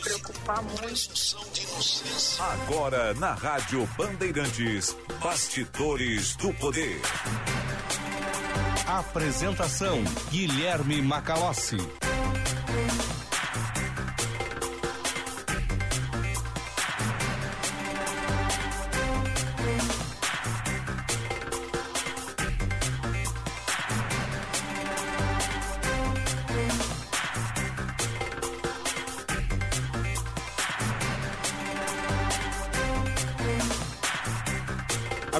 preocupar muito. Agora na Rádio Bandeirantes, Bastidores do Poder. Apresentação: Guilherme Macalossi.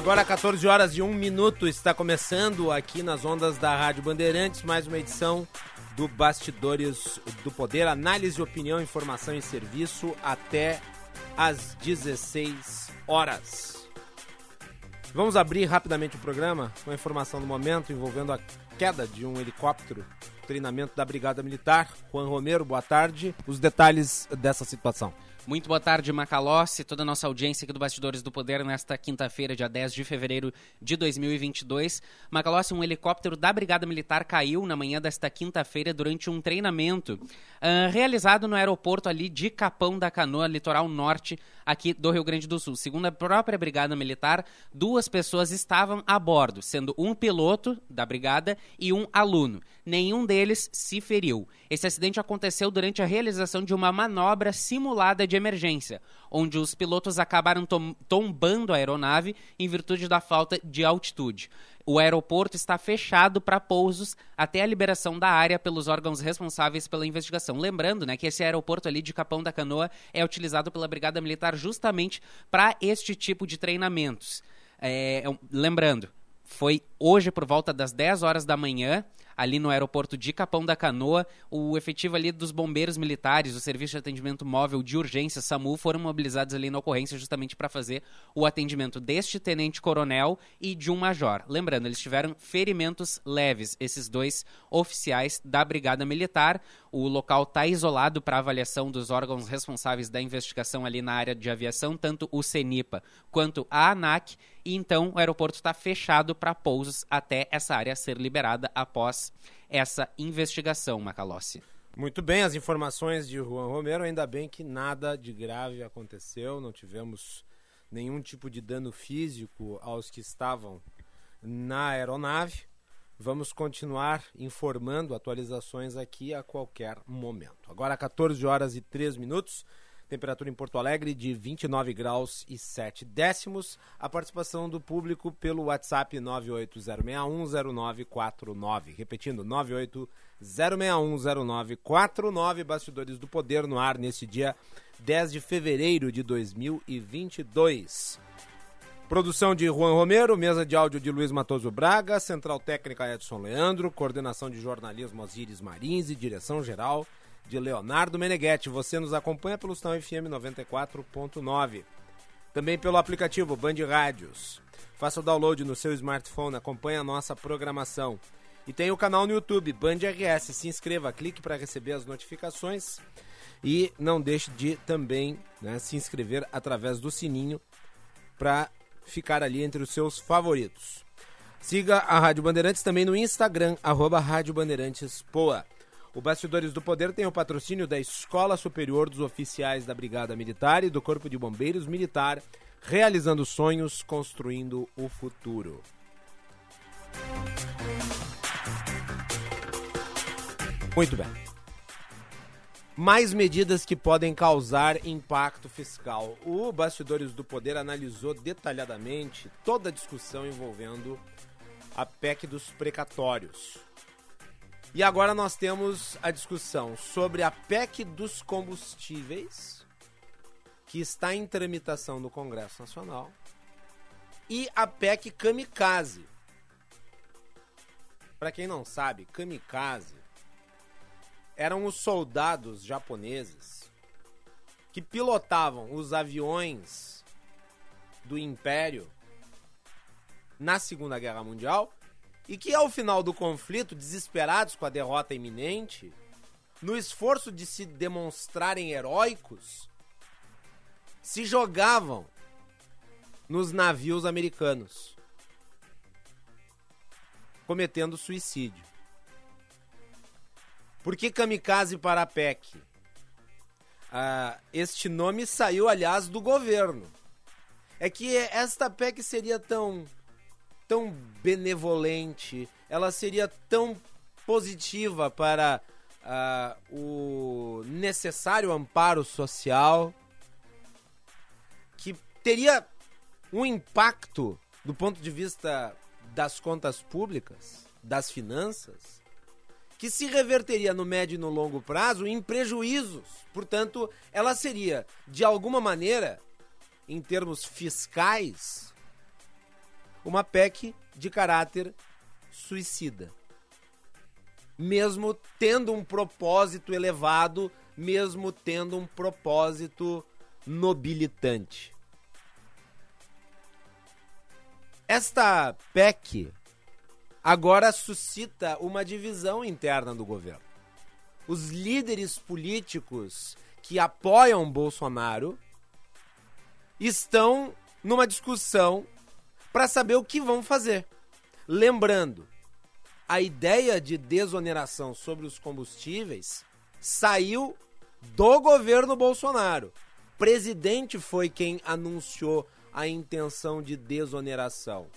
Agora 14 horas e 1 minuto está começando aqui nas ondas da Rádio Bandeirantes mais uma edição do Bastidores do Poder, análise, opinião, informação e serviço até às 16 horas. Vamos abrir rapidamente o programa com a informação do momento envolvendo a queda de um helicóptero, treinamento da Brigada Militar. Juan Romero, boa tarde. Os detalhes dessa situação. Muito boa tarde, Macalossi, toda a nossa audiência aqui do Bastidores do Poder nesta quinta-feira, dia 10 de fevereiro de 2022. Macalossi, um helicóptero da Brigada Militar caiu na manhã desta quinta-feira durante um treinamento uh, realizado no aeroporto ali de Capão da Canoa, litoral norte, aqui do Rio Grande do Sul. Segundo a própria Brigada Militar, duas pessoas estavam a bordo, sendo um piloto da Brigada e um aluno. Nenhum deles se feriu. Esse acidente aconteceu durante a realização de uma manobra simulada de emergência, onde os pilotos acabaram tom tombando a aeronave em virtude da falta de altitude. O aeroporto está fechado para pousos até a liberação da área pelos órgãos responsáveis pela investigação. Lembrando né, que esse aeroporto ali de Capão da Canoa é utilizado pela Brigada Militar justamente para este tipo de treinamentos. É, lembrando, foi hoje por volta das 10 horas da manhã ali no aeroporto de Capão da Canoa. O efetivo ali dos bombeiros militares, o Serviço de Atendimento Móvel de Urgência, SAMU, foram mobilizados ali na ocorrência justamente para fazer o atendimento deste tenente-coronel e de um major. Lembrando, eles tiveram ferimentos leves, esses dois oficiais da Brigada Militar. O local está isolado para avaliação dos órgãos responsáveis da investigação ali na área de aviação, tanto o CENIPA quanto a ANAC. E então o aeroporto está fechado para pousos até essa área ser liberada após essa investigação, Macalossi. Muito bem, as informações de Juan Romero, ainda bem que nada de grave aconteceu, não tivemos nenhum tipo de dano físico aos que estavam na aeronave. Vamos continuar informando atualizações aqui a qualquer momento. Agora 14 horas e 3 minutos. Temperatura em Porto Alegre de 29 graus e 7 décimos. A participação do público pelo WhatsApp 980610949. Repetindo, 980610949. Bastidores do Poder no ar nesse dia 10 de fevereiro de 2022. Produção de Juan Romero, mesa de áudio de Luiz Matoso Braga, central técnica Edson Leandro, coordenação de jornalismo Osíris Marins e direção geral de Leonardo Meneghetti. Você nos acompanha pelo Sinal FM 94.9. Também pelo aplicativo Band Rádios. Faça o download no seu smartphone, acompanhe a nossa programação. E tem o canal no YouTube, Band RS. Se inscreva, clique para receber as notificações. E não deixe de também né, se inscrever através do sininho para ficar ali entre os seus favoritos. Siga a Rádio Bandeirantes também no Instagram, arroba Rádio Bandeirantes Poa. O Bastidores do Poder tem o patrocínio da Escola Superior dos Oficiais da Brigada Militar e do Corpo de Bombeiros Militar, realizando sonhos, construindo o futuro. Muito bem. Mais medidas que podem causar impacto fiscal. O Bastidores do Poder analisou detalhadamente toda a discussão envolvendo a PEC dos precatórios. E agora nós temos a discussão sobre a PEC dos combustíveis, que está em tramitação no Congresso Nacional, e a PEC Kamikaze. Para quem não sabe, Kamikaze eram os soldados japoneses que pilotavam os aviões do Império na Segunda Guerra Mundial e que ao final do conflito, desesperados com a derrota iminente, no esforço de se demonstrarem heróicos, se jogavam nos navios americanos, cometendo suicídio. Por que kamikaze para a PEC? ah, este nome saiu, aliás, do governo. É que esta PEC seria tão, tão benevolente, ela seria tão positiva para ah, o necessário amparo social, que teria um impacto do ponto de vista das contas públicas, das finanças, que se reverteria no médio e no longo prazo em prejuízos. Portanto, ela seria, de alguma maneira, em termos fiscais, uma PEC de caráter suicida. Mesmo tendo um propósito elevado, mesmo tendo um propósito nobilitante. Esta PEC agora suscita uma divisão interna do governo. Os líderes políticos que apoiam Bolsonaro estão numa discussão para saber o que vão fazer. Lembrando, a ideia de desoneração sobre os combustíveis saiu do governo Bolsonaro. O presidente foi quem anunciou a intenção de desoneração.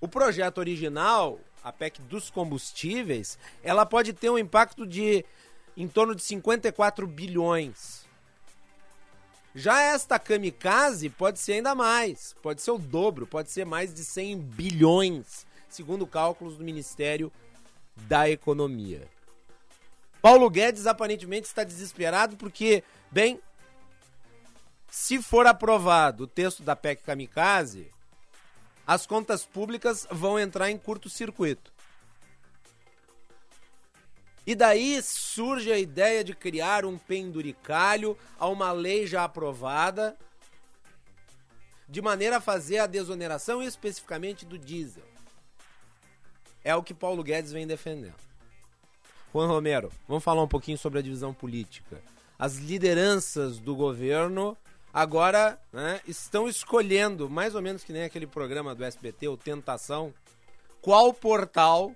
O projeto original, a PEC dos combustíveis, ela pode ter um impacto de em torno de 54 bilhões. Já esta kamikaze pode ser ainda mais, pode ser o dobro, pode ser mais de 100 bilhões, segundo cálculos do Ministério da Economia. Paulo Guedes aparentemente está desesperado porque, bem, se for aprovado o texto da PEC Kamikaze, as contas públicas vão entrar em curto-circuito. E daí surge a ideia de criar um penduricalho a uma lei já aprovada, de maneira a fazer a desoneração especificamente do diesel. É o que Paulo Guedes vem defendendo. Juan Romero, vamos falar um pouquinho sobre a divisão política. As lideranças do governo agora né, estão escolhendo, mais ou menos que nem aquele programa do SBT, o Tentação, qual portal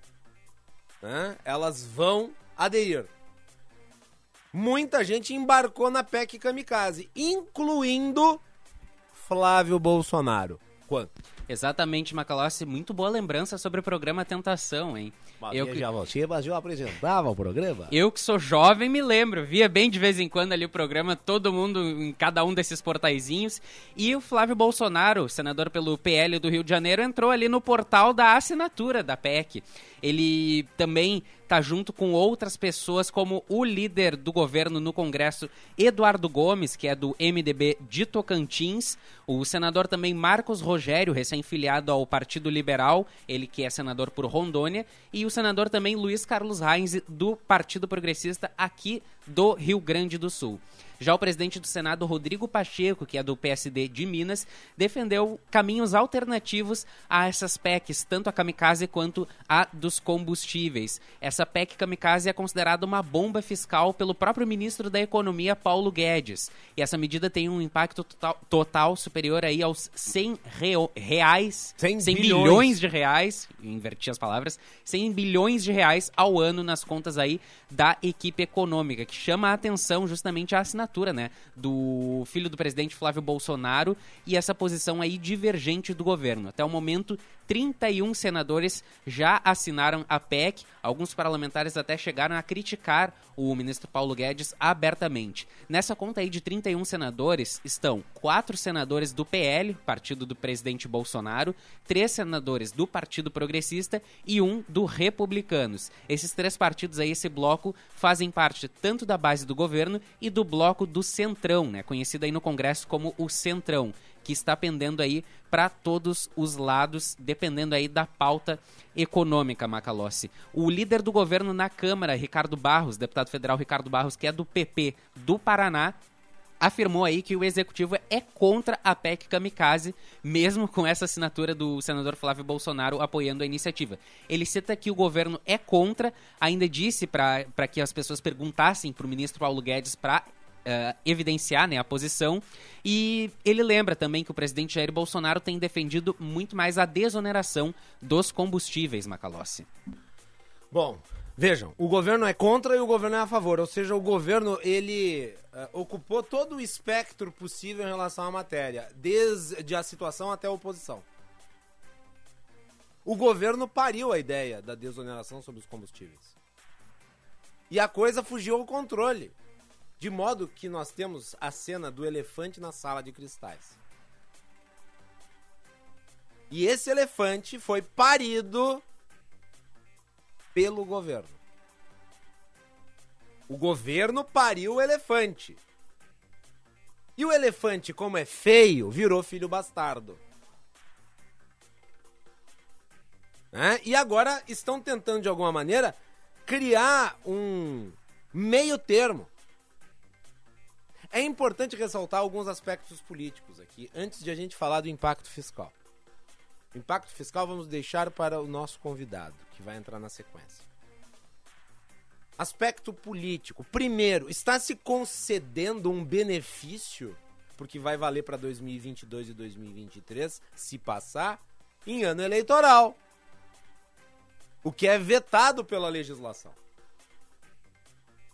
né, elas vão aderir. Muita gente embarcou na PEC Kamikaze, incluindo Flávio Bolsonaro. Quanto? Exatamente, Macalossi. Muito boa lembrança sobre o programa Tentação, hein? Mas eu veja você, mas eu apresentava o programa. Eu que sou jovem me lembro, via bem de vez em quando ali o programa, todo mundo em cada um desses portaizinhos. E o Flávio Bolsonaro, senador pelo PL do Rio de Janeiro, entrou ali no portal da assinatura da PEC. Ele também está junto com outras pessoas, como o líder do governo no Congresso, Eduardo Gomes, que é do MDB de Tocantins, o senador também Marcos Rogério, recém-filiado ao Partido Liberal, ele que é senador por Rondônia, e o senador também Luiz Carlos Reis, do Partido Progressista aqui do Rio Grande do Sul. Já o presidente do Senado, Rodrigo Pacheco, que é do PSD de Minas, defendeu caminhos alternativos a essas PECs, tanto a kamikaze quanto a dos combustíveis. Essa PEC kamikaze é considerada uma bomba fiscal pelo próprio ministro da Economia, Paulo Guedes. E essa medida tem um impacto total, total superior aí aos 100 reais, 100, 100 bilhões. bilhões de reais, inverti as palavras, 100 bilhões de reais ao ano nas contas aí da equipe econômica, que chama a atenção justamente a assinatura né, do filho do presidente Flávio Bolsonaro e essa posição aí divergente do governo. Até o momento, 31 senadores já assinaram a PEC. Alguns parlamentares até chegaram a criticar o ministro Paulo Guedes abertamente. Nessa conta aí de 31 senadores estão quatro senadores do PL, partido do presidente Bolsonaro, três senadores do Partido Progressista e um do Republicanos. Esses três partidos aí, esse bloco, fazem parte tanto da base do governo e do bloco do Centrão, né, conhecido aí no Congresso como o Centrão que está pendendo aí para todos os lados, dependendo aí da pauta econômica, Macalossi. O líder do governo na Câmara, Ricardo Barros, deputado federal Ricardo Barros, que é do PP do Paraná, afirmou aí que o executivo é contra a PEC Kamikaze, mesmo com essa assinatura do senador Flávio Bolsonaro apoiando a iniciativa. Ele cita que o governo é contra, ainda disse para que as pessoas perguntassem para o ministro Paulo Guedes para Uh, evidenciar né, a posição. E ele lembra também que o presidente Jair Bolsonaro tem defendido muito mais a desoneração dos combustíveis, Macalossi. Bom, Vejam, o governo é contra e o governo é a favor, ou seja, o governo ele eh, ocupou todo o espectro possível em relação à matéria, desde a situação até a oposição. O governo pariu a ideia da desoneração sobre os combustíveis. E a coisa fugiu ao controle. De modo que nós temos a cena do elefante na sala de cristais. E esse elefante foi parido pelo governo. O governo pariu o elefante. E o elefante, como é feio, virou filho bastardo. Né? E agora estão tentando, de alguma maneira, criar um meio termo. É importante ressaltar alguns aspectos políticos aqui, antes de a gente falar do impacto fiscal. O impacto fiscal vamos deixar para o nosso convidado, que vai entrar na sequência. Aspecto político. Primeiro, está se concedendo um benefício, porque vai valer para 2022 e 2023, se passar, em ano eleitoral. O que é vetado pela legislação.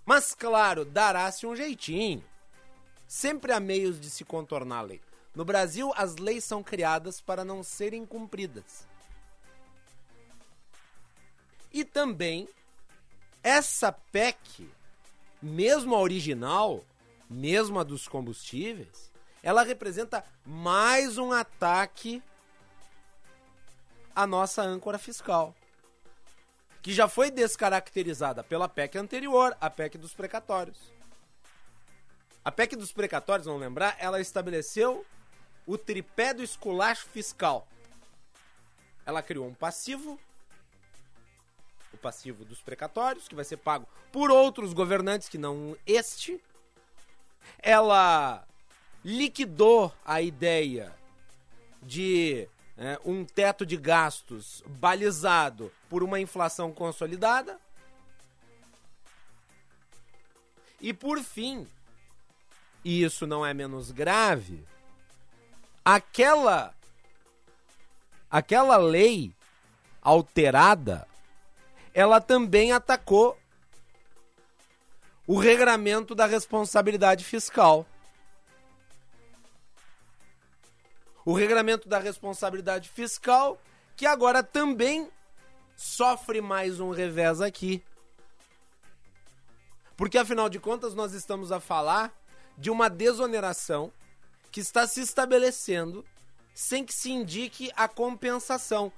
Mas, claro, dará-se um jeitinho. Sempre há meios de se contornar a lei. No Brasil, as leis são criadas para não serem cumpridas. E também, essa PEC, mesmo a original, mesmo a dos combustíveis, ela representa mais um ataque à nossa âncora fiscal. Que já foi descaracterizada pela PEC anterior, a PEC dos precatórios. A PEC dos precatórios, vamos lembrar, ela estabeleceu o tripé do esculacho fiscal. Ela criou um passivo, o passivo dos precatórios, que vai ser pago por outros governantes que não este. Ela liquidou a ideia de é, um teto de gastos balizado por uma inflação consolidada. E por fim, e isso não é menos grave, aquela aquela lei alterada, ela também atacou o regramento da responsabilidade fiscal. O regramento da responsabilidade fiscal, que agora também sofre mais um revés aqui. Porque afinal de contas, nós estamos a falar de uma desoneração que está se estabelecendo sem que se indique a compensação.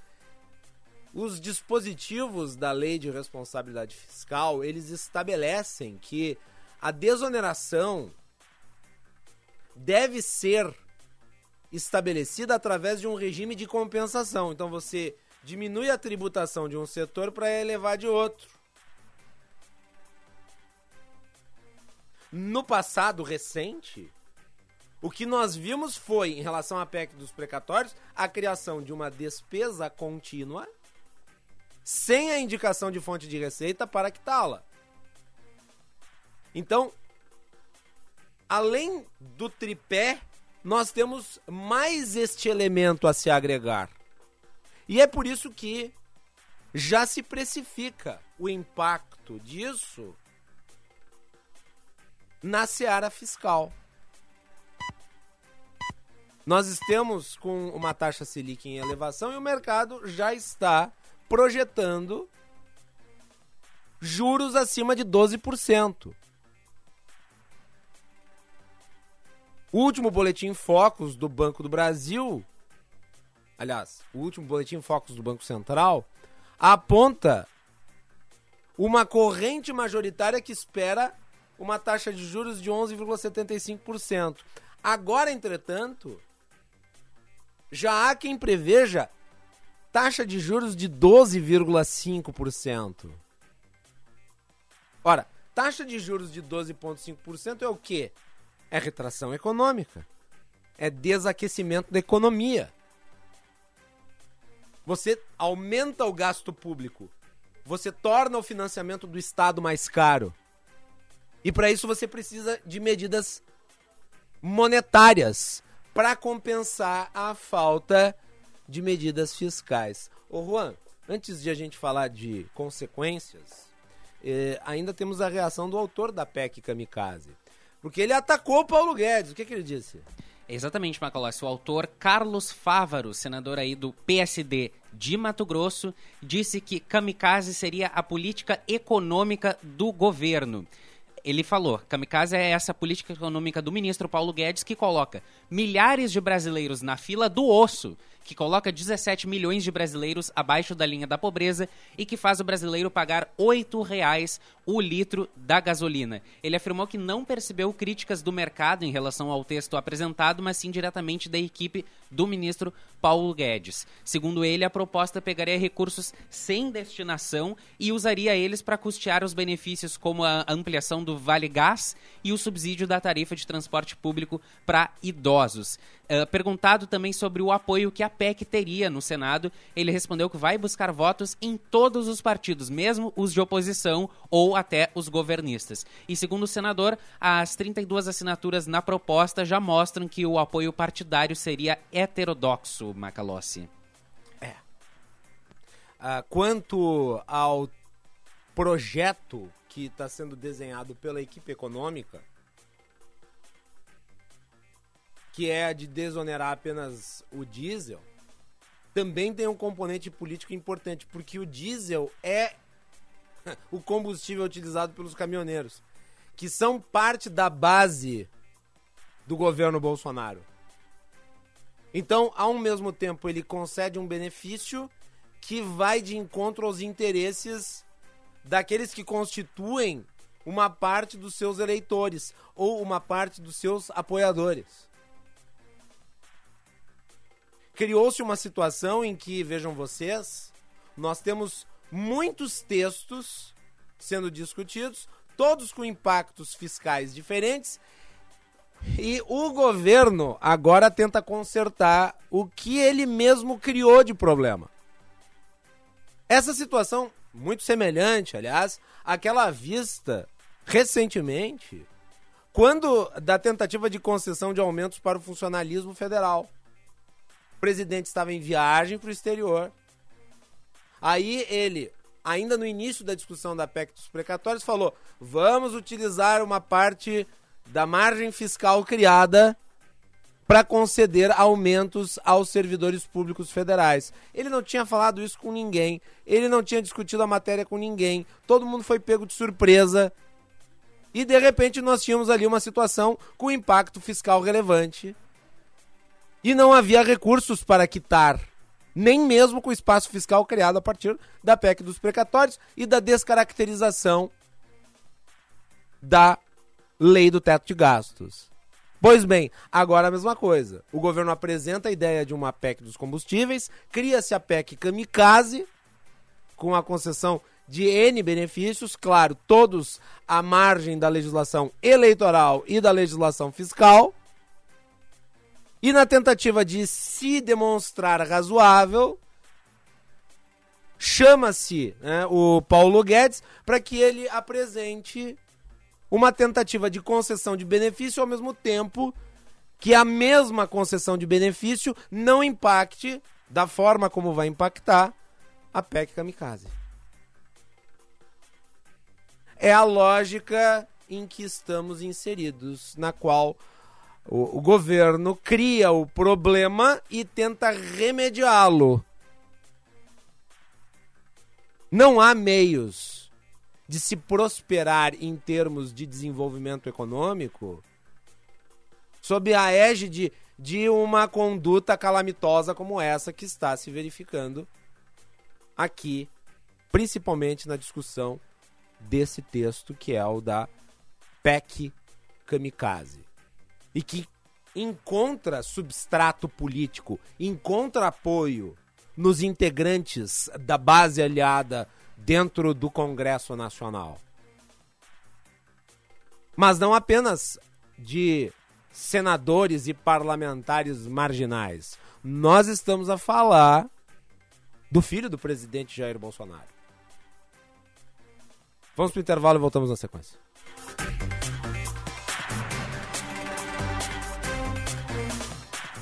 Os dispositivos da Lei de Responsabilidade Fiscal, eles estabelecem que a desoneração deve ser estabelecida através de um regime de compensação. Então você diminui a tributação de um setor para elevar de outro. No passado recente, o que nós vimos foi, em relação à PEC dos precatórios, a criação de uma despesa contínua sem a indicação de fonte de receita para quitá-la. Então, além do tripé, nós temos mais este elemento a se agregar. E é por isso que já se precifica o impacto disso na seara fiscal. Nós estamos com uma taxa Selic em elevação e o mercado já está projetando juros acima de 12%. O último boletim Focus do Banco do Brasil, aliás, o último boletim Focus do Banco Central, aponta uma corrente majoritária que espera uma taxa de juros de 11,75%. Agora, entretanto, já há quem preveja taxa de juros de 12,5%. Ora, taxa de juros de 12,5% é o quê? É retração econômica. É desaquecimento da economia. Você aumenta o gasto público. Você torna o financiamento do Estado mais caro. E para isso você precisa de medidas monetárias para compensar a falta de medidas fiscais. Ô Juan, antes de a gente falar de consequências, eh, ainda temos a reação do autor da PEC Kamikaze. Porque ele atacou o Paulo Guedes. O que, que ele disse? Exatamente, Macalossi. O autor Carlos Fávaro, senador aí do PSD de Mato Grosso, disse que kamikaze seria a política econômica do governo. Ele falou, kamikaze é essa política econômica do ministro Paulo Guedes que coloca milhares de brasileiros na fila do osso que coloca 17 milhões de brasileiros abaixo da linha da pobreza e que faz o brasileiro pagar R$ reais o litro da gasolina. Ele afirmou que não percebeu críticas do mercado em relação ao texto apresentado, mas sim diretamente da equipe do ministro Paulo Guedes. Segundo ele, a proposta pegaria recursos sem destinação e usaria eles para custear os benefícios como a ampliação do Vale Gás e o subsídio da tarifa de transporte público para idosos. Uh, perguntado também sobre o apoio que a PEC teria no Senado, ele respondeu que vai buscar votos em todos os partidos, mesmo os de oposição ou até os governistas. E segundo o senador, as 32 assinaturas na proposta já mostram que o apoio partidário seria heterodoxo, Macalossi. É. Uh, quanto ao projeto que está sendo desenhado pela equipe econômica, que é a de desonerar apenas o diesel, também tem um componente político importante, porque o diesel é o combustível utilizado pelos caminhoneiros, que são parte da base do governo Bolsonaro. Então, ao mesmo tempo, ele concede um benefício que vai de encontro aos interesses daqueles que constituem uma parte dos seus eleitores ou uma parte dos seus apoiadores criou-se uma situação em que, vejam vocês, nós temos muitos textos sendo discutidos, todos com impactos fiscais diferentes, e o governo agora tenta consertar o que ele mesmo criou de problema. Essa situação, muito semelhante, aliás, àquela vista recentemente, quando da tentativa de concessão de aumentos para o funcionalismo federal. O presidente estava em viagem para o exterior. Aí ele, ainda no início da discussão da PEC dos precatórios, falou: vamos utilizar uma parte da margem fiscal criada para conceder aumentos aos servidores públicos federais. Ele não tinha falado isso com ninguém, ele não tinha discutido a matéria com ninguém, todo mundo foi pego de surpresa. E de repente nós tínhamos ali uma situação com impacto fiscal relevante e não havia recursos para quitar, nem mesmo com o espaço fiscal criado a partir da PEC dos precatórios e da descaracterização da lei do teto de gastos. Pois bem, agora a mesma coisa. O governo apresenta a ideia de uma PEC dos combustíveis, cria-se a PEC Kamikaze, com a concessão de N benefícios, claro, todos à margem da legislação eleitoral e da legislação fiscal. E na tentativa de se demonstrar razoável, chama-se né, o Paulo Guedes para que ele apresente uma tentativa de concessão de benefício ao mesmo tempo que a mesma concessão de benefício não impacte da forma como vai impactar a PEC Kamikaze. É a lógica em que estamos inseridos, na qual o, o governo cria o problema e tenta remediá-lo. Não há meios de se prosperar em termos de desenvolvimento econômico sob a égide de uma conduta calamitosa como essa que está se verificando aqui, principalmente na discussão desse texto que é o da PEC Kamikaze e que encontra substrato político, encontra apoio nos integrantes da base aliada dentro do Congresso Nacional. Mas não apenas de senadores e parlamentares marginais. Nós estamos a falar do filho do presidente Jair Bolsonaro. Vamos para o intervalo e voltamos na sequência.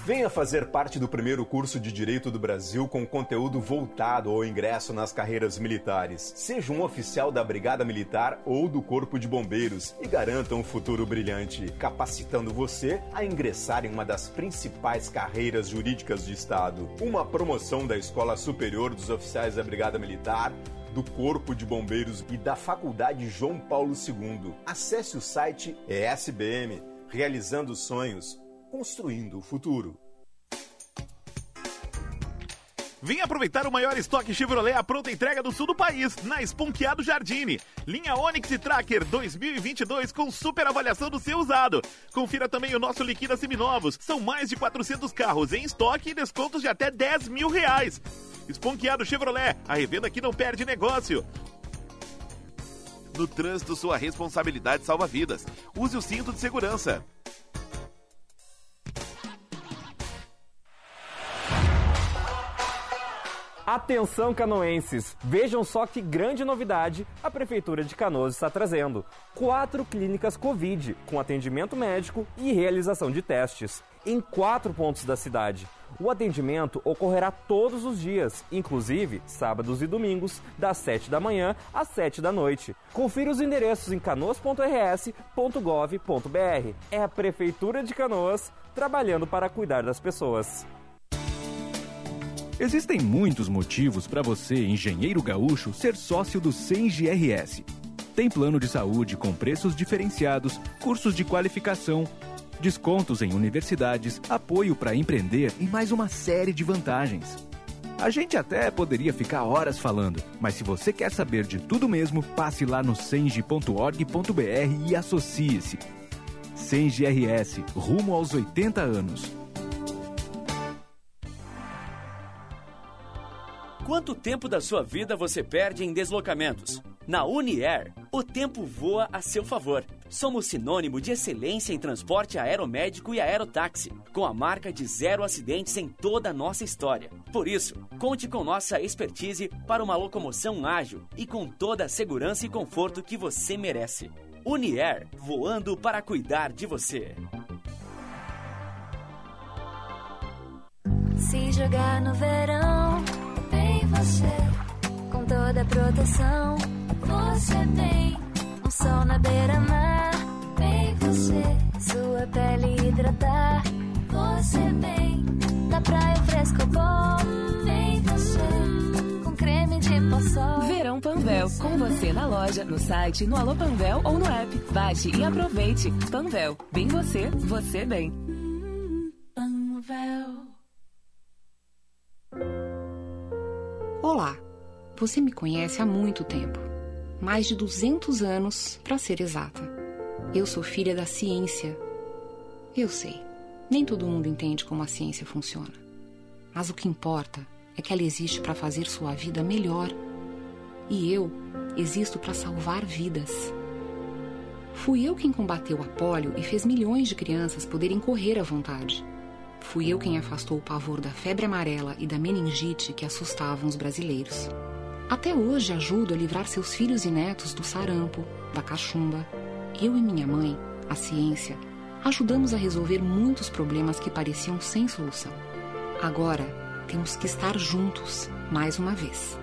Venha fazer parte do primeiro curso de Direito do Brasil com conteúdo voltado ao ingresso nas carreiras militares. Seja um oficial da Brigada Militar ou do Corpo de Bombeiros e garanta um futuro brilhante, capacitando você a ingressar em uma das principais carreiras jurídicas do Estado. Uma promoção da Escola Superior dos Oficiais da Brigada Militar do Corpo de Bombeiros e da Faculdade João Paulo II. Acesse o site ESBM, realizando sonhos construindo o futuro. Vem aproveitar o maior estoque Chevrolet à pronta entrega do sul do país, na Esponqueado Jardine. Linha Onix e Tracker 2022 com super avaliação do seu usado. Confira também o nosso Liquida Seminovos. São mais de 400 carros em estoque e descontos de até 10 mil reais. Esponqueado Chevrolet, a revenda que não perde negócio. No trânsito, sua responsabilidade salva vidas. Use o cinto de segurança. Atenção canoenses, vejam só que grande novidade a Prefeitura de Canoas está trazendo. Quatro clínicas Covid, com atendimento médico e realização de testes, em quatro pontos da cidade. O atendimento ocorrerá todos os dias, inclusive sábados e domingos, das 7 da manhã às 7 da noite. Confira os endereços em canoas.rs.gov.br. É a Prefeitura de Canoas trabalhando para cuidar das pessoas. Existem muitos motivos para você, engenheiro gaúcho, ser sócio do CENGRS. Tem plano de saúde com preços diferenciados, cursos de qualificação, descontos em universidades, apoio para empreender e mais uma série de vantagens. A gente até poderia ficar horas falando, mas se você quer saber de tudo mesmo, passe lá no senge.org.br e associe-se. CENGRS, rumo aos 80 anos. Quanto tempo da sua vida você perde em deslocamentos? Na Uniair, o tempo voa a seu favor. Somos sinônimo de excelência em transporte aeromédico e aerotáxi, com a marca de zero acidentes em toda a nossa história. Por isso, conte com nossa expertise para uma locomoção ágil e com toda a segurança e conforto que você merece. Uniair, voando para cuidar de você. Se jogar no verão você com toda a proteção. Você bem, um sol na beira-mar. Bem você, sua pele hidratar. Você bem, da praia fresco bom. Bem você, com creme de poçol. Verão Panvel, com você na loja, no site, no Alô Panvel ou no app. Baixe e aproveite. Panvel, bem você, você bem. Panvel. Olá, você me conhece há muito tempo mais de 200 anos, para ser exata. Eu sou filha da ciência. Eu sei, nem todo mundo entende como a ciência funciona. Mas o que importa é que ela existe para fazer sua vida melhor. E eu existo para salvar vidas. Fui eu quem combateu a polio e fez milhões de crianças poderem correr à vontade. Fui eu quem afastou o pavor da febre amarela e da meningite que assustavam os brasileiros. Até hoje ajudo a livrar seus filhos e netos do sarampo, da cachumba. Eu e minha mãe, a ciência, ajudamos a resolver muitos problemas que pareciam sem solução. Agora, temos que estar juntos, mais uma vez.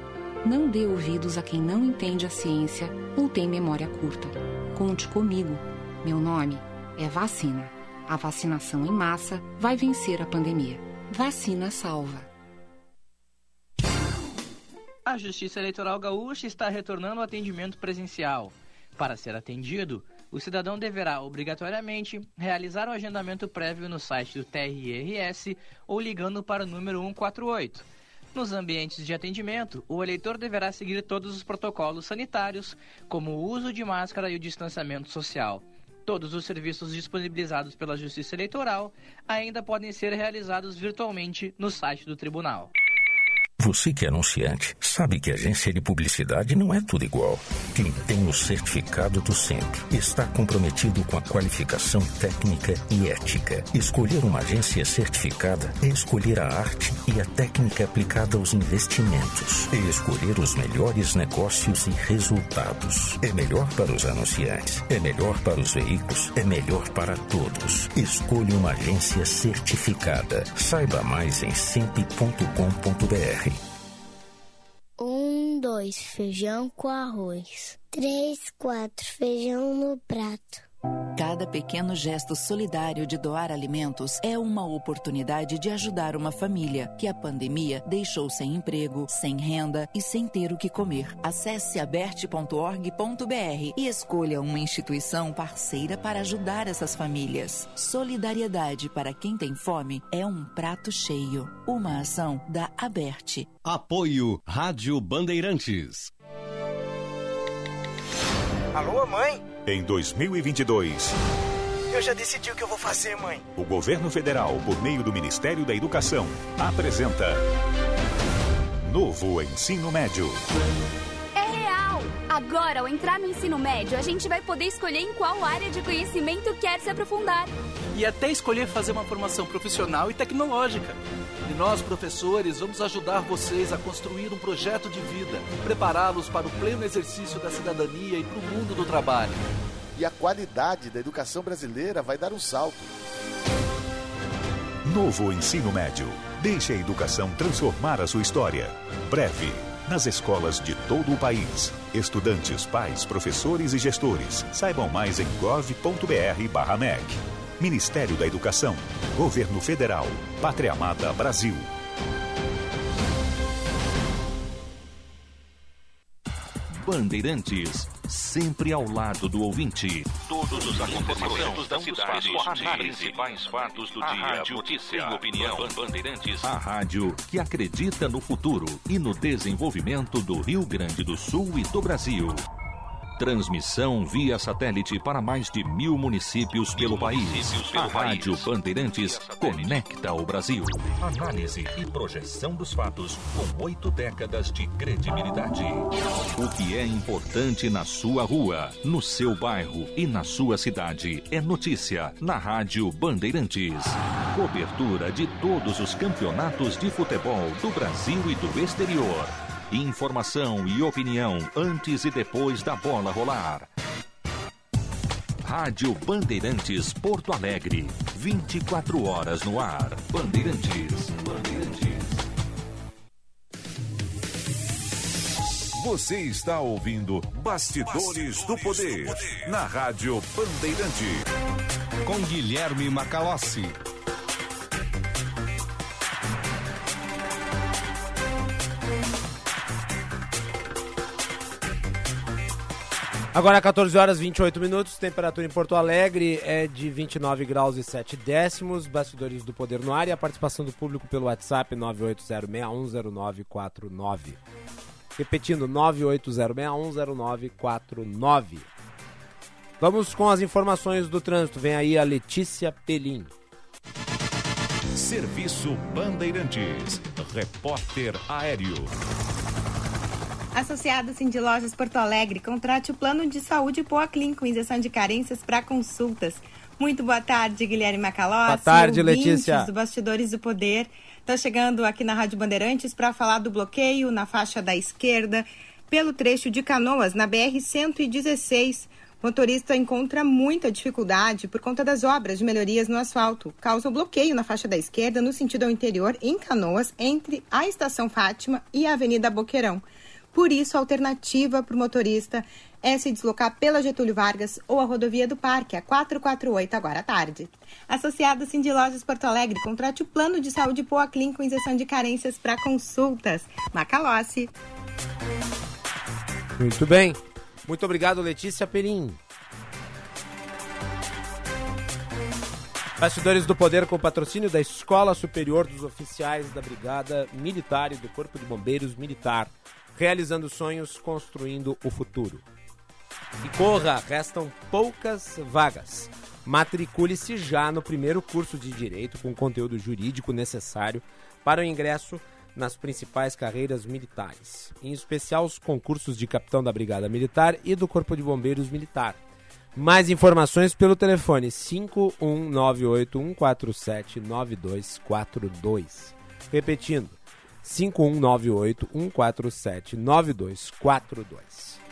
Não dê ouvidos a quem não entende a ciência ou tem memória curta. Conte comigo. Meu nome é Vacina. A vacinação em massa vai vencer a pandemia. Vacina salva. A Justiça Eleitoral Gaúcha está retornando ao atendimento presencial. Para ser atendido, o cidadão deverá obrigatoriamente realizar o agendamento prévio no site do TRRS ou ligando para o número 148. Nos ambientes de atendimento, o eleitor deverá seguir todos os protocolos sanitários, como o uso de máscara e o distanciamento social. Todos os serviços disponibilizados pela Justiça Eleitoral ainda podem ser realizados virtualmente no site do tribunal. Você que é anunciante, sabe que agência de publicidade não é tudo igual. Quem tem o certificado do centro está comprometido com a qualificação técnica e ética. Escolher uma agência certificada é escolher a arte e a técnica aplicada aos investimentos. É escolher os melhores negócios e resultados. É melhor para os anunciantes, é melhor para os veículos, é melhor para todos. Escolha uma agência certificada. Saiba mais em sempre.com.br. Um, dois, feijão com arroz. Três, quatro, feijão no prato. Cada pequeno gesto solidário de doar alimentos é uma oportunidade de ajudar uma família que a pandemia deixou sem emprego, sem renda e sem ter o que comer. Acesse aberte.org.br e escolha uma instituição parceira para ajudar essas famílias. Solidariedade para quem tem fome é um prato cheio. Uma ação da Aberte. Apoio Rádio Bandeirantes. Alô, mãe? Em 2022, Eu já decidi o que eu vou fazer, mãe. o governo federal, por meio do Ministério da Educação, apresenta Novo Ensino Médio. É real! Agora, ao entrar no ensino médio, a gente vai poder escolher em qual área de conhecimento quer se aprofundar. E até escolher fazer uma formação profissional e tecnológica. E nós, professores, vamos ajudar vocês a construir um projeto de vida e prepará-los para o pleno exercício da cidadania e para o mundo do trabalho. E a qualidade da educação brasileira vai dar um salto. Novo Ensino Médio. Deixe a educação transformar a sua história. Breve. Nas escolas de todo o país. Estudantes, pais, professores e gestores. Saibam mais em gov.br/mec. Ministério da Educação. Governo Federal. Pátria Amada Brasil. Bandeirantes, sempre ao lado do ouvinte. Todos os acontecimentos da cidade, os principais fatos do dia, rádio notícia, tem opinião. Bandeirantes, a rádio que acredita no futuro e no desenvolvimento do Rio Grande do Sul e do Brasil. Transmissão via satélite para mais de mil municípios pelo país. A Rádio Bandeirantes conecta o Brasil. Análise e projeção dos fatos com oito décadas de credibilidade. O que é importante na sua rua, no seu bairro e na sua cidade é notícia na Rádio Bandeirantes. Cobertura de todos os campeonatos de futebol do Brasil e do exterior. Informação e opinião antes e depois da bola rolar. Rádio Bandeirantes Porto Alegre. 24 horas no ar. Bandeirantes. Bandeirantes. Você está ouvindo Bastidores, do, Poder, na Rádio Bandeirante. Com Guilherme Macalossi. Agora 14 horas 28 minutos, temperatura em Porto Alegre é de 29 graus e 7 décimos, bastidores do Poder no ar e a participação do público pelo WhatsApp 980610949. Repetindo, 980610949. Vamos com as informações do trânsito, vem aí a Letícia Pelim. Serviço Bandeirantes. Repórter Aéreo. Associado Cindy Lojas Porto Alegre, contrate o plano de saúde Poaclin com isenção de carências para consultas. Muito boa tarde, Guilherme Macalossi. Boa tarde, Letícia. do Bastidores do Poder. Está chegando aqui na Rádio Bandeirantes para falar do bloqueio na faixa da esquerda pelo trecho de Canoas, na BR-116. O motorista encontra muita dificuldade por conta das obras de melhorias no asfalto. Causa bloqueio na faixa da esquerda no sentido ao interior, em Canoas, entre a Estação Fátima e a Avenida Boqueirão. Por isso, a alternativa para o motorista é se deslocar pela Getúlio Vargas ou a rodovia do Parque, a 448, agora à tarde. Associado Cindy Lojas Porto Alegre, contrate o plano de saúde Poaclin com isenção de carências para consultas. Macalossi. Muito bem. Muito obrigado, Letícia Perim. Bastidores do Poder com patrocínio da Escola Superior dos Oficiais da Brigada Militar e do Corpo de Bombeiros Militar. Realizando sonhos, construindo o futuro. E corra, restam poucas vagas. Matricule-se já no primeiro curso de Direito com conteúdo jurídico necessário para o ingresso nas principais carreiras militares, em especial os concursos de capitão da Brigada Militar e do Corpo de Bombeiros Militar. Mais informações pelo telefone 51981479242. Repetindo, 51981479242.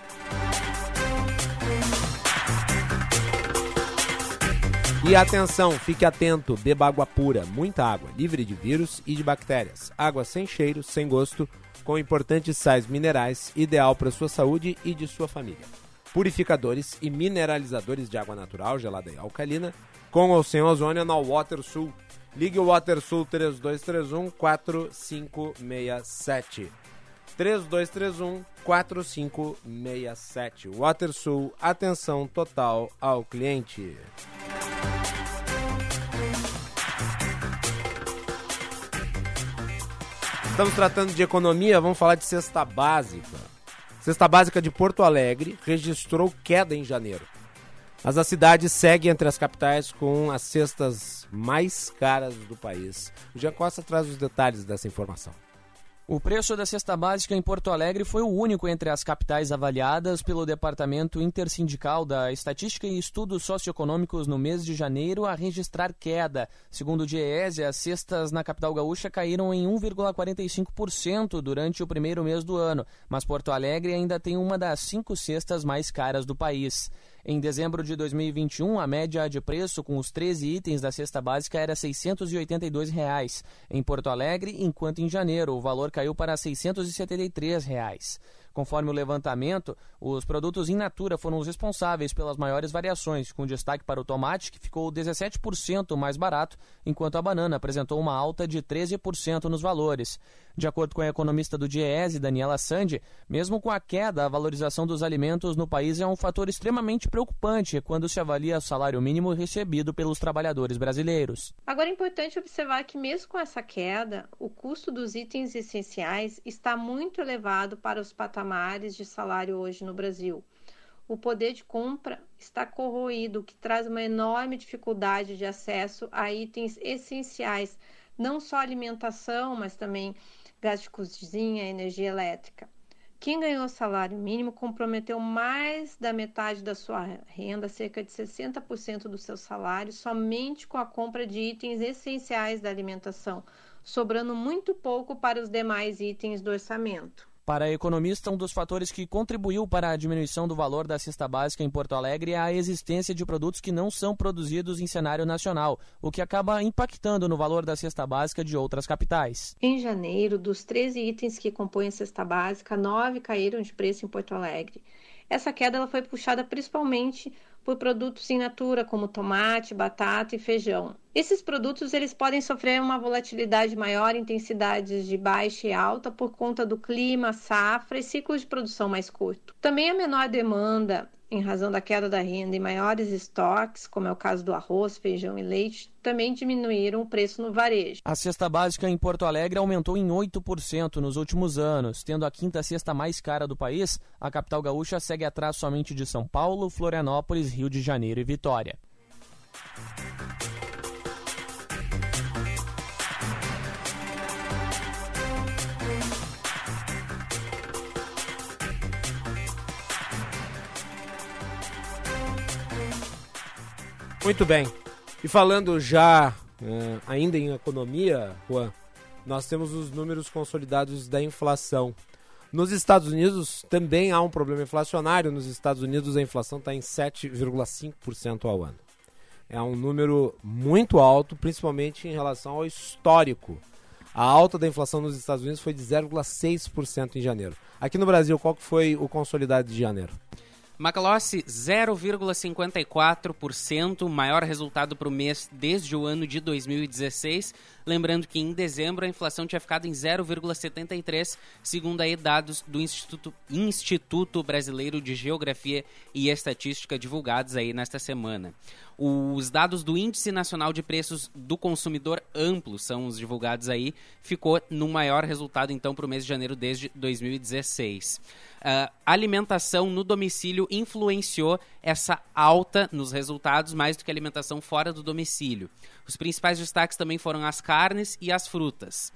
E atenção, fique atento, beba água pura, muita água, livre de vírus e de bactérias. Água sem cheiro, sem gosto, com importantes sais minerais, ideal para sua saúde e de sua família. Purificadores e mineralizadores de água natural, gelada e alcalina, com ou sem ozônio na WaterSul. Ligue o WaterSul 3231 4567. 3231 4567. WaterSul, atenção total ao cliente. Estamos tratando de economia, vamos falar de cesta básica. Cesta básica de Porto Alegre registrou queda em janeiro. Mas a cidade segue entre as capitais com as cestas mais caras do país. O Jean Costa traz os detalhes dessa informação. O preço da cesta básica em Porto Alegre foi o único entre as capitais avaliadas pelo Departamento Intersindical da Estatística e Estudos Socioeconômicos no mês de janeiro a registrar queda. Segundo o DIEESE, as cestas na capital gaúcha caíram em 1,45% durante o primeiro mês do ano, mas Porto Alegre ainda tem uma das cinco cestas mais caras do país. Em dezembro de 2021, a média de preço com os 13 itens da cesta básica era 682 reais em Porto Alegre, enquanto em janeiro o valor caiu para 673 reais. Conforme o levantamento, os produtos in natura foram os responsáveis pelas maiores variações, com destaque para o tomate, que ficou 17% mais barato, enquanto a banana apresentou uma alta de 13% nos valores. De acordo com a economista do DIEESE, Daniela Sandi, mesmo com a queda, a valorização dos alimentos no país é um fator extremamente preocupante quando se avalia o salário mínimo recebido pelos trabalhadores brasileiros. Agora é importante observar que, mesmo com essa queda, o custo dos itens essenciais está muito elevado para os patamares de salário hoje no Brasil. O poder de compra está corroído, o que traz uma enorme dificuldade de acesso a itens essenciais, não só alimentação, mas também gás de cozinha, energia elétrica. Quem ganhou salário mínimo comprometeu mais da metade da sua renda, cerca de 60% do seu salário, somente com a compra de itens essenciais da alimentação, sobrando muito pouco para os demais itens do orçamento. Para a economista, um dos fatores que contribuiu para a diminuição do valor da cesta básica em Porto Alegre é a existência de produtos que não são produzidos em cenário nacional, o que acaba impactando no valor da cesta básica de outras capitais. Em janeiro, dos 13 itens que compõem a cesta básica, 9 caíram de preço em Porto Alegre. Essa queda ela foi puxada principalmente por produtos in natura como tomate, batata e feijão. Esses produtos eles podem sofrer uma volatilidade maior, intensidades de baixa e alta por conta do clima, safra e ciclos de produção mais curto. Também a menor demanda em razão da queda da renda e maiores estoques, como é o caso do arroz, feijão e leite, também diminuíram o preço no varejo. A cesta básica em Porto Alegre aumentou em 8% nos últimos anos. Tendo a quinta cesta mais cara do país, a capital gaúcha segue atrás somente de São Paulo, Florianópolis, Rio de Janeiro e Vitória. Muito bem. E falando já eh, ainda em economia, Juan, nós temos os números consolidados da inflação. Nos Estados Unidos também há um problema inflacionário. Nos Estados Unidos a inflação está em 7,5% ao ano. É um número muito alto, principalmente em relação ao histórico. A alta da inflação nos Estados Unidos foi de 0,6% em janeiro. Aqui no Brasil, qual que foi o consolidado de janeiro? Macalossi, 0,54%, maior resultado para o mês desde o ano de 2016. Lembrando que em dezembro a inflação tinha ficado em 0,73%, segundo aí dados do Instituto, Instituto Brasileiro de Geografia e Estatística divulgados aí nesta semana. Os dados do Índice Nacional de Preços do Consumidor Amplo são os divulgados aí, ficou no maior resultado então para o mês de janeiro desde 2016. Uh, alimentação no domicílio influenciou essa alta nos resultados mais do que alimentação fora do domicílio. Os principais destaques também foram as carnes e as frutas.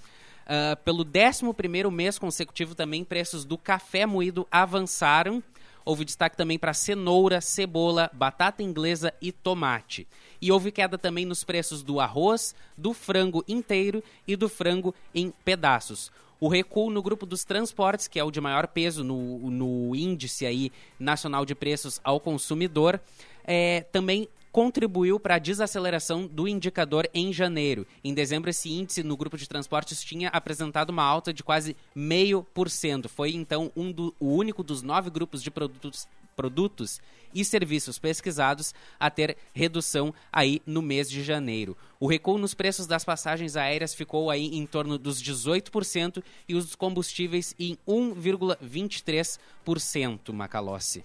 Uh, pelo 11 mês consecutivo também, preços do café moído avançaram. Houve destaque também para cenoura, cebola, batata inglesa e tomate. E houve queda também nos preços do arroz, do frango inteiro e do frango em pedaços. O recuo no grupo dos transportes, que é o de maior peso no, no índice aí nacional de preços ao consumidor, é, também contribuiu para a desaceleração do indicador em janeiro. Em dezembro, esse índice no grupo de transportes tinha apresentado uma alta de quase meio por cento. Foi então um do, o único dos nove grupos de produtos, produtos e serviços pesquisados a ter redução aí no mês de janeiro. O recuo nos preços das passagens aéreas ficou aí em torno dos 18% e os combustíveis em 1,23%, Macalossi.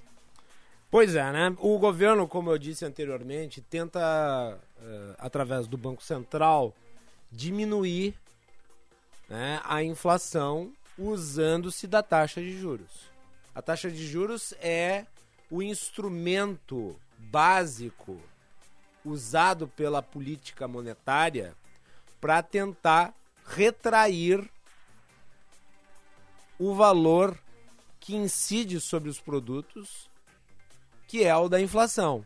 Pois é, né? O governo, como eu disse anteriormente, tenta, uh, através do Banco Central, diminuir né, a inflação usando-se da taxa de juros. A taxa de juros é o instrumento básico usado pela política monetária para tentar retrair o valor que incide sobre os produtos que é o da inflação.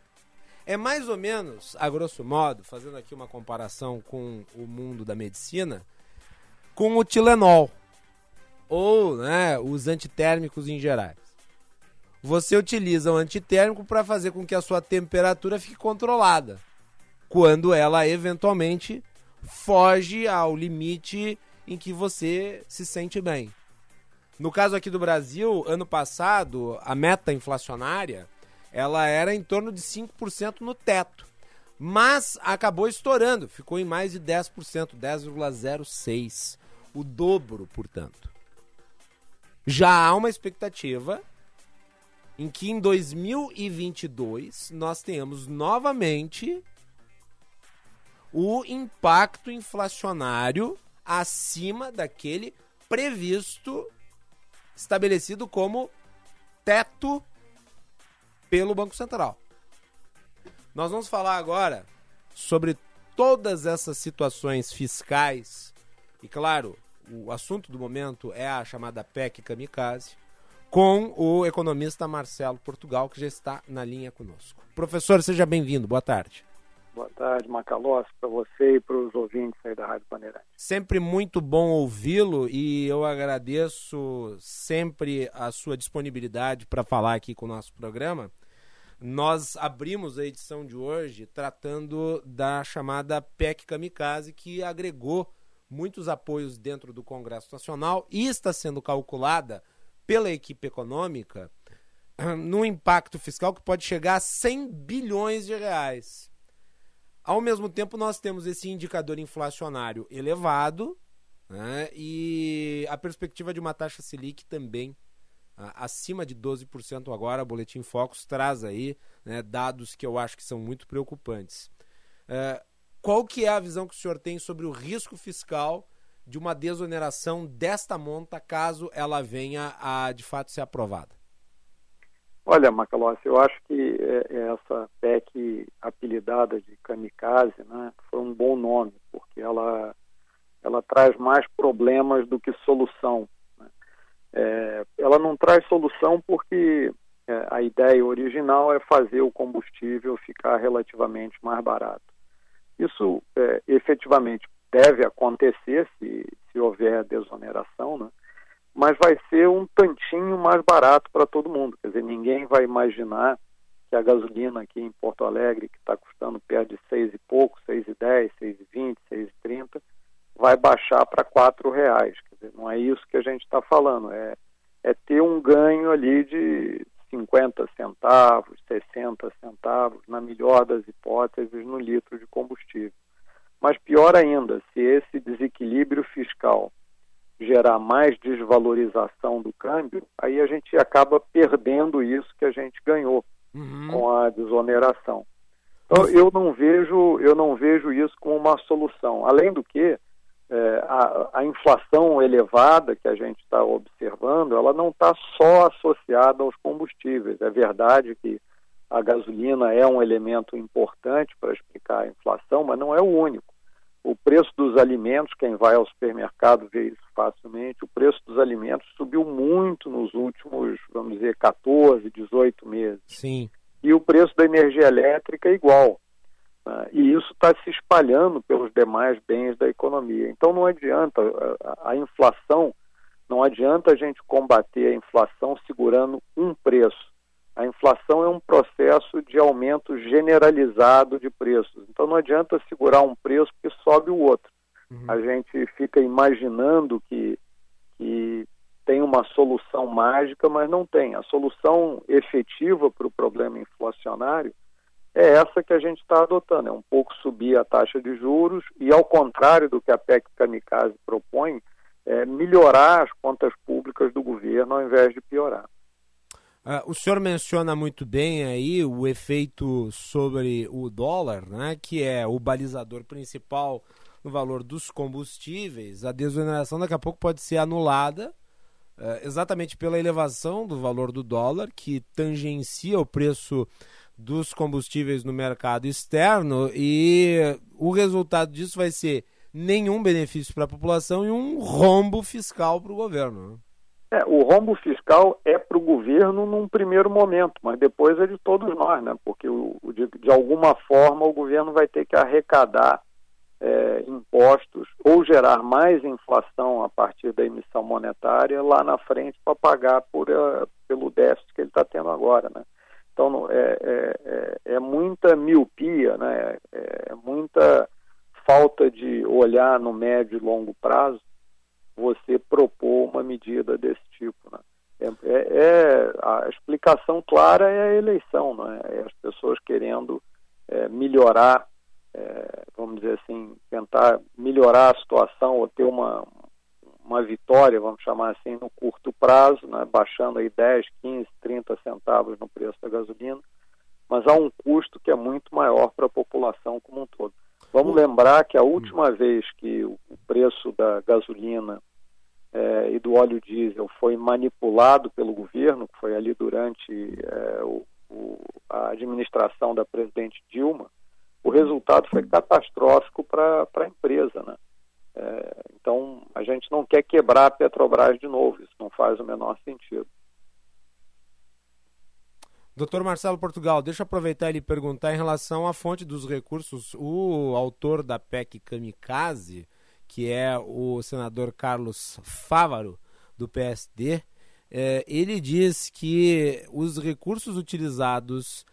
É mais ou menos, a grosso modo, fazendo aqui uma comparação com o mundo da medicina, com o Tilenol ou né, os antitérmicos em gerais. Você utiliza o antitérmico para fazer com que a sua temperatura fique controlada, quando ela eventualmente foge ao limite em que você se sente bem. No caso aqui do Brasil, ano passado, a meta inflacionária ela era em torno de 5% no teto. Mas acabou estourando, ficou em mais de 10%, 10,06%. O dobro, portanto. Já há uma expectativa em que em 2022 nós tenhamos novamente o impacto inflacionário acima daquele previsto, estabelecido como teto pelo Banco Central. Nós vamos falar agora sobre todas essas situações fiscais e, claro, o assunto do momento é a chamada PEC Kamikaze, com o economista Marcelo Portugal, que já está na linha conosco. Professor, seja bem-vindo. Boa tarde. Boa tarde, Macalós, para você e para os ouvintes aí da Rádio Bandeirantes. Sempre muito bom ouvi-lo e eu agradeço sempre a sua disponibilidade para falar aqui com o nosso programa. Nós abrimos a edição de hoje tratando da chamada PEC Kamikaze, que agregou muitos apoios dentro do Congresso Nacional e está sendo calculada pela equipe econômica no impacto fiscal que pode chegar a 100 bilhões de reais. Ao mesmo tempo, nós temos esse indicador inflacionário elevado né, e a perspectiva de uma taxa Selic também acima de 12% agora. O Boletim Focus traz aí né, dados que eu acho que são muito preocupantes. É, qual que é a visão que o senhor tem sobre o risco fiscal de uma desoneração desta monta caso ela venha a de fato ser aprovada? Olha, Macalossi, eu acho que é, é essa PEC apelidada de kamikaze né, foi um bom nome, porque ela, ela traz mais problemas do que solução. É, ela não traz solução porque é, a ideia original é fazer o combustível ficar relativamente mais barato. Isso é, efetivamente deve acontecer se, se houver desoneração, né? mas vai ser um tantinho mais barato para todo mundo. Quer dizer, ninguém vai imaginar que a gasolina aqui em Porto Alegre, que está custando perto de seis e pouco, seis e dez, seis e vinte, seis e trinta, vai baixar para quatro reais. Quer dizer, não é isso que a gente está falando, é, é ter um ganho ali de 50 centavos, 60 centavos, na melhor das hipóteses, no litro de combustível. Mas pior ainda, se esse desequilíbrio fiscal gerar mais desvalorização do câmbio, aí a gente acaba perdendo isso que a gente ganhou uhum. com a desoneração. Então eu não vejo eu não vejo isso como uma solução. Além do que é, a, a, inflação elevada que a gente está observando, ela não está só associada aos combustíveis. É verdade que a gasolina é um elemento importante para explicar a inflação, mas não é o único. O preço dos alimentos, quem vai ao supermercado vê isso facilmente, o preço dos alimentos subiu muito nos últimos, vamos dizer, 14, 18 meses. Sim. E o preço da energia elétrica é igual. Né? E isso está se espalhando pelos demais bens da economia. Então não adianta, a, inflação, não adianta a gente combater a inflação segurando um preço. A inflação é um processo de aumento generalizado de preços. Então não adianta segurar um preço que sobe o outro. A gente fica imaginando que, que tem uma solução mágica, mas não tem. A solução efetiva para o problema inflacionário é essa que a gente está adotando, é um pouco subir a taxa de juros e, ao contrário do que a PEC Kamikaze propõe, é melhorar as contas públicas do governo ao invés de piorar. Ah, o senhor menciona muito bem aí o efeito sobre o dólar, né, que é o balizador principal no valor dos combustíveis. A desoneração daqui a pouco pode ser anulada eh, exatamente pela elevação do valor do dólar, que tangencia o preço dos combustíveis no mercado externo e o resultado disso vai ser nenhum benefício para a população e um rombo fiscal para o governo. né? É, o rombo fiscal é para o governo num primeiro momento, mas depois é de todos nós, né? Porque o, de, de alguma forma o governo vai ter que arrecadar é, impostos ou gerar mais inflação a partir da emissão monetária lá na frente para pagar por, eh, pelo déficit que ele está tendo agora, né? Então é, é, é, é muita miopia, né? É, é muita falta de olhar no médio e longo prazo você propor uma medida desse tipo, né? É, é- é- a explicação clara é a eleição, né? É as pessoas querendo é, melhorar, é, vamos dizer assim, tentar melhorar a situação ou ter uma, uma vitória, vamos chamar assim, no curto prazo, né? baixando aí 10, 15, 30 centavos no preço da gasolina, mas há um custo que é muito maior para a população como um todo. Vamos lembrar que a última vez que o preço da gasolina eh, e do óleo diesel foi manipulado pelo governo, que foi ali durante eh, o- o- a administração da presidente Dilma, o resultado foi catastrófico para a empresa. Né? Eh, então, a gente não quer quebrar a Petrobras de novo, isso não faz o menor sentido. Doutor Marcelo Portugal, deixa eu aproveitar e lhe perguntar em relação à fonte dos recursos. O autor da PEC Kamikaze, que é o senador Carlos Fávaro, do PSD, eh, ele diz que os recursos utilizados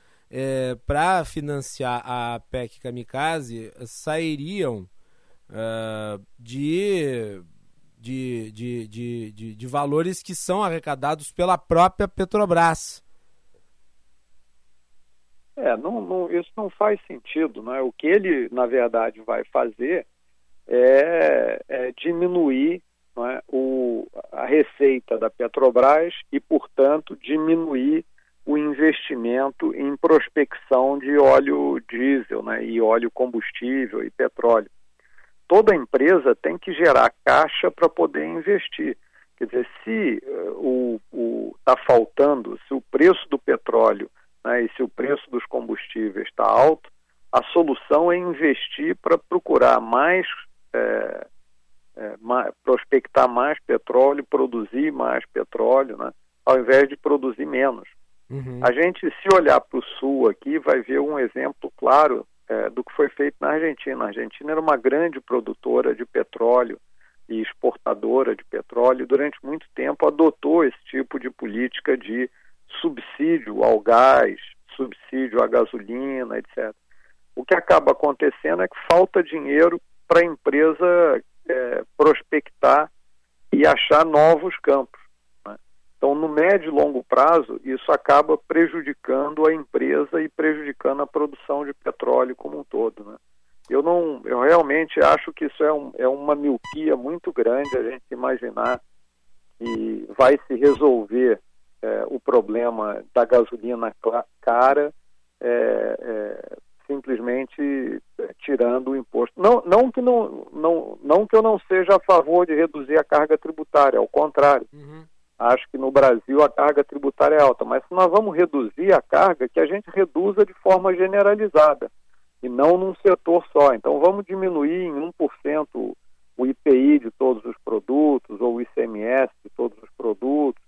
para financiar a PEC Kamikaze sairiam eh, de, de, de, de, de, de valores que são arrecadados pela própria Petrobras. É, não, não- isso não faz sentido. Né? O que ele, na verdade, vai fazer é, é diminuir é, o, a receita da Petrobras e, portanto, diminuir o investimento em prospecção de óleo diesel né, e óleo combustível e petróleo. Toda empresa tem que gerar caixa para poder investir. Quer dizer, se eh, o está faltando, se o preço do petróleo né, e se o preço dos combustíveis está alto, a solução é investir para procurar mais, é, é, ma- prospectar mais petróleo, produzir mais petróleo, né, ao invés de produzir menos. A gente, se olhar para o sul aqui, vai ver um exemplo claro é, do que foi feito na Argentina. A Argentina era uma grande produtora de petróleo e exportadora de petróleo e durante muito tempo adotou esse tipo de política de subsídio ao gás, subsídio à gasolina, etc. O que acaba acontecendo é que falta dinheiro para a empresa é, prospectar e achar novos campos. Então, no médio e longo prazo, isso acaba prejudicando a empresa e prejudicando a produção de petróleo como um todo. Né? Eu não, eu realmente acho que isso é, um, é uma miopia muito grande a gente imaginar que vai se resolver é, o problema da gasolina cara é, é, simplesmente tirando o imposto. Não, não, que não, não, não que eu não seja a favor de reduzir a carga tributária, ao contrário. Acho que no Brasil a carga tributária é alta, mas se nós vamos reduzir a carga, que a gente reduza de forma generalizada. e não num setor só. Então vamos diminuir em 1% o IPI de todos os produtos ou o ICMS de todos os produtos.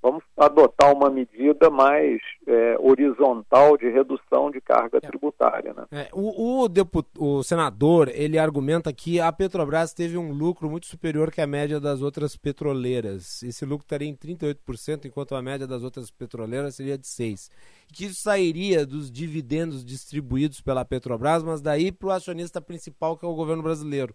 Vamos adotar uma medida mais é, horizontal de redução de carga tributária. Né? É, o, o, o senador ele argumenta que a Petrobras teve um lucro muito superior que a média das outras petroleiras. Esse lucro estaria em 38%, enquanto a média das outras petroleiras seria de 6%. Que isso sairia dos dividendos distribuídos pela Petrobras, mas daí para o acionista principal, que é o governo brasileiro.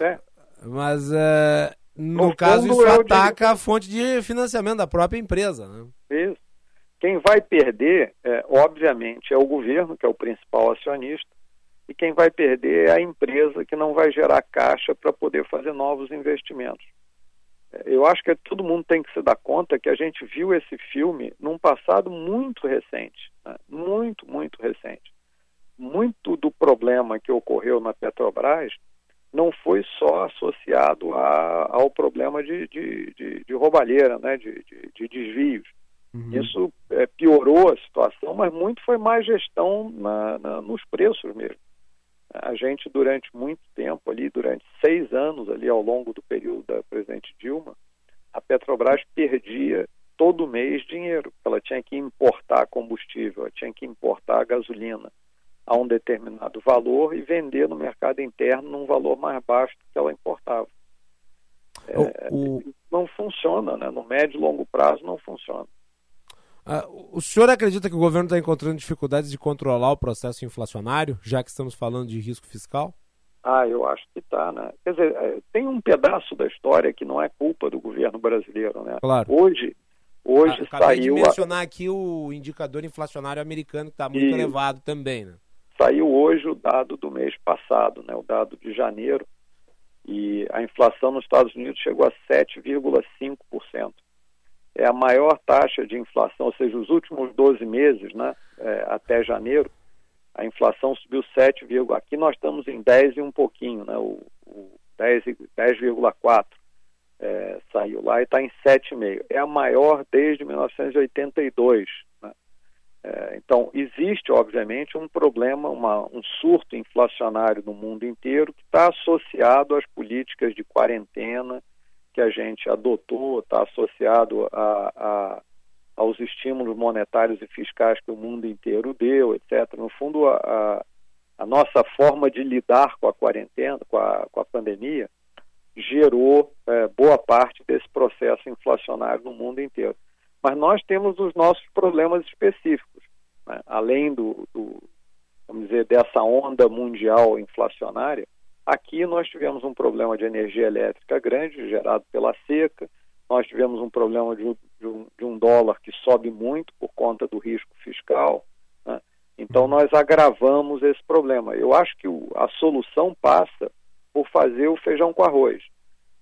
É. Mas uh, no, No caso isso ataca a fonte de financiamento da própria empresa. Né? Isso. Quem vai perder, é, obviamente, é o governo, que é o principal acionista, e quem vai perder é a empresa que não vai gerar caixa para poder fazer novos investimentos. É, Eu acho que todo mundo tem que se dar conta que a gente viu esse filme num passado muito recente, né? muito, muito recente. Muito do problema que ocorreu na Petrobras não foi só associado a, ao problema de, de, de, de roubalheira, né? de, de, de desvios. Isso é, piorou a situação, mas muito foi má gestão na, na, nos preços mesmo. A gente, durante muito tempo ali, durante seis anos ali ao longo do período da presidente Dilma, a Petrobras perdia todo mês dinheiro. Ela tinha que importar combustível, ela tinha que importar gasolina a um determinado valor e vender no mercado interno num valor mais baixo do que ela importava. É, Não funciona, né? No médio e longo prazo não funciona. Ah, o senhor acredita que o governo está encontrando dificuldades de controlar o processo inflacionário, já que estamos falando de risco fiscal? Ah, eu acho que está, né? Quer dizer, é, tem um pedaço da história que não é culpa do governo brasileiro, né? Claro. Hoje, hoje Ah, Acabei saiu de a- mencionar aqui o indicador inflacionário americano, que está muito Isso. elevado também, né? Saiu hoje o dado do mês passado, né, o dado de janeiro, e a inflação nos Estados Unidos chegou a 7,5%. É a maior taxa de inflação, ou seja, os últimos 12 meses, né, é, até janeiro, a inflação subiu 7, aqui nós estamos em 10 e um pouquinho, né, o, o 10 e- 10,4 é, saiu lá e está em 7,5. É a maior desde 1982. É, então, existe, obviamente, um problema, uma, um surto inflacionário no mundo inteiro que está associado às políticas de quarentena que a gente adotou, está associado a, a- aos estímulos monetários e fiscais que o mundo inteiro deu, etc. No fundo, a, a- nossa forma de lidar com a quarentena, com a, com pandemia, gerou é, boa parte desse processo inflacionário no mundo inteiro. Mas nós temos os nossos problemas específicos. né? Além do, do, vamos dizer, dessa onda mundial inflacionária, aqui nós tivemos um problema de energia elétrica grande, gerado pela seca, nós tivemos um problema de, um- de um, de um dólar que sobe muito por conta do risco fiscal. né? Então nós agravamos esse problema. Eu acho que o- a solução passa por fazer o feijão com arroz.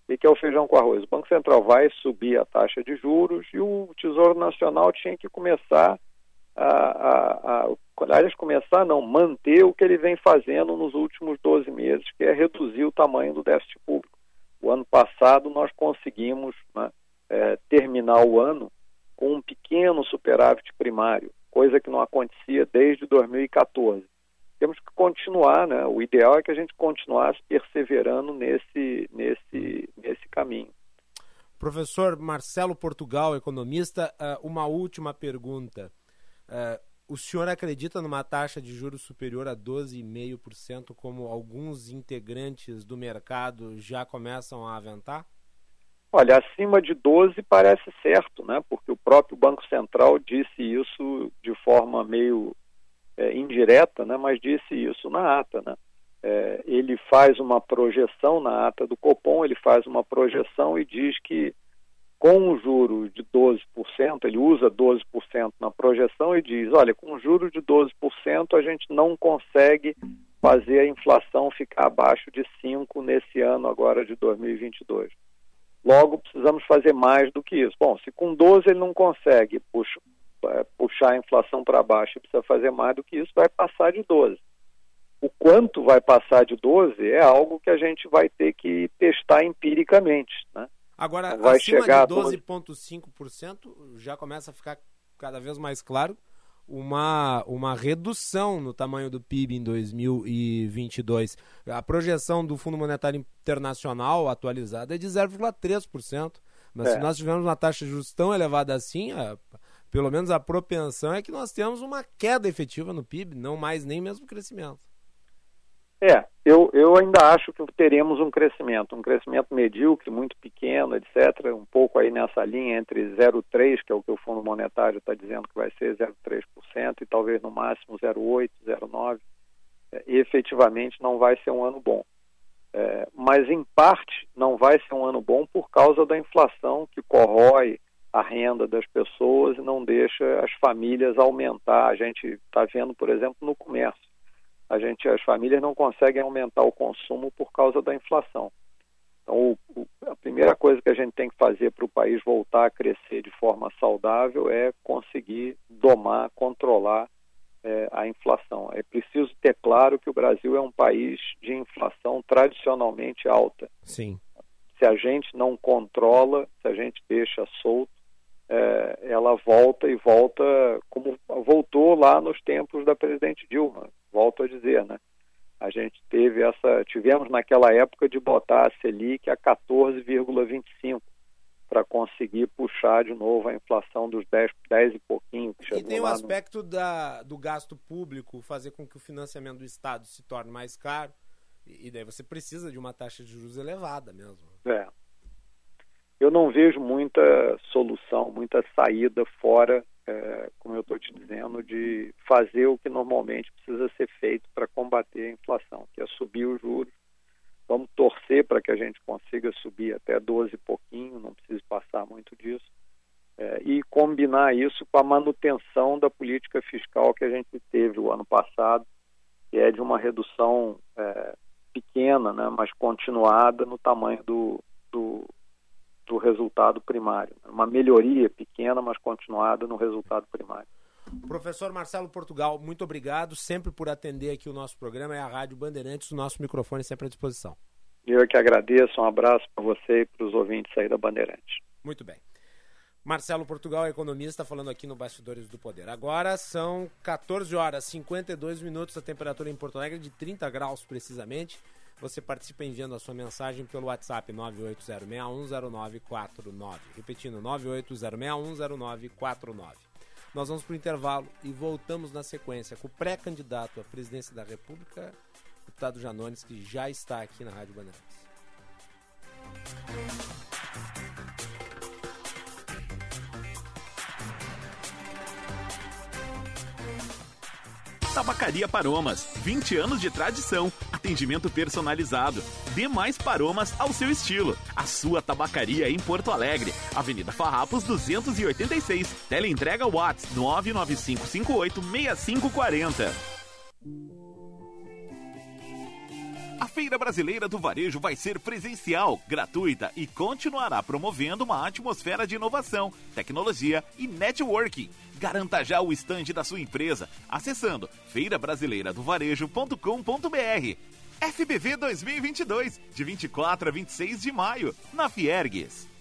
O que é o feijão com arroz? O Banco Central vai subir a taxa de juros e o Tesouro Nacional tinha que começar a, a, a começar não, manter o que ele vem fazendo nos últimos 12 meses, que é reduzir o tamanho do déficit público. O ano passado nós conseguimos né, eh, terminar o ano com um pequeno superávit primário, coisa que não acontecia desde 2014 temos que continuar, né? O ideal é que a gente continuasse perseverando nesse, nesse, nesse caminho. Professor Marcelo Portugal, economista, ah, uma última pergunta. Ah, o senhor acredita numa taxa de juros superior a 12,5%, como alguns integrantes do mercado já começam a aventar? Olha, acima de 12 parece certo, né? Porque o próprio Banco Central disse isso de forma meio é, indireta, né? Mas disse isso na ata, né? É, ele faz uma projeção na ata do Copom, ele faz uma projeção e diz que com um juro de 12%, ele usa 12% na projeção e diz, olha, com um juro de 12% a gente não consegue fazer a inflação ficar abaixo de 5 nesse ano agora de 2022. Logo, precisamos fazer mais do que isso. Bom, se com 12 ele não consegue puxar a inflação para baixo e precisa fazer mais do que isso, vai passar de 12. O quanto vai passar de 12 é algo que a gente vai ter que testar empiricamente, né? Agora, vai acima chegar de 12. 12,5% já começa a ficar cada vez mais claro uma, uma redução no tamanho do PIB em 2022. A projeção do Fundo Monetário Internacional atualizada é de 0,3%. Mas É. se nós tivermos uma taxa de juros tão elevada assim, a- pelo menos a propensão é que nós temos uma queda efetiva no PIB, não mais nem mesmo crescimento. É, eu, eu ainda acho que teremos um crescimento, um crescimento medíocre, muito pequeno, etc., um pouco aí nessa linha entre 0,3%, que é o que o Fundo Monetário está dizendo que vai ser 0,3%, e talvez no máximo 0,8%, 0,9%. É, efetivamente não vai ser um ano bom. É, mas, em parte, não vai ser um ano bom por causa da inflação que corrói a renda das pessoas e não deixa as famílias aumentar. A gente está vendo, por exemplo, no comércio a gente, as famílias não conseguem aumentar o consumo por causa da inflação. Então, o, o, a primeira coisa que a gente tem que fazer para o país voltar a crescer de forma saudável é conseguir domar, controlar eh, a inflação. É preciso ter claro que o Brasil é um país de inflação tradicionalmente alta. Sim. Se a gente não controla, se a gente deixa solto, eh, ela volta e volta como voltou lá nos tempos da presidente Dilma. Volto a dizer, né? A gente teve essa, tivemos naquela época de botar a Selic a 14,25 para conseguir puxar de novo a inflação dos 10, 10 e pouquinho E tem o no- aspecto da, do gasto público fazer com que o financiamento do Estado se torne mais caro. E daí você precisa de uma taxa de juros elevada mesmo. É. Eu não vejo muita solução, muita saída fora, é, como eu estou te dizendo, de fazer o que normalmente precisa ser feito para combater a inflação, que é subir os juros. Vamos torcer para que a gente consiga subir até 12 e pouquinho, não precisa passar muito disso, é, e combinar isso com a manutenção da política fiscal que a gente teve o ano passado, que é de uma redução é, pequena, né, mas continuada no tamanho do, do, do resultado primário. Uma melhoria pequena, mas continuada no resultado primário. Professor Marcelo Portugal, muito obrigado sempre por atender aqui o nosso programa. É a Rádio Bandeirantes, o nosso microfone sempre à disposição. Eu é que agradeço, um abraço para você e para os ouvintes aí da Bandeirante. Muito bem. Marcelo Portugal, economista, falando aqui no Bastidores do Poder. Agora são 14 horas 52 minutos, a temperatura em Porto Alegre é de 30 graus precisamente. Você participa enviando a sua mensagem pelo WhatsApp 980610949. Repetindo, 980610949. Nós vamos para o intervalo e voltamos na sequência com o pré-candidato à presidência da República, deputado Janones, que já está aqui na Rádio Bandeirantes. Tabacaria Paromas, 20 anos de tradição, atendimento personalizado. Dê mais paromas ao seu estilo. A sua tabacaria em Porto Alegre, Avenida Farrapos 286. Teleentrega Whats 995586540. A Feira Brasileira do Varejo vai ser presencial, gratuita e continuará promovendo uma atmosfera de inovação, tecnologia e networking. Garanta já o estande da sua empresa acessando feirabrasileiradovarejo.com.br. FBV 2022, de 24 a 26 de maio, na Fiergues.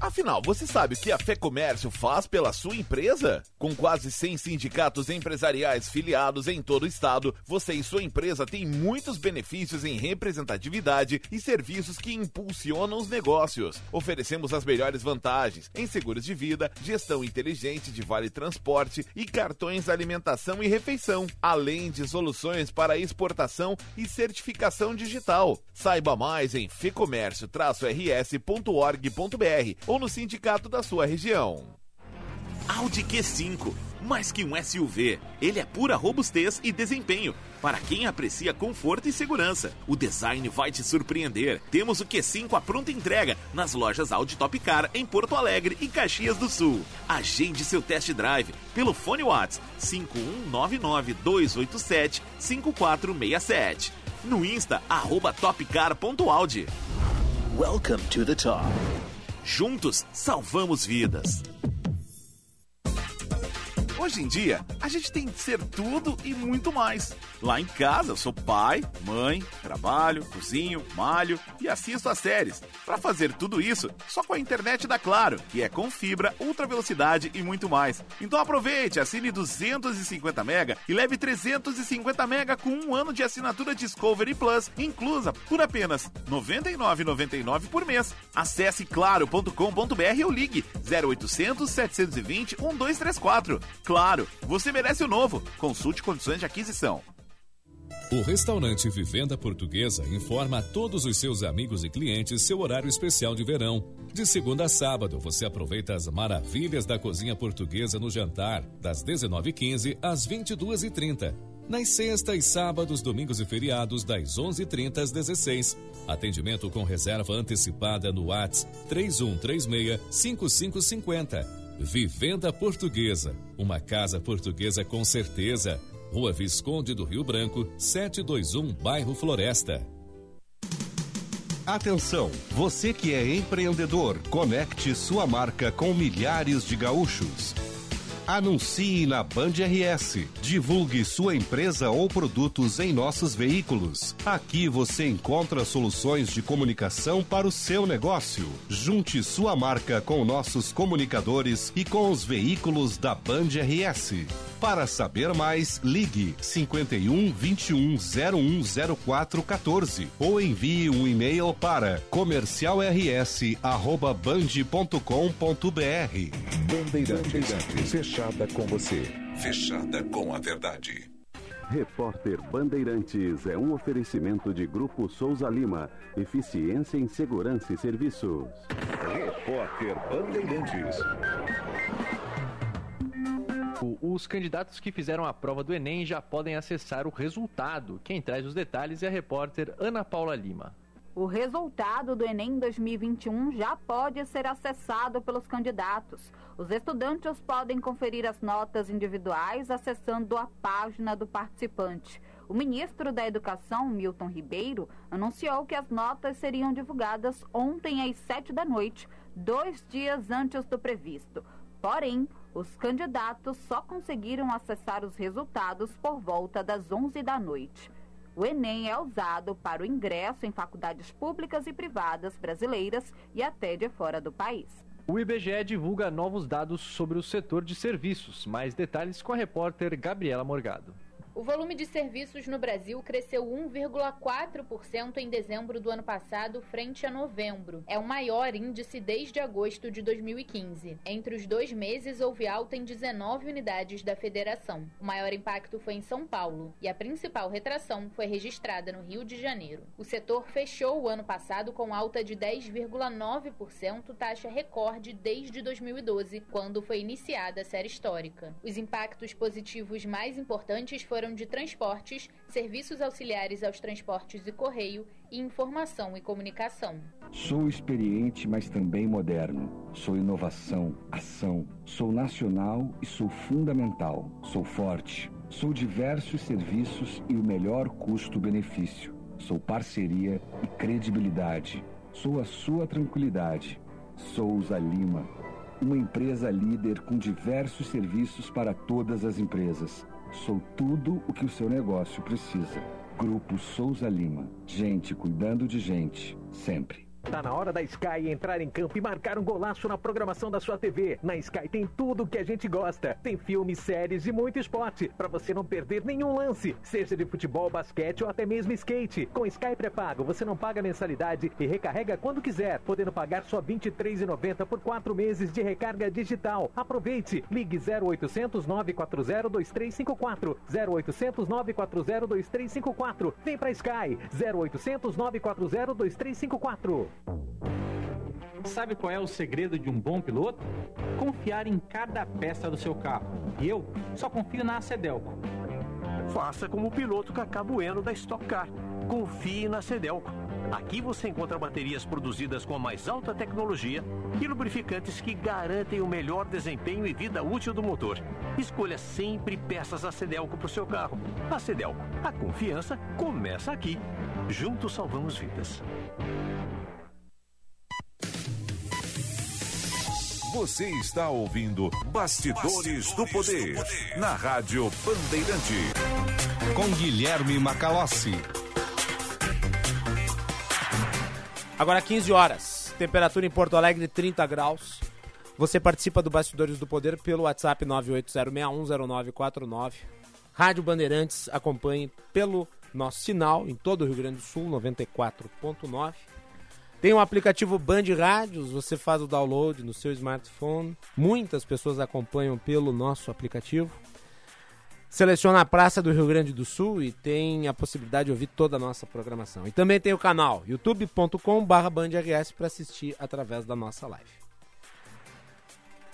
Afinal, você sabe o que a Fé Comércio faz pela sua empresa? Com quase 100 sindicatos empresariais filiados em todo o estado, você e sua empresa têm muitos benefícios em representatividade e serviços que impulsionam os negócios. Oferecemos as melhores vantagens em seguros de vida, gestão inteligente de vale transporte e cartões alimentação e refeição, além de soluções para exportação e certificação digital. Saiba mais em fecomércio-rs.org.br ou no sindicato da sua região. Audi Q5, mais que um SUV, ele é pura robustez e desempenho. Para quem aprecia conforto e segurança, o design vai te surpreender. Temos o Q5 à pronta entrega nas lojas Audi Top Car em Porto Alegre e Caxias do Sul. Agende seu test drive pelo fone Whats 51992875467. No Insta, arroba topcar.audi. Welcome to the top. Juntos, salvamos vidas. Hoje em dia, a gente tem que ser tudo e muito mais. Lá em casa, eu sou pai, mãe, trabalho, cozinho, malho e assisto as séries. Para fazer tudo isso, só com a internet da Claro, que é com fibra, ultra velocidade e muito mais. Então aproveite, assine 250 mega e leve 350 mega com um ano de assinatura Discovery Plus inclusa por apenas R$ 99,99 por mês. Acesse claro.com.br ou ligue 0800 720 1234. Claro, você merece o novo. Consulte condições de aquisição. O restaurante Vivenda Portuguesa informa a todos os seus amigos e clientes seu horário especial de verão. De segunda a sábado, você aproveita as maravilhas da cozinha portuguesa no jantar, das 19h15 às 22h30. Nas sextas, sábados, domingos e feriados, das 11h30 às 16 Atendimento com reserva antecipada no WhatsApp 3136-5550. Vivenda Portuguesa. Uma casa portuguesa com certeza. Rua Visconde do Rio Branco, 721, Bairro Floresta. Atenção, você que é empreendedor, conecte sua marca com milhares de gaúchos. Anuncie na Band RS. Divulgue sua empresa ou produtos em nossos veículos. Aqui você encontra soluções de comunicação para o seu negócio. Junte sua marca com nossos comunicadores e com os veículos da Band RS. Para saber mais, ligue 51 21 0104 14 ou envie um e-mail para comercialrs@band.com.br. Bandeirantes, fechada com você, fechada com a verdade. Repórter Bandeirantes é um oferecimento de Grupo Souza Lima. Eficiência em Segurança e Serviços. Repórter Bandeirantes. Os candidatos que fizeram a prova do Enem já podem acessar o resultado. Quem traz os detalhes é a repórter Ana Paula Lima. O resultado do Enem 2021 já pode ser acessado pelos candidatos. Os estudantes podem conferir as notas individuais acessando a página do participante. O ministro da Educação, Milton Ribeiro, anunciou que as notas seriam divulgadas ontem às sete da noite, dois dias antes do previsto. Porém, os candidatos só conseguiram acessar os resultados por volta das 11 da noite. O Enem é usado para o ingresso em faculdades públicas e privadas brasileiras e até de fora do país. O IBGE divulga novos dados sobre o setor de serviços. Mais detalhes com a repórter Gabriela Morgado. O volume de serviços no Brasil cresceu 1,4% em dezembro do ano passado frente a novembro. É o maior índice desde agosto de 2015. Entre os dois meses, houve alta em 19 unidades da federação. O maior impacto foi em São Paulo e a principal retração foi registrada no Rio de Janeiro. O setor fechou o ano passado com alta de 10,9%, taxa recorde desde 2012, quando foi iniciada a série histórica. Os impactos positivos mais importantes foram de transportes, serviços auxiliares aos transportes e correio e informação e comunicação. Sou experiente, mas também moderno. Sou inovação, ação. Sou nacional e sou fundamental. Sou forte. Sou diversos serviços e o melhor custo-benefício. Sou parceria e credibilidade. Sou a sua tranquilidade. Souza Lima, uma empresa líder com diversos serviços para todas as empresas. Sou tudo o que o seu negócio precisa. Grupo Souza Lima. Gente cuidando de gente, sempre. Tá na hora da Sky entrar em campo e marcar um golaço na programação da sua TV. Na Sky tem tudo que a gente gosta. Tem filmes, séries e muito esporte, para você não perder nenhum lance, seja de futebol, basquete ou até mesmo skate. Com Sky pré-pago, você não paga mensalidade e recarrega quando quiser, podendo pagar só R$ 23,90 por quatro meses de recarga digital. Aproveite! Ligue 0800 940 2354 0800 940 2354. Vem pra Sky 0800 940 2354. Sabe qual é o segredo de um bom piloto? Confiar em cada peça do seu carro. E eu só confio na Cedelco. Faça como o piloto Cacá Bueno da Stock Car. Confie na Cedelco. Aqui você encontra baterias produzidas com a mais alta tecnologia e lubrificantes que garantem o melhor desempenho e vida útil do motor. Escolha sempre peças a Cedelco para o seu carro. A Cedelco, a confiança começa aqui. Juntos salvamos vidas. Você está ouvindo Bastidores, do, Poder, na Rádio Bandeirante. Com Guilherme Macalossi. Agora 15 horas, temperatura em Porto Alegre 30 graus. Você participa do Bastidores do Poder pelo WhatsApp 980610949. Rádio Bandeirantes, acompanhe pelo nosso sinal em todo o Rio Grande do Sul, 94.9. Tem o aplicativo Band Rádios, você faz o download no seu smartphone. Muitas pessoas acompanham pelo nosso aplicativo. Seleciona a Praça do Rio Grande do Sul e tem a possibilidade de ouvir toda a nossa programação. E também tem o canal youtube.com/bandrs para assistir através da nossa live.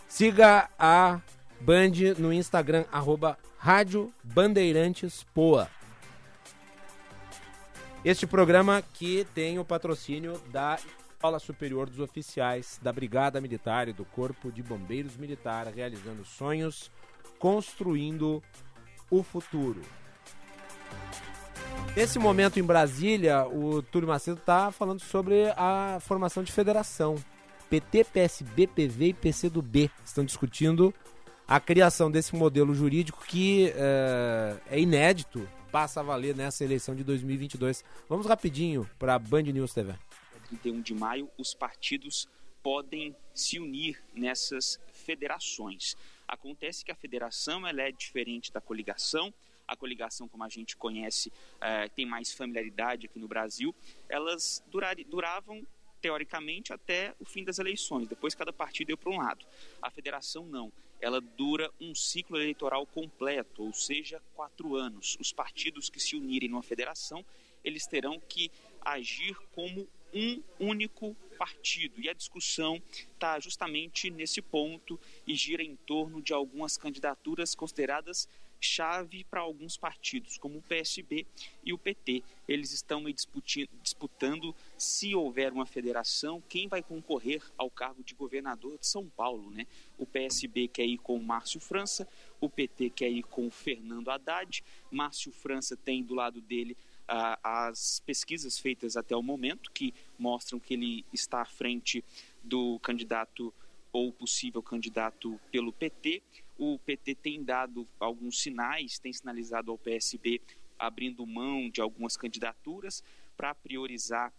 Siga a Band no Instagram arroba Rádio Bandeirantes Poa. Este programa que tem o patrocínio da Escola Superior dos Oficiais, da Brigada Militar e do Corpo de Bombeiros Militar, realizando sonhos, construindo o futuro. Nesse momento em Brasília, o Túlio Macedo está falando sobre a formação de federação. PT, PSB, PV e PCdoB estão discutindo a criação desse modelo jurídico que é, é inédito passa a valer nessa eleição de 2022. Vamos rapidinho para a Band News TV. 31 de maio, os partidos podem se unir nessas federações. Acontece que a federação ela é diferente da coligação. A coligação, como a gente conhece, é, tem mais familiaridade aqui no Brasil. Elas durar, duravam teoricamente até o fim das eleições. Depois cada partido deu para um lado. A federação não ela dura um ciclo eleitoral completo, ou seja, quatro anos. Os partidos que se unirem numa federação, eles terão que agir como um único partido. E a discussão está justamente nesse ponto e gira em torno de algumas candidaturas consideradas chave para alguns partidos, como o PSB e o PT. Eles estão disputando, se houver uma federação, quem vai concorrer ao cargo de governador de São Paulo. Né? O PSB quer ir com o Márcio França, o PT quer ir com o Fernando Haddad. Márcio França tem do lado dele ah, as pesquisas feitas até o momento, que mostram que ele está à frente do candidato ou possível candidato pelo PT. O PT tem dado alguns sinais, tem sinalizado ao PSB abrindo mão de algumas candidaturas para priorizar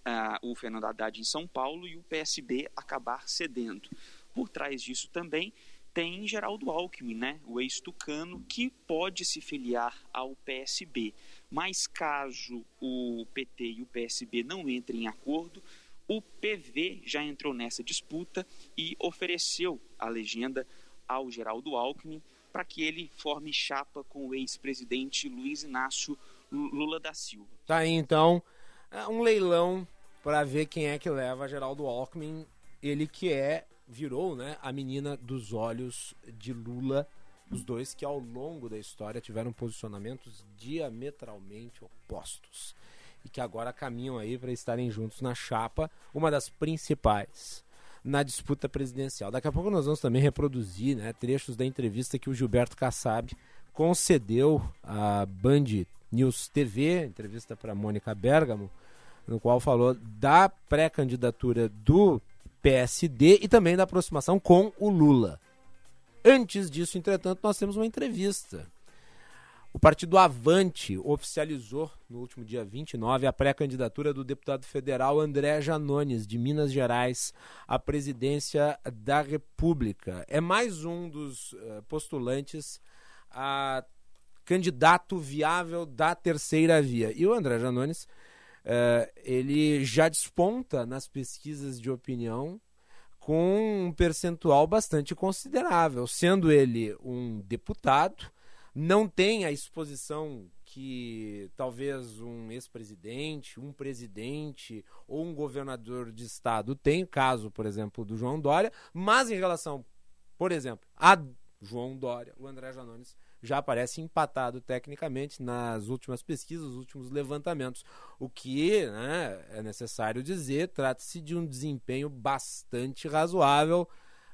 uh, o Fernando Haddad em São Paulo e o PSB acabar cedendo. Por trás disso também tem Geraldo Alckmin, né, o ex-tucano, que pode se filiar ao PSB. Mas caso o PT e o PSB não entrem em acordo, o PV já entrou nessa disputa e ofereceu a legenda ao Geraldo Alckmin para que ele forme chapa com o ex-presidente Luiz Inácio Lula da Silva. Tá aí então é um leilão para ver quem é que leva Geraldo Alckmin, ele que é virou, né, a menina dos olhos de Lula, os dois que ao longo da história tiveram posicionamentos diametralmente opostos e que agora caminham aí para estarem juntos na chapa, uma das principais na disputa presidencial. Daqui a pouco nós vamos também reproduzir né, trechos da entrevista que o Gilberto Kassab concedeu à Band News TV, entrevista para Mônica Bergamo, no qual falou da pré-candidatura do PSD e também da aproximação com o Lula. Antes disso, entretanto, nós temos uma entrevista o partido Avante oficializou no último dia 29 a pré-candidatura do deputado federal André Janones, de Minas Gerais, à presidência da República. É mais um dos uh, postulantes a candidato viável da terceira via. E o André Janones, uh, ele já desponta nas pesquisas de opinião com um percentual bastante considerável, sendo ele um deputado não tem a exposição que talvez um ex-presidente, um presidente ou um governador de estado tem, caso, por exemplo, do João Dória, mas em relação, por exemplo, a João Dória, o André Janones já aparece empatado tecnicamente nas últimas pesquisas, os últimos levantamentos. O que né, é necessário dizer, trata-se de um desempenho bastante razoável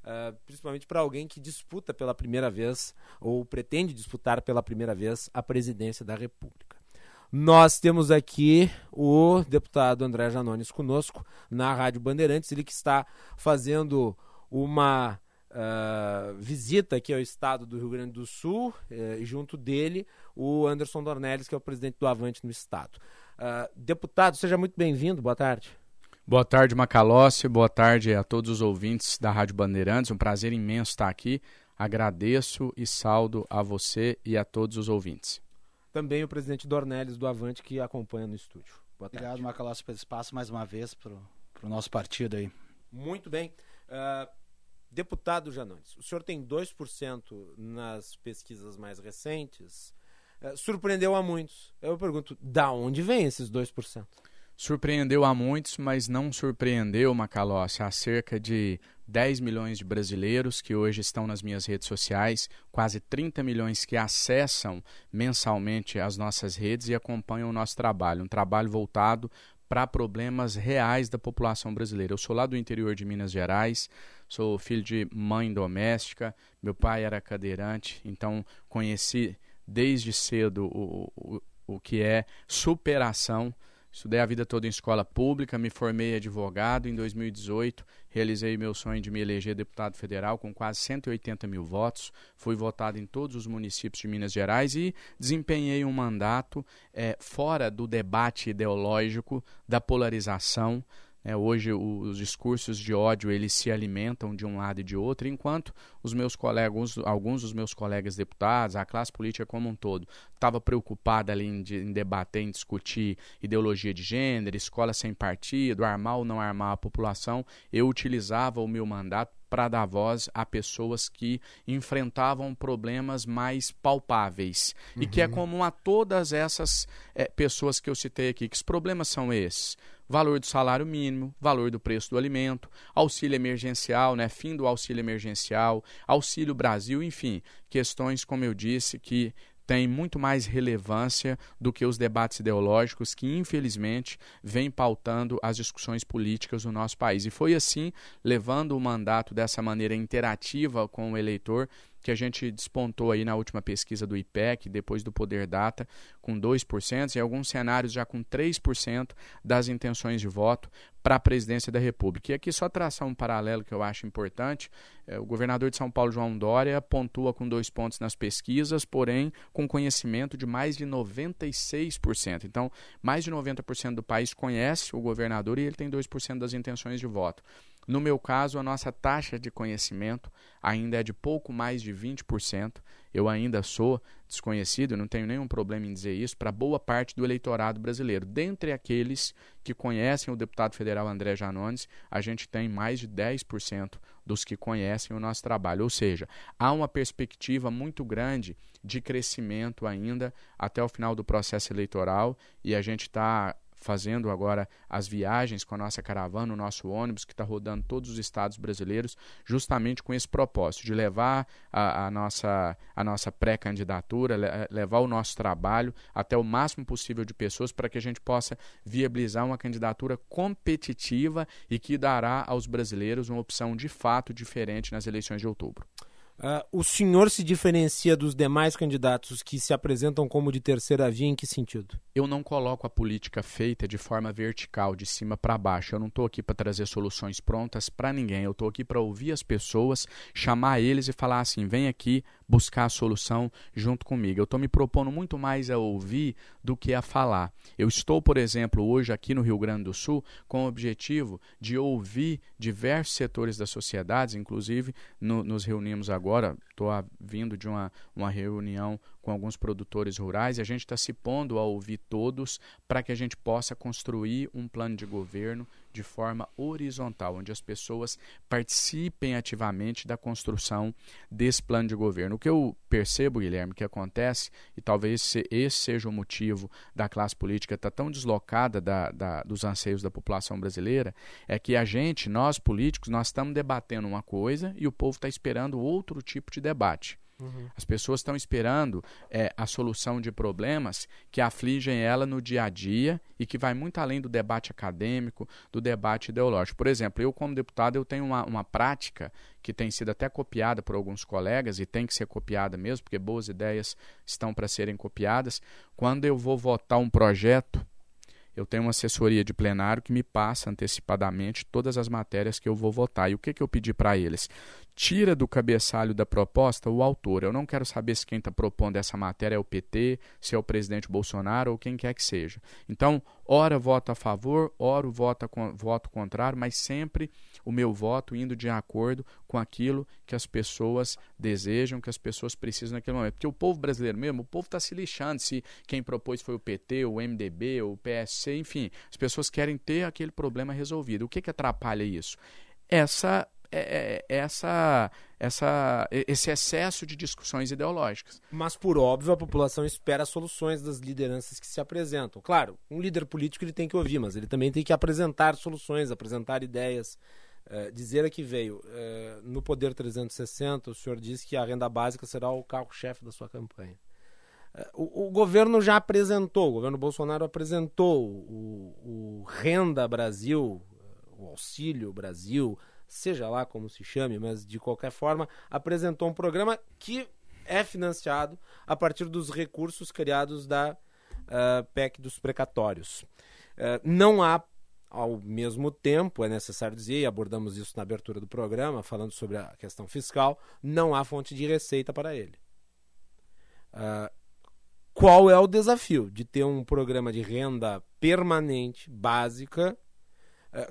uh, principalmente para alguém que disputa pela primeira vez ou pretende disputar pela primeira vez a presidência da República. Nós temos aqui o deputado André Janones conosco na Rádio Bandeirantes, ele que está fazendo uma uh, visita aqui ao estado do Rio Grande do Sul, uh, junto dele o Anderson Dornelles, que é o presidente do Avante no estado. Uh, deputado, seja muito bem-vindo, boa tarde. Boa tarde, Macalossi, boa tarde a todos os ouvintes da Rádio Bandeirantes, um prazer imenso estar aqui. Agradeço e saldo a você e a todos os ouvintes. Também o presidente Dornelles do Avante que acompanha no estúdio. Boa Obrigado, tarde. Macalossi, pelo espaço mais uma vez para o nosso partido aí. Muito bem. Uh, deputado Janones, o senhor tem 2% nas pesquisas mais recentes. Uh, surpreendeu a muitos. Eu pergunto, da onde vem esses 2%? Surpreendeu a muitos, mas não surpreendeu, Macalossi, há cerca de 10 milhões de brasileiros que hoje estão nas minhas redes sociais, quase 30 milhões que acessam mensalmente as nossas redes e acompanham o nosso trabalho. Um trabalho voltado para problemas reais da população brasileira. Eu sou lá do interior de Minas Gerais, sou filho de mãe doméstica, meu pai era cadeirante, então conheci desde cedo o, o, o que é superação Estudei a vida toda em escola pública, me formei advogado. Em 2018, realizei meu sonho de me eleger deputado federal com quase 180 mil votos. Fui votado em todos os municípios de Minas Gerais e desempenhei um mandato é, fora do debate ideológico, da polarização, é, hoje os discursos de ódio eles se alimentam de um lado e de outro, enquanto os meus colegas, alguns dos meus colegas deputados, a classe política como um todo, estava preocupada ali em, em, debater, em discutir ideologia de gênero, escola sem partido, armar ou não armar a população, eu utilizava o meu mandato para dar voz a pessoas que enfrentavam problemas mais palpáveis uhum. e que é uhum. comum a todas essas é, pessoas que eu citei aqui. Que problemas são esses? valor do salário mínimo, valor do preço do alimento, auxílio emergencial, né, fim do auxílio emergencial, auxílio Brasil, enfim, questões, como eu disse, que têm muito mais relevância do que os debates ideológicos que, infelizmente, vêm pautando as discussões políticas no nosso país. E foi assim, levando o mandato dessa maneira interativa com o eleitor, que a gente despontou aí na última pesquisa do IPEC, depois do Poder Data, com 2%, e alguns cenários já com 3% das intenções de voto para a presidência da República. E aqui só traçar um paralelo que eu acho importante, é, o governador de São Paulo, João Dória, pontua com dois pontos nas pesquisas, porém com conhecimento de mais de 96%. Então, mais de 90% do país conhece o governador e ele tem 2% das intenções de voto. No meu caso, a nossa taxa de conhecimento ainda é de pouco mais de 20%. Eu ainda sou desconhecido, não tenho nenhum problema em dizer isso, para boa parte do eleitorado brasileiro. Dentre aqueles que conhecem o deputado federal André Janones, a gente tem mais de 10% dos que conhecem o nosso trabalho. Ou seja, há uma perspectiva muito grande de crescimento ainda até o final do processo eleitoral e a gente está fazendo agora as viagens com a nossa caravana, o nosso ônibus, que está rodando todos os estados brasileiros, justamente com esse propósito de levar a, a nossa, a nossa pré-candidatura, le, levar o nosso trabalho até o máximo possível de pessoas para que a gente possa viabilizar uma candidatura competitiva e que dará aos brasileiros uma opção de fato diferente nas eleições de outubro. Uh, o senhor se diferencia dos demais candidatos que se apresentam como de terceira via em que sentido? Eu não coloco a política feita de forma vertical, de cima para baixo. Eu não estou aqui para trazer soluções prontas para ninguém. Eu estou aqui para ouvir as pessoas, chamar eles e falar assim: vem aqui buscar a solução junto comigo. Eu estou me propondo muito mais a ouvir do que a falar. Eu estou, por exemplo, hoje aqui no Rio Grande do Sul com o objetivo de ouvir diversos setores da sociedade, inclusive no, nos reunimos agora estou vindo de uma, uma reunião com alguns produtores rurais e a gente está se pondo a ouvir todos para que a gente possa construir um plano de governo de forma horizontal, onde as pessoas participem ativamente da construção desse plano de governo. O que eu percebo, Guilherme, que acontece, e talvez esse seja o motivo da classe política estar tá tão deslocada da, da, dos anseios da população brasileira, é que a gente, nós políticos, nós estamos debatendo uma coisa e o povo está esperando outro tipo de debate. Uhum. As pessoas estão esperando é, a solução de problemas que afligem ela no dia a dia e que vai muito além do debate acadêmico, do debate ideológico. Por exemplo, eu como deputado eu tenho uma, uma prática que tem sido até copiada por alguns colegas e tem que ser copiada mesmo, porque boas ideias estão para serem copiadas. Quando eu vou votar um projeto eu tenho uma assessoria de plenário que me passa antecipadamente todas as matérias que eu vou votar. E o que, que eu pedi para eles? Tira do cabeçalho da proposta o autor. Eu não quero saber se quem está propondo essa matéria é o PT, se é o presidente Bolsonaro ou quem quer que seja. Então, ora voto a favor, ora vota, voto contrário, mas sempre o meu voto indo de acordo com aquilo que as pessoas desejam, que as pessoas precisam naquele momento. Porque o povo brasileiro mesmo, o povo está se lixando se quem propôs foi o PT, o MDB, o PSC, enfim. As pessoas querem ter aquele problema resolvido. O que, que atrapalha isso? Essa é, é, essa, essa, esse excesso de discussões ideológicas. Mas, por óbvio, a população espera soluções das lideranças que se apresentam. Claro, um líder político ele tem que ouvir, mas ele também tem que apresentar soluções, apresentar ideias. Uh, dizer a que veio, uh, no Poder 360, o senhor disse que a renda básica será o carro-chefe da sua campanha. O, o, governo já apresentou, o governo Bolsonaro apresentou o, o, Renda Brasil, o Auxílio Brasil, seja lá como se chame, mas de qualquer forma, apresentou um programa que é financiado a partir dos recursos criados da uh, PEC dos precatórios. Uh, não há, ao mesmo tempo, é necessário dizer, e abordamos isso na abertura do programa, falando sobre a questão fiscal, não há fonte de receita para ele. Uh, qual é o desafio de ter um programa de renda permanente, básica,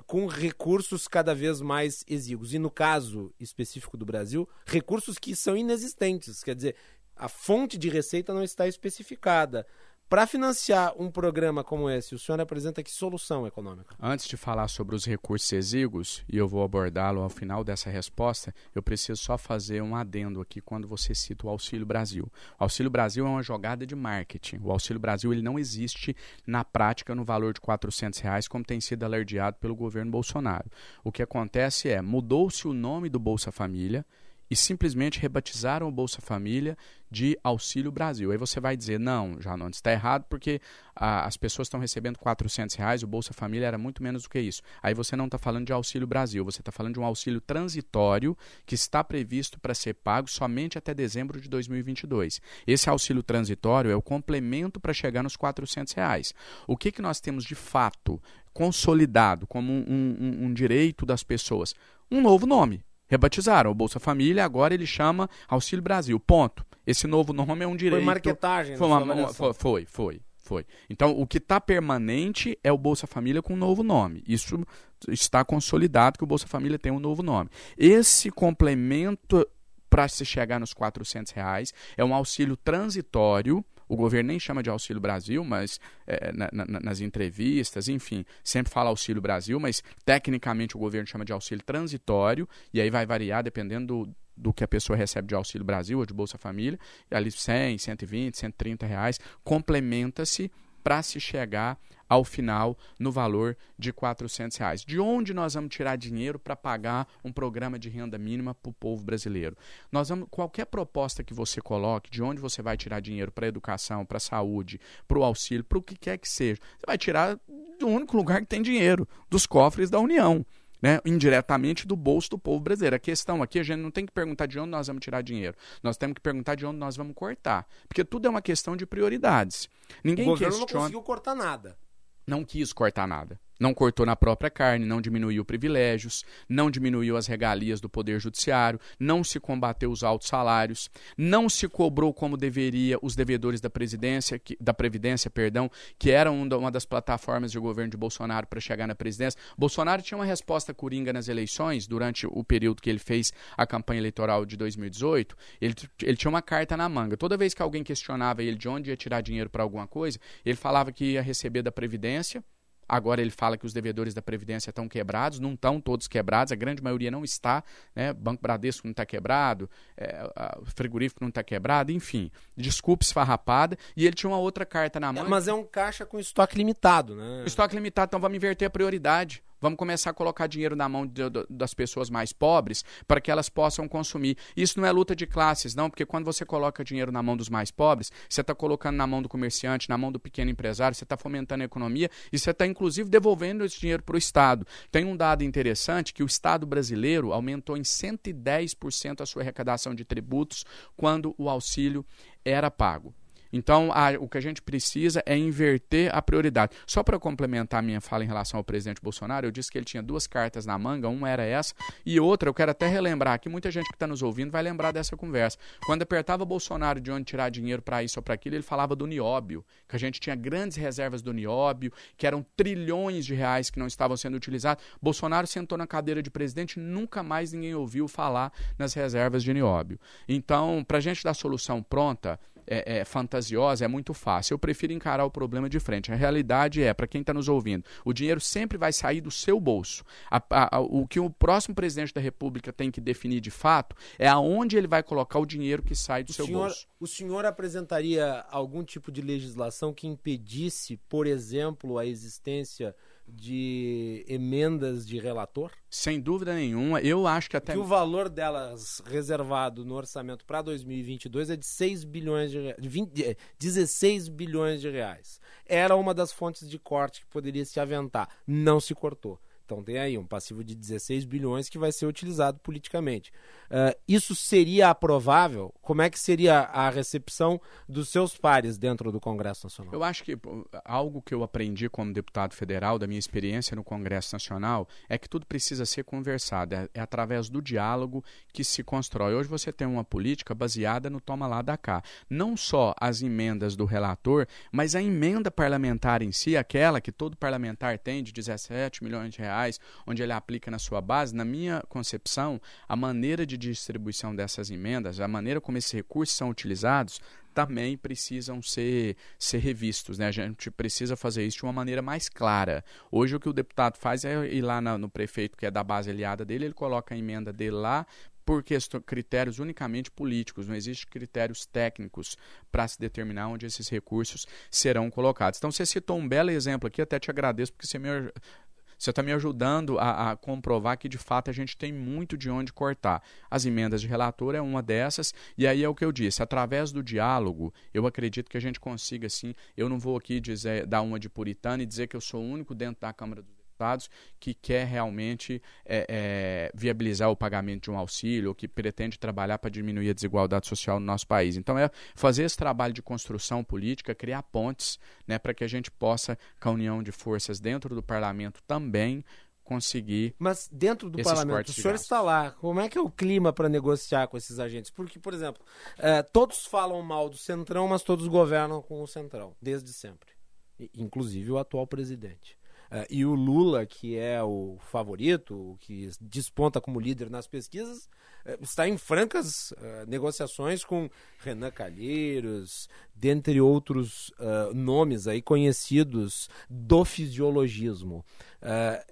com recursos cada vez mais exíguos. E no caso específico do Brasil, recursos que são inexistentes. Quer dizer, a fonte de receita não está especificada. Para financiar um programa como esse, o senhor apresenta que solução econômica? Antes de falar sobre os recursos exíguos, e eu vou abordá-lo ao final dessa resposta, eu preciso só fazer um adendo aqui quando você cita o Auxílio Brasil. O Auxílio Brasil é uma jogada de marketing. O Auxílio Brasil ele não existe na prática no valor de R$ reais, como tem sido alardeado pelo governo Bolsonaro. O que acontece é, mudou-se o nome do Bolsa Família, e simplesmente rebatizaram o Bolsa Família de Auxílio Brasil. Aí você vai dizer, não, já não está errado porque ah, as pessoas estão recebendo 400 reais, o Bolsa Família era muito menos do que isso. Aí você não está falando de Auxílio Brasil, você está falando de um auxílio transitório que está previsto para ser pago somente até dezembro de 2022. Esse auxílio transitório é o complemento para chegar nos 400 reais. O que, que nós temos de fato consolidado como um, um, um direito das pessoas? Um novo nome, Rebatizaram o Bolsa Família, agora ele chama Auxílio Brasil. Ponto. Esse novo nome é um direito. Foi marketagem, foi, uma, uma, foi, foi, foi. Então, o que está permanente é o Bolsa Família com um novo nome. Isso está consolidado que o Bolsa Família tem um novo nome. Esse complemento para se chegar nos 400 reais é um auxílio transitório o governo nem chama de Auxílio Brasil, mas é, na, na, nas entrevistas, enfim, sempre fala Auxílio Brasil, mas tecnicamente o governo chama de auxílio transitório, e aí vai variar dependendo do, do que a pessoa recebe de Auxílio Brasil ou de Bolsa Família, ali 100, 120, 130 reais, complementa-se para se chegar ao final no valor de 400 reais. De onde nós vamos tirar dinheiro para pagar um programa de renda mínima para o povo brasileiro? Nós vamos, qualquer proposta que você coloque, de onde você vai tirar dinheiro para a educação, para a saúde, para o auxílio, para o que quer que seja, você vai tirar do único lugar que tem dinheiro, dos cofres da União. Né, indiretamente do bolso do povo brasileiro. A questão aqui, a gente não tem que perguntar de onde nós vamos tirar dinheiro. Nós temos que perguntar de onde nós vamos cortar. Porque tudo é uma questão de prioridades. Ninguém o governo questiona... não conseguiu cortar nada não quis cortar nada. Não cortou na própria carne, não diminuiu privilégios, não diminuiu as regalias do Poder Judiciário, não se combateu os altos salários, não se cobrou como deveria os devedores da, presidência, que, da Previdência, perdão, que eram uma das plataformas de governo de Bolsonaro para chegar na presidência. Bolsonaro tinha uma resposta coringa nas eleições, durante o período que ele fez a campanha eleitoral de 2018. Ele, ele tinha uma carta na manga. Toda vez que alguém questionava ele de onde ia tirar dinheiro para alguma coisa, ele falava que ia receber da Previdência Agora ele fala que os devedores da Previdência estão quebrados, não estão todos quebrados, a grande maioria não está. Né? Banco Bradesco não está quebrado, é, frigorífico não está quebrado, enfim. Desculpe esfarrapada. E ele tinha uma outra carta na mão. É, mas é um caixa com estoque limitado, né? Estoque limitado, então vamos inverter a prioridade. Vamos começar a colocar dinheiro na mão de, de, das pessoas mais pobres para que elas possam consumir. Isso não é luta de classes, não, porque quando você coloca dinheiro na mão dos mais pobres, você está colocando na mão do comerciante, na mão do pequeno empresário, você está fomentando a economia e você está, inclusive, devolvendo esse dinheiro para o Estado. Tem um dado interessante que o Estado brasileiro aumentou em 110% a sua arrecadação de tributos quando o auxílio era pago. Então, a, o que a gente precisa é inverter a prioridade. Só para complementar minha fala em relação ao presidente Bolsonaro, eu disse que ele tinha duas cartas na manga, uma era essa, e outra, eu quero até relembrar que muita gente que está nos ouvindo vai lembrar dessa conversa. Quando apertava Bolsonaro de onde tirar dinheiro para isso ou para aquilo, ele falava do nióbio, que a gente tinha grandes reservas do nióbio, que eram trilhões de reais que não estavam sendo utilizados. Bolsonaro sentou na cadeira de presidente, nunca mais ninguém ouviu falar nas reservas de nióbio. Então, para a gente dar solução pronta, é, é, fantasiosa é muito fácil. Eu prefiro encarar o problema de frente. A realidade é, para quem está nos ouvindo, o dinheiro sempre vai sair do seu bolso. A, a, a, o que o próximo presidente da República tem que definir de fato é aonde ele vai colocar o dinheiro que sai do o seu senhor, bolso. O senhor apresentaria algum tipo de legislação que impedisse, por exemplo, a existência de emendas de relator? Sem dúvida nenhuma, eu acho que até que o valor delas reservado no orçamento para 2022 é de 6 bilhões de, reais, de 20, 16 bilhões de reais. Era uma das fontes de corte que poderia se aventar, não se cortou. Então tem aí um passivo de 16 bilhões que vai ser utilizado politicamente. Uh, isso seria aprovável? Como é que seria a recepção dos seus pares dentro do Congresso Nacional? Eu acho que algo que eu aprendi como deputado federal, da minha experiência no Congresso Nacional, é que tudo precisa ser conversado. É, é através do diálogo que se constrói. Hoje você tem uma política baseada no toma lá da cá. Não só as emendas do relator, mas a emenda parlamentar em si, aquela que todo parlamentar tem de 17 milhões de reais reais, onde ele aplica na sua base, na minha concepção, a maneira de distribuição dessas emendas, a maneira como esses recursos são utilizados, também precisam ser, ser revistos. Né? A gente precisa fazer isso de uma maneira mais clara. Hoje o que o deputado faz é ir lá na, no prefeito, que é da base aliada dele, ele coloca a emenda dele lá, por critérios unicamente políticos, não existem critérios técnicos para se determinar onde esses recursos serão colocados. Então, você citou um belo exemplo aqui, até te agradeço, porque você me você está me ajudando a, a, comprovar que de fato a gente tem muito de onde cortar. As emendas de relator é uma dessas, e aí é o que eu disse: através do diálogo, eu acredito que a gente consiga sim. Eu não vou aqui dizer, dar uma de puritano e dizer que eu sou o único dentro da Câmara dos Deputados que quer realmente é, é, viabilizar o pagamento de um auxílio, ou que pretende trabalhar para diminuir a desigualdade social no nosso país. Então, é fazer esse trabalho de construção política, criar pontes né, para que a gente possa, com a união de forças dentro do parlamento também, conseguir. Mas dentro do parlamento, o senhor está lá. Como é que é o clima para negociar com esses agentes? Porque, por exemplo, é, todos falam mal do Centrão, mas todos governam com o Centrão, desde sempre. Inclusive o atual presidente. Uh, e o Lula, que é o favorito, que desponta como líder nas pesquisas, uh, está em francas uh, negociações com Renan Calheiros, dentre outros nomes aí conhecidos do fisiologismo.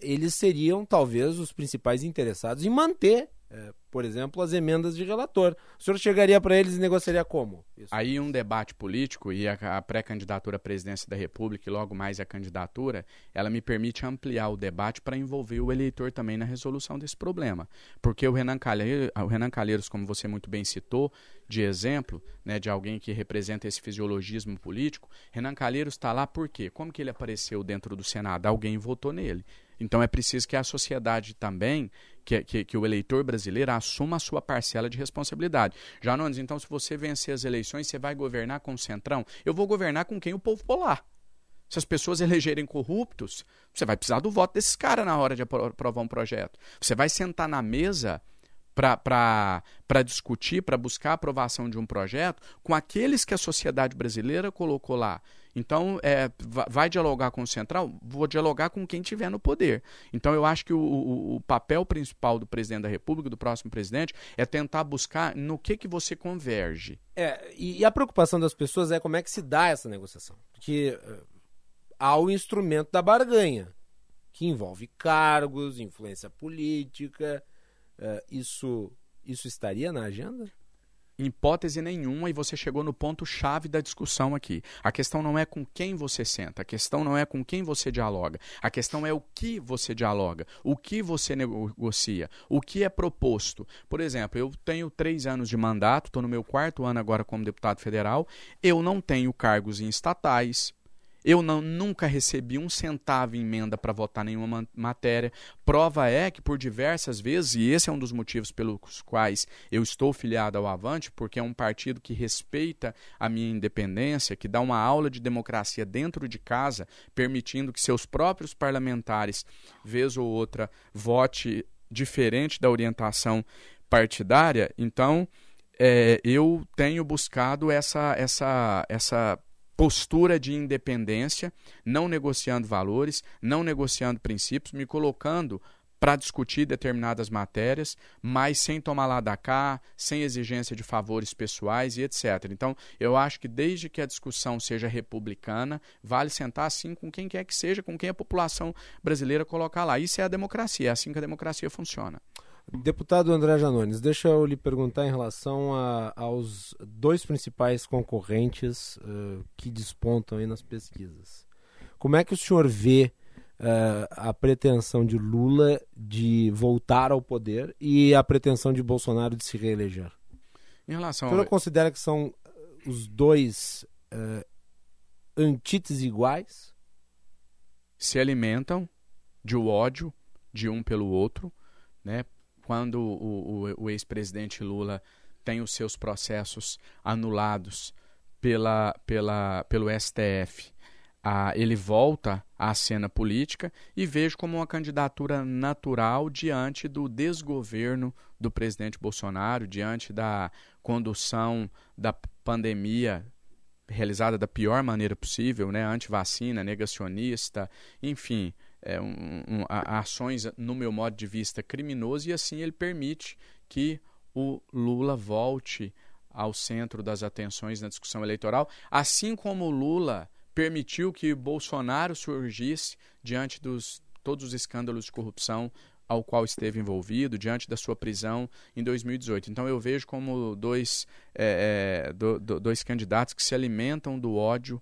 eles seriam talvez os principais interessados em manter é, por exemplo, as emendas de relator. O senhor chegaria para eles e negociaria como? Isso. Aí um debate político e a, a pré-candidatura à presidência da República e logo mais a candidatura, ela me permite ampliar o debate para envolver o eleitor também na resolução desse problema. Porque o Renan, Calheiros, o Renan Calheiros, como você muito bem citou, de exemplo, né, de alguém que representa esse fisiologismo político, Renan Calheiros está lá por quê? Como que ele apareceu dentro do Senado? Alguém votou nele. Então é preciso que a sociedade também, que, que, que, o eleitor brasileiro assuma a sua parcela de responsabilidade. Já não, então se você vencer as eleições, você vai governar com o Centrão? Eu vou governar com quem o povo polar. Se as pessoas elegerem corruptos, você vai precisar do voto desses caras na hora de aprovar um projeto. Você vai sentar na mesa para discutir, para buscar a aprovação de um projeto com aqueles que a sociedade brasileira colocou lá. Então, é, vai dialogar com o Central? Vou dialogar com quem tiver no poder. Então, eu acho que o, o, o, papel principal do presidente da República, do próximo presidente, é tentar buscar no que, que você converge. É, e, a preocupação das pessoas é como é que se dá essa negociação. Porque uh, há o instrumento da barganha, que envolve cargos, influência política. Uh, isso, isso estaria na agenda? Hipótese nenhuma, e você chegou no ponto-chave da discussão aqui. A questão não é com quem você senta, a questão não é com quem você dialoga, a questão é o que você dialoga, o que você negocia, o que é proposto. Por exemplo, eu tenho três anos de mandato, estou no meu quarto ano agora como deputado federal, eu não tenho cargos em estatais, Eu não, nunca recebi um centavo em emenda para votar nenhuma matéria. Prova é que, por diversas vezes, e esse é um dos motivos pelos quais eu estou filiado ao Avante, porque é um partido que respeita a minha independência, que dá uma aula de democracia dentro de casa, permitindo que seus próprios parlamentares, vez ou outra, vote diferente da orientação partidária. Então, é, eu tenho buscado essa, essa, essa postura de independência, não negociando valores, não negociando princípios, me colocando para discutir determinadas matérias, mas sem tomar lá da cá, sem exigência de favores pessoais e etc. Então, eu acho que desde que a discussão seja republicana, vale sentar assim com quem quer que seja, com quem a população brasileira colocar lá. Isso é a democracia, é assim que a democracia funciona. Deputado André Janones, deixa eu lhe perguntar em relação a, aos dois principais concorrentes uh, que despontam aí nas pesquisas. Como é que o senhor vê uh, a pretensão de Lula de voltar ao poder e a pretensão de Bolsonaro de se reeleger? Em relação o senhor ao... considera que são os dois uh, antíteses iguais? Se alimentam de ódio de um pelo outro, né? Quando o, o, o ex-presidente Lula tem os seus processos anulados pela, pela, pelo STF, ah, ele volta à cena política e vejo como uma candidatura natural diante do desgoverno do presidente Bolsonaro, diante da condução da pandemia realizada da pior maneira possível, né, anti-vacina, negacionista, enfim, é, um, um, a, ações, no meu modo de vista, criminoso, e assim ele permite que o Lula volte ao centro das atenções na discussão eleitoral, assim como o Lula permitiu que Bolsonaro surgisse diante dos todos os escândalos de corrupção ao qual esteve envolvido diante da sua prisão em 2018. Então eu vejo como dois, é, é, do, do, dois candidatos que se alimentam do ódio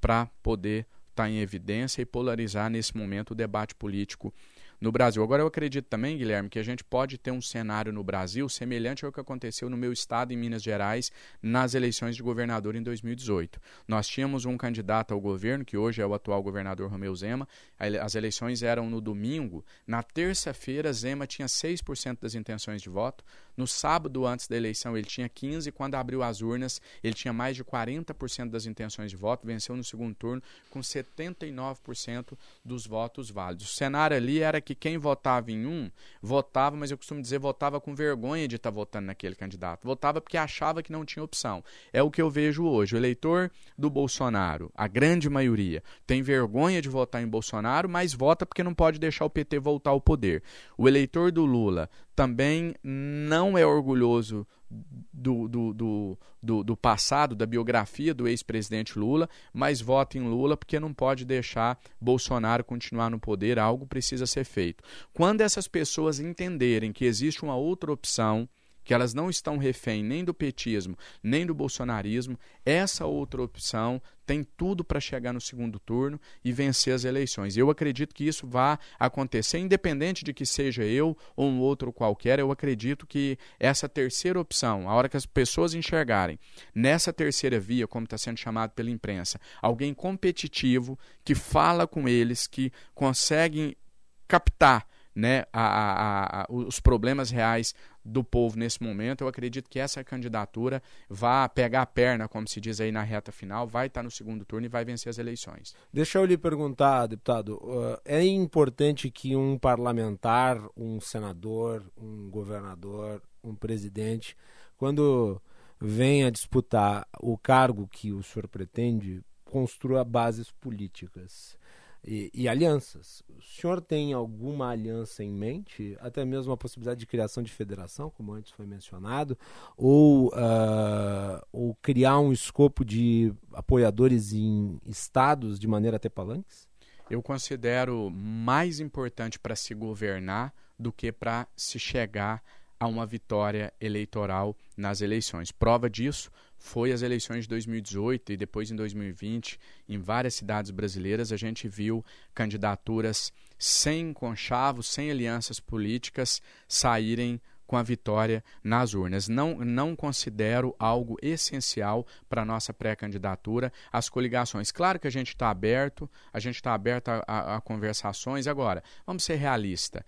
para poder está em evidência e polarizar nesse momento o debate político no Brasil. Agora, eu acredito também, Guilherme, que a gente pode ter um cenário no Brasil semelhante ao que aconteceu no meu estado, em Minas Gerais, nas eleições de governador em 2018. Nós tínhamos um candidato ao governo, que hoje é o atual governador Romeu Zema. As eleições eram no domingo. Na terça-feira, Zema tinha 6% das intenções de voto. No sábado, antes da eleição, ele tinha 15%. Quando abriu as urnas, ele tinha mais de 40% das intenções de voto. Venceu no segundo turno com 79% dos votos válidos. O cenário ali era que quem votava em um, votava, mas eu costumo dizer, votava com vergonha de estar tá votando naquele candidato. Votava porque achava que não tinha opção. É o que eu vejo hoje. O eleitor do Bolsonaro, a grande maioria, tem vergonha de votar em Bolsonaro, mas vota porque não pode deixar o PT voltar ao poder. O eleitor do Lula também não é orgulhoso do, do, do, do, do passado, da biografia do ex-presidente Lula, mas vota em Lula porque não pode deixar Bolsonaro continuar no poder, algo precisa ser feito. Quando essas pessoas entenderem que existe uma outra opção, que elas não estão refém nem do petismo, nem do bolsonarismo, essa outra opção tem tudo para chegar no segundo turno e vencer as eleições. Eu acredito que isso vai acontecer, independente de que seja eu ou um outro qualquer. Eu acredito que essa terceira opção, a hora que as pessoas enxergarem nessa terceira via, como está sendo chamado pela imprensa, alguém competitivo que fala com eles, que consegue captar né, a, a, a, os problemas reais do povo nesse momento. Eu acredito que essa candidatura vai pegar a perna, como se diz aí na reta final, vai estar no segundo turno e vai vencer as eleições. Deixa eu lhe perguntar, deputado, uh, é importante que um parlamentar, um senador, um governador, um presidente, quando venha disputar o cargo que o senhor pretende, construa bases políticas e, e, alianças. O senhor tem alguma aliança em mente? Até mesmo a possibilidade de criação de federação, como antes foi mencionado, ou, uh, ou criar um escopo de apoiadores em estados de maneira até palanques? Eu considero mais importante para se governar do que para se chegar a uma vitória eleitoral nas eleições. Prova disso foi as eleições de 2018 e depois em 2020, em várias cidades brasileiras, a gente viu candidaturas sem conchavos, sem alianças políticas saírem com a vitória nas urnas. Não, não considero algo essencial para a nossa pré-candidatura as coligações. Claro que a gente está aberto, a gente está aberto a, a, a conversações. Agora, vamos ser realistas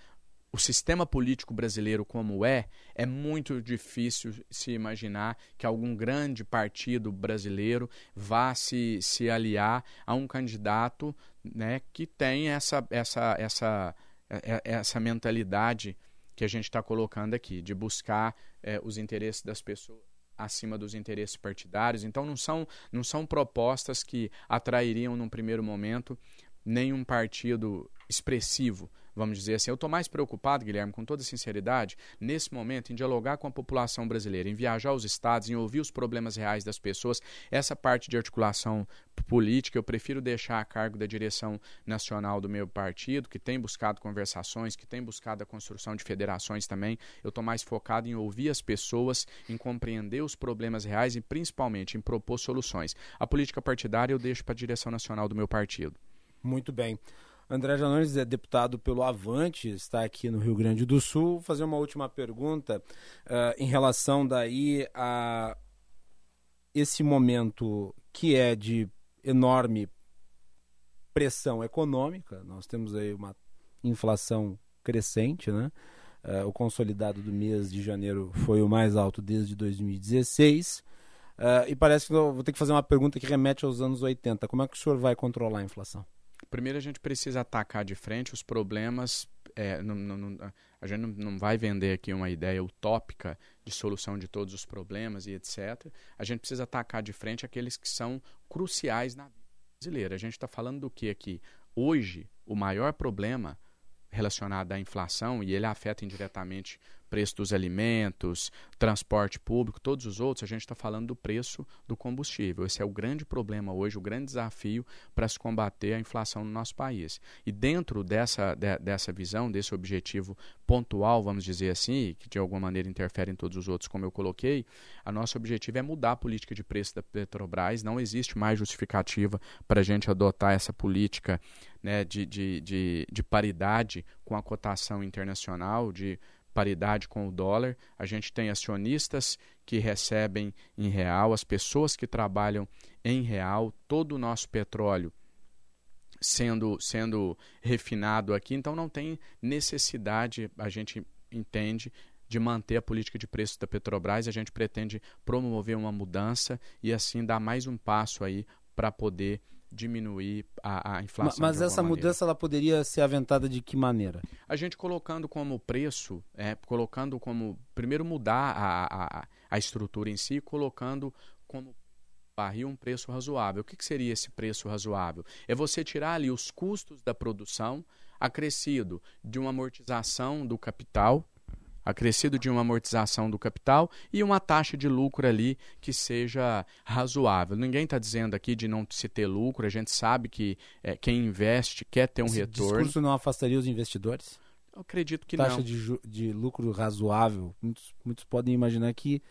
o sistema político brasileiro como é, é muito difícil se imaginar que algum grande partido brasileiro vá se, se aliar a um candidato né, que tem essa, essa, essa, é, é, essa mentalidade que a gente está colocando aqui, de buscar é, os interesses das pessoas acima dos interesses partidários. Então não são, não são propostas que atrairiam num primeiro momento nenhum partido expressivo vamos dizer assim. Eu estou mais preocupado, Guilherme, com toda sinceridade, nesse momento, em dialogar com a população brasileira, em viajar aos estados, em ouvir os problemas reais das pessoas. Essa parte de articulação política eu prefiro deixar a cargo da direção nacional do meu partido, que tem buscado conversações, que tem buscado a construção de federações também. Eu estou mais focado em ouvir as pessoas, em compreender os problemas reais e principalmente em propor soluções. A política partidária eu deixo para a direção nacional do meu partido. Muito bem. André Janones é deputado pelo Avante, está aqui no Rio Grande do Sul. Vou fazer uma última pergunta uh, em relação daí a esse momento que é de enorme pressão econômica. Nós temos aí uma inflação crescente, né? Uh, o consolidado do mês de janeiro foi o mais alto desde 2016. Uh, e parece que vou ter que fazer uma pergunta que remete aos anos 80. Como é que o senhor vai controlar a inflação? Primeiro a gente precisa atacar de frente os problemas. É, não, não, a gente não, vai vender aqui uma ideia utópica de solução de todos os problemas e etc. A gente precisa atacar de frente aqueles que são cruciais na vida brasileira. A gente está falando do que aqui? Hoje, o maior problema relacionado à inflação, e ele afeta indiretamente preço dos alimentos, transporte público, todos os outros, a gente está falando do preço do combustível. Esse é o grande problema hoje, o grande desafio para se combater a inflação no nosso país. E dentro dessa, de, dessa visão, desse objetivo pontual, vamos dizer assim, que de alguma maneira interfere em todos os outros, como eu coloquei, a nosso objetivo é mudar a política de preço da Petrobras. Não existe mais justificativa para a gente adotar essa política né, de, de, de, de paridade com a cotação internacional, de paridade com o dólar. A gente tem acionistas que recebem em real, as pessoas que trabalham em real, todo o nosso petróleo sendo, sendo refinado aqui. Então não tem necessidade, a gente entende, de manter a política de preços da Petrobras. A gente pretende promover uma mudança e assim dar mais um passo aí para poder diminuir a, a inflação. Mas essa mudança ela poderia ser aventada de que maneira? A gente colocando como preço, é, colocando como primeiro mudar a, a, a estrutura em si, colocando como barril um preço razoável. O que, que seria esse preço razoável? É você tirar ali os custos da produção acrescido de uma amortização do capital acrescido de uma amortização do capital e uma taxa de lucro ali que seja razoável. Ninguém está dizendo aqui de não se ter lucro, a gente sabe que é, quem investe quer ter um Esse retorno. discurso não afastaria os investidores? Eu acredito que taxa não. Taxa de, de lucro razoável. Muitos, muitos podem imaginar que,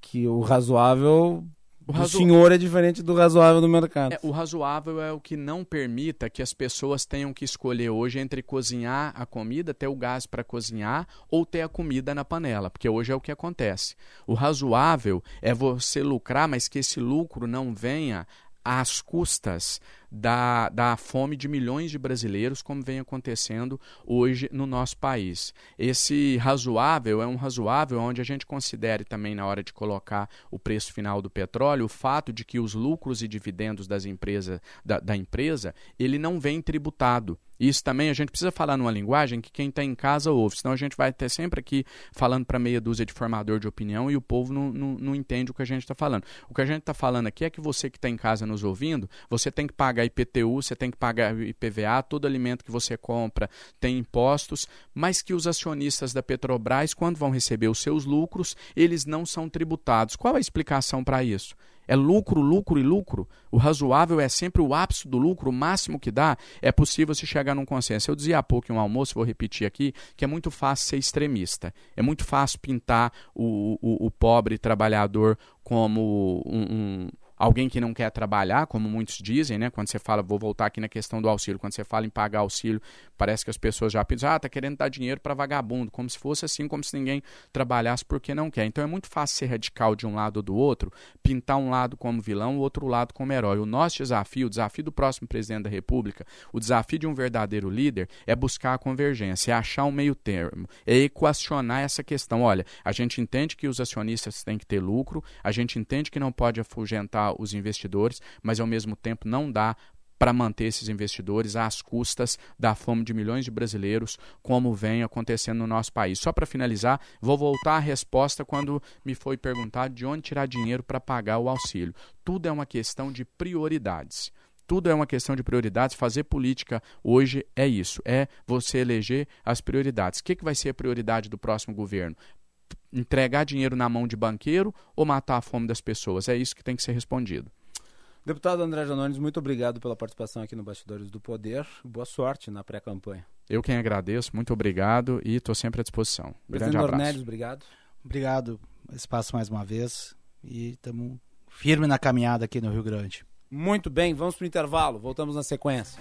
que o razoável o, razo... senhor é diferente do razoável do mercado. É, o razoável é o que não permita que as pessoas tenham que escolher hoje entre cozinhar a comida, ter o gás para cozinhar ou ter a comida na panela, porque hoje é o que acontece. O razoável é você lucrar, mas que esse lucro não venha às custas da, da fome de milhões de brasileiros, como vem acontecendo hoje no nosso país. Esse razoável é um razoável onde a gente considere também, na hora de colocar o preço final do petróleo, o fato de que os lucros e dividendos das empresas, da, da empresa ele não vem tributado. Isso também a gente precisa falar numa linguagem que quem está em casa ouve, senão a gente vai ter sempre aqui falando para meia dúzia de formador de opinião e o povo não, não, não entende o que a gente está falando. O que a gente está falando aqui é que você que está em casa nos ouvindo, você tem que pagar IPTU, você tem que pagar IPVA, todo alimento que você compra tem impostos, mas que os acionistas da Petrobras, quando vão receber os seus lucros, eles não são tributados. Qual a explicação para isso? É lucro, lucro e lucro. O razoável é sempre o ápice do lucro, o máximo que dá. É possível se chegar num consenso. Eu dizia há pouco em um almoço, vou repetir aqui, que é muito fácil ser extremista. É muito fácil pintar o, o, o pobre trabalhador como um, um alguém que não quer trabalhar, como muitos dizem, né? Quando você fala, vou voltar aqui na questão do auxílio, quando você fala em pagar auxílio, parece que as pessoas já pensam, ah, tá querendo dar dinheiro para vagabundo, como se fosse assim, como se ninguém trabalhasse porque não quer. Então é muito fácil ser radical de um lado ou do outro, pintar um lado como vilão, o outro lado como herói. O nosso desafio, o desafio do próximo presidente da República, o desafio de um verdadeiro líder é buscar a convergência, é achar um meio termo, é equacionar essa questão. Olha, a gente entende que os acionistas têm que ter lucro, a gente entende que não pode afugentar os investidores, mas ao mesmo tempo não dá para manter esses investidores às custas da fome de milhões de brasileiros, como vem acontecendo no nosso país. Só para finalizar, vou voltar à resposta quando me foi perguntado de onde tirar dinheiro para pagar o auxílio. Tudo é uma questão de prioridades. Tudo é uma questão de prioridades. Fazer política hoje é isso: é você eleger as prioridades. O que, que vai ser a prioridade do próximo governo? Entregar dinheiro na mão de banqueiro ou matar a fome das pessoas? É isso que tem que ser respondido. Deputado André Janones, muito obrigado pela participação aqui no Bastidores do Poder. Boa sorte na pré-campanha. Eu quem agradeço, muito obrigado e estou sempre à disposição. Presidente Grande abraço. obrigado. Obrigado, espaço mais uma vez e estamos firme na caminhada aqui no Rio Grande. Muito bem, vamos para o intervalo, voltamos na sequência.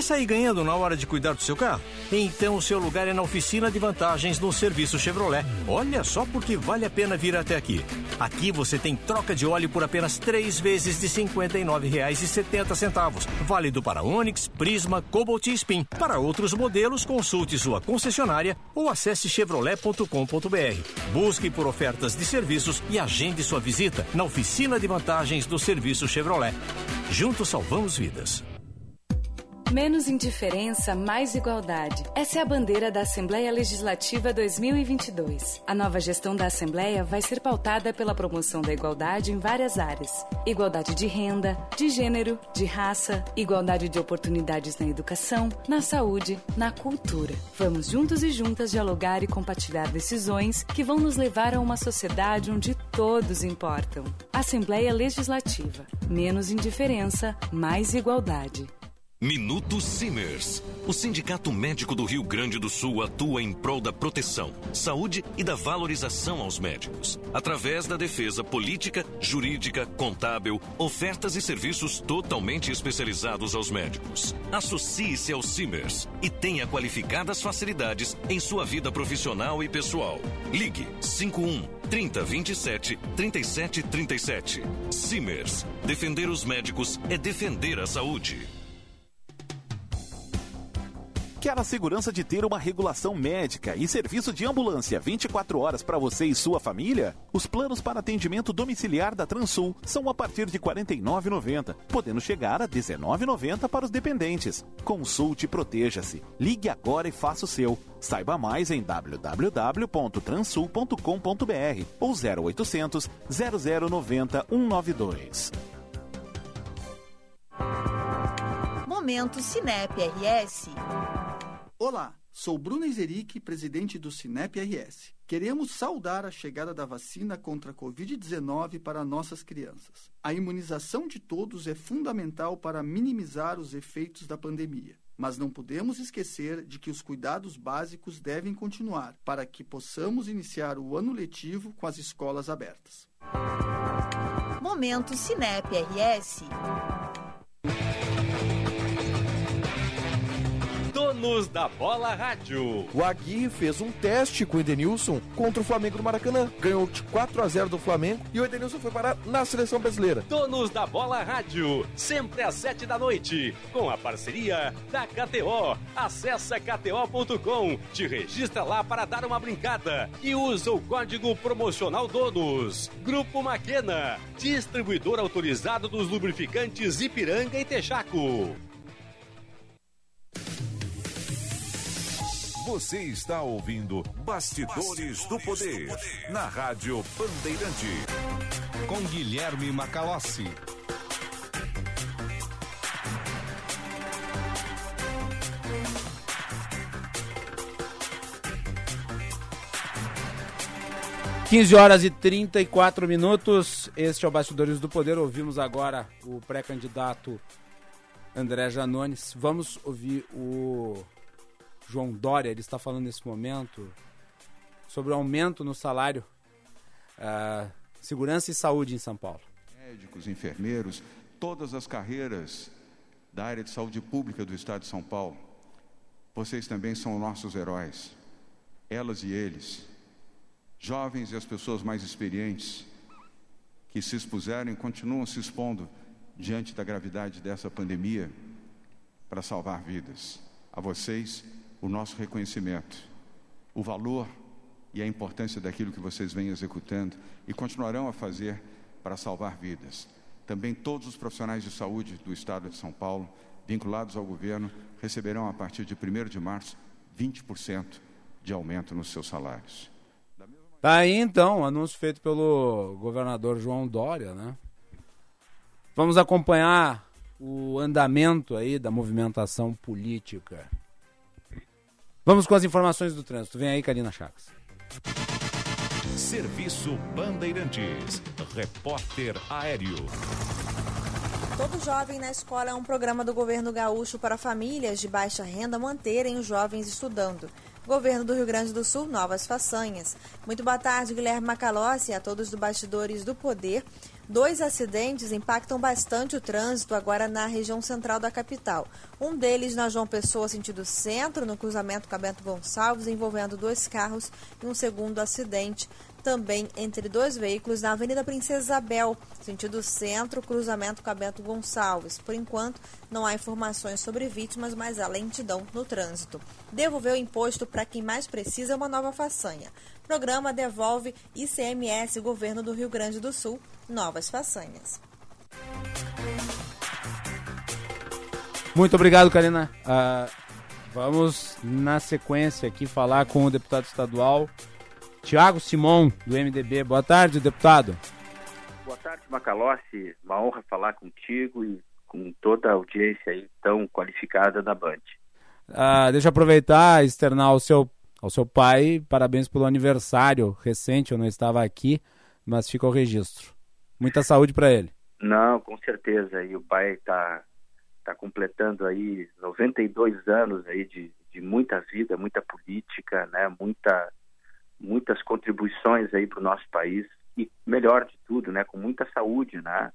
Quer sair ganhando na hora de cuidar do seu carro? Então o seu lugar é na oficina de vantagens no serviço Chevrolet. Olha só porque vale a pena vir até aqui. Aqui você tem troca de óleo por apenas três vezes de R$ 59,70. Válido para Onix, Prisma, Cobalt e Spin. Para outros modelos, consulte sua concessionária ou acesse chevrolet.com.br. Busque por ofertas de serviços e agende sua visita na oficina de vantagens do serviço Chevrolet. Juntos salvamos vidas. Menos indiferença, mais igualdade. Essa é a bandeira da Assembleia Legislativa 2022. A nova gestão da Assembleia vai ser pautada pela promoção da igualdade em várias áreas: igualdade de renda, de gênero, de raça, igualdade de oportunidades na educação, na saúde, na cultura. Vamos juntos e juntas dialogar e compartilhar decisões que vão nos levar a uma sociedade onde todos importam. Assembleia Legislativa. Menos indiferença, mais igualdade. Minuto Simers. O Sindicato Médico do Rio Grande do Sul atua em prol da proteção, saúde e da valorização aos médicos, através da defesa política, jurídica, contábil, ofertas e serviços totalmente especializados aos médicos. Associe-se ao Simers e tenha qualificadas facilidades em sua vida profissional e pessoal. Ligue 51 3027 3737. Simers. Defender os médicos é defender a saúde. Quer a segurança de ter uma regulação médica e serviço de ambulância 24 horas para você e sua família? Os planos para atendimento domiciliar da Transul são a partir de R$ 49,90, podendo chegar a R$ 19,90 para os dependentes. Consulte e proteja-se. Ligue agora e faça o seu. Saiba mais em www.transul.com.br ou 0800 0090 192. Momento Cinep RS. Olá, sou Bruno Izeric, presidente do Cinep RS. Queremos saudar a chegada da vacina contra a Covid-19 para nossas crianças. A imunização de todos é fundamental para minimizar os efeitos da pandemia. Mas não podemos esquecer de que os cuidados básicos devem continuar para que possamos iniciar o ano letivo com as escolas abertas. Momento Cinep RS. Donos da Bola Rádio. O Agui fez um teste com o Edenilson contra o Flamengo no Maracanã. Ganhou de 4 a 0 do Flamengo e o Edenilson foi parar na seleção brasileira. Donos da Bola Rádio, sempre às 7 da noite, com a parceria da KTO. Acesse kto.com, te registra lá para dar uma brincada e usa o código promocional Donos. Grupo Maquena, distribuidor autorizado dos lubrificantes Ipiranga e Texaco. Você está ouvindo Bastidores, Bastidores do, poder, do, Poder, na Rádio Bandeirante. Com Guilherme Macalossi. Quinze horas e 34 minutos. Este é o Bastidores do Poder. Ouvimos agora o pré-candidato André Janones. Vamos ouvir o João Dória, ele está falando nesse momento sobre o aumento no salário uh, segurança e saúde em São Paulo. Médicos, enfermeiros, todas as carreiras da área de saúde pública do Estado de São Paulo, vocês também são nossos heróis, elas e eles, jovens e as pessoas mais experientes, que se expuseram e continuam se expondo diante da gravidade dessa pandemia para salvar vidas. A vocês, o nosso reconhecimento, o valor e a importância daquilo que vocês vêm executando e continuarão a fazer para salvar vidas. Também todos os profissionais de saúde do Estado de São Paulo, vinculados ao governo, receberão a partir de 1 de março 20% de aumento nos seus salários. Tá aí então, anúncio feito pelo governador João Dória, né? Vamos acompanhar o andamento aí da movimentação política. Vamos com as informações do trânsito. Vem aí, Karina Chagas. Serviço Bandeirantes. Repórter Aéreo. Todo Jovem na Escola é um programa do governo gaúcho para famílias de baixa renda manterem os jovens estudando. Governo do Rio Grande do Sul, novas façanhas. Muito boa tarde, Guilherme Macalossi, a todos do Bastidores do Poder. Dois acidentes impactam bastante o trânsito agora na região central da capital. Um deles na João Pessoa, sentido centro, no cruzamento com a Bento Gonçalves, envolvendo dois carros, e um segundo acidente também entre dois veículos na Avenida Princesa Isabel, sentido centro, cruzamento com a Bento Gonçalves. Por enquanto, não há informações sobre vítimas, mas há lentidão no trânsito. Devolver o imposto para quem mais precisa é uma nova façanha. Programa devolve ICMS Governo do Rio Grande do Sul, novas façanhas. Muito obrigado, Karina. Uh, vamos, na sequência, aqui falar com o deputado estadual Tiago Simon, do MDB. Boa tarde, deputado. Boa tarde, Macalossi. Uma honra falar contigo e com toda a audiência aí tão qualificada da Band. Ah, deixa eu aproveitar e externar ao seu, ao seu pai parabéns pelo aniversário recente. Eu não estava aqui, mas fica o registro. Muita saúde para ele. Não, com certeza. E o pai está tá completando aí 92 anos aí de, de muita vida, muita política, né? Muita muitas contribuições aí para o nosso país e melhor de tudo, né, com muita saúde, né?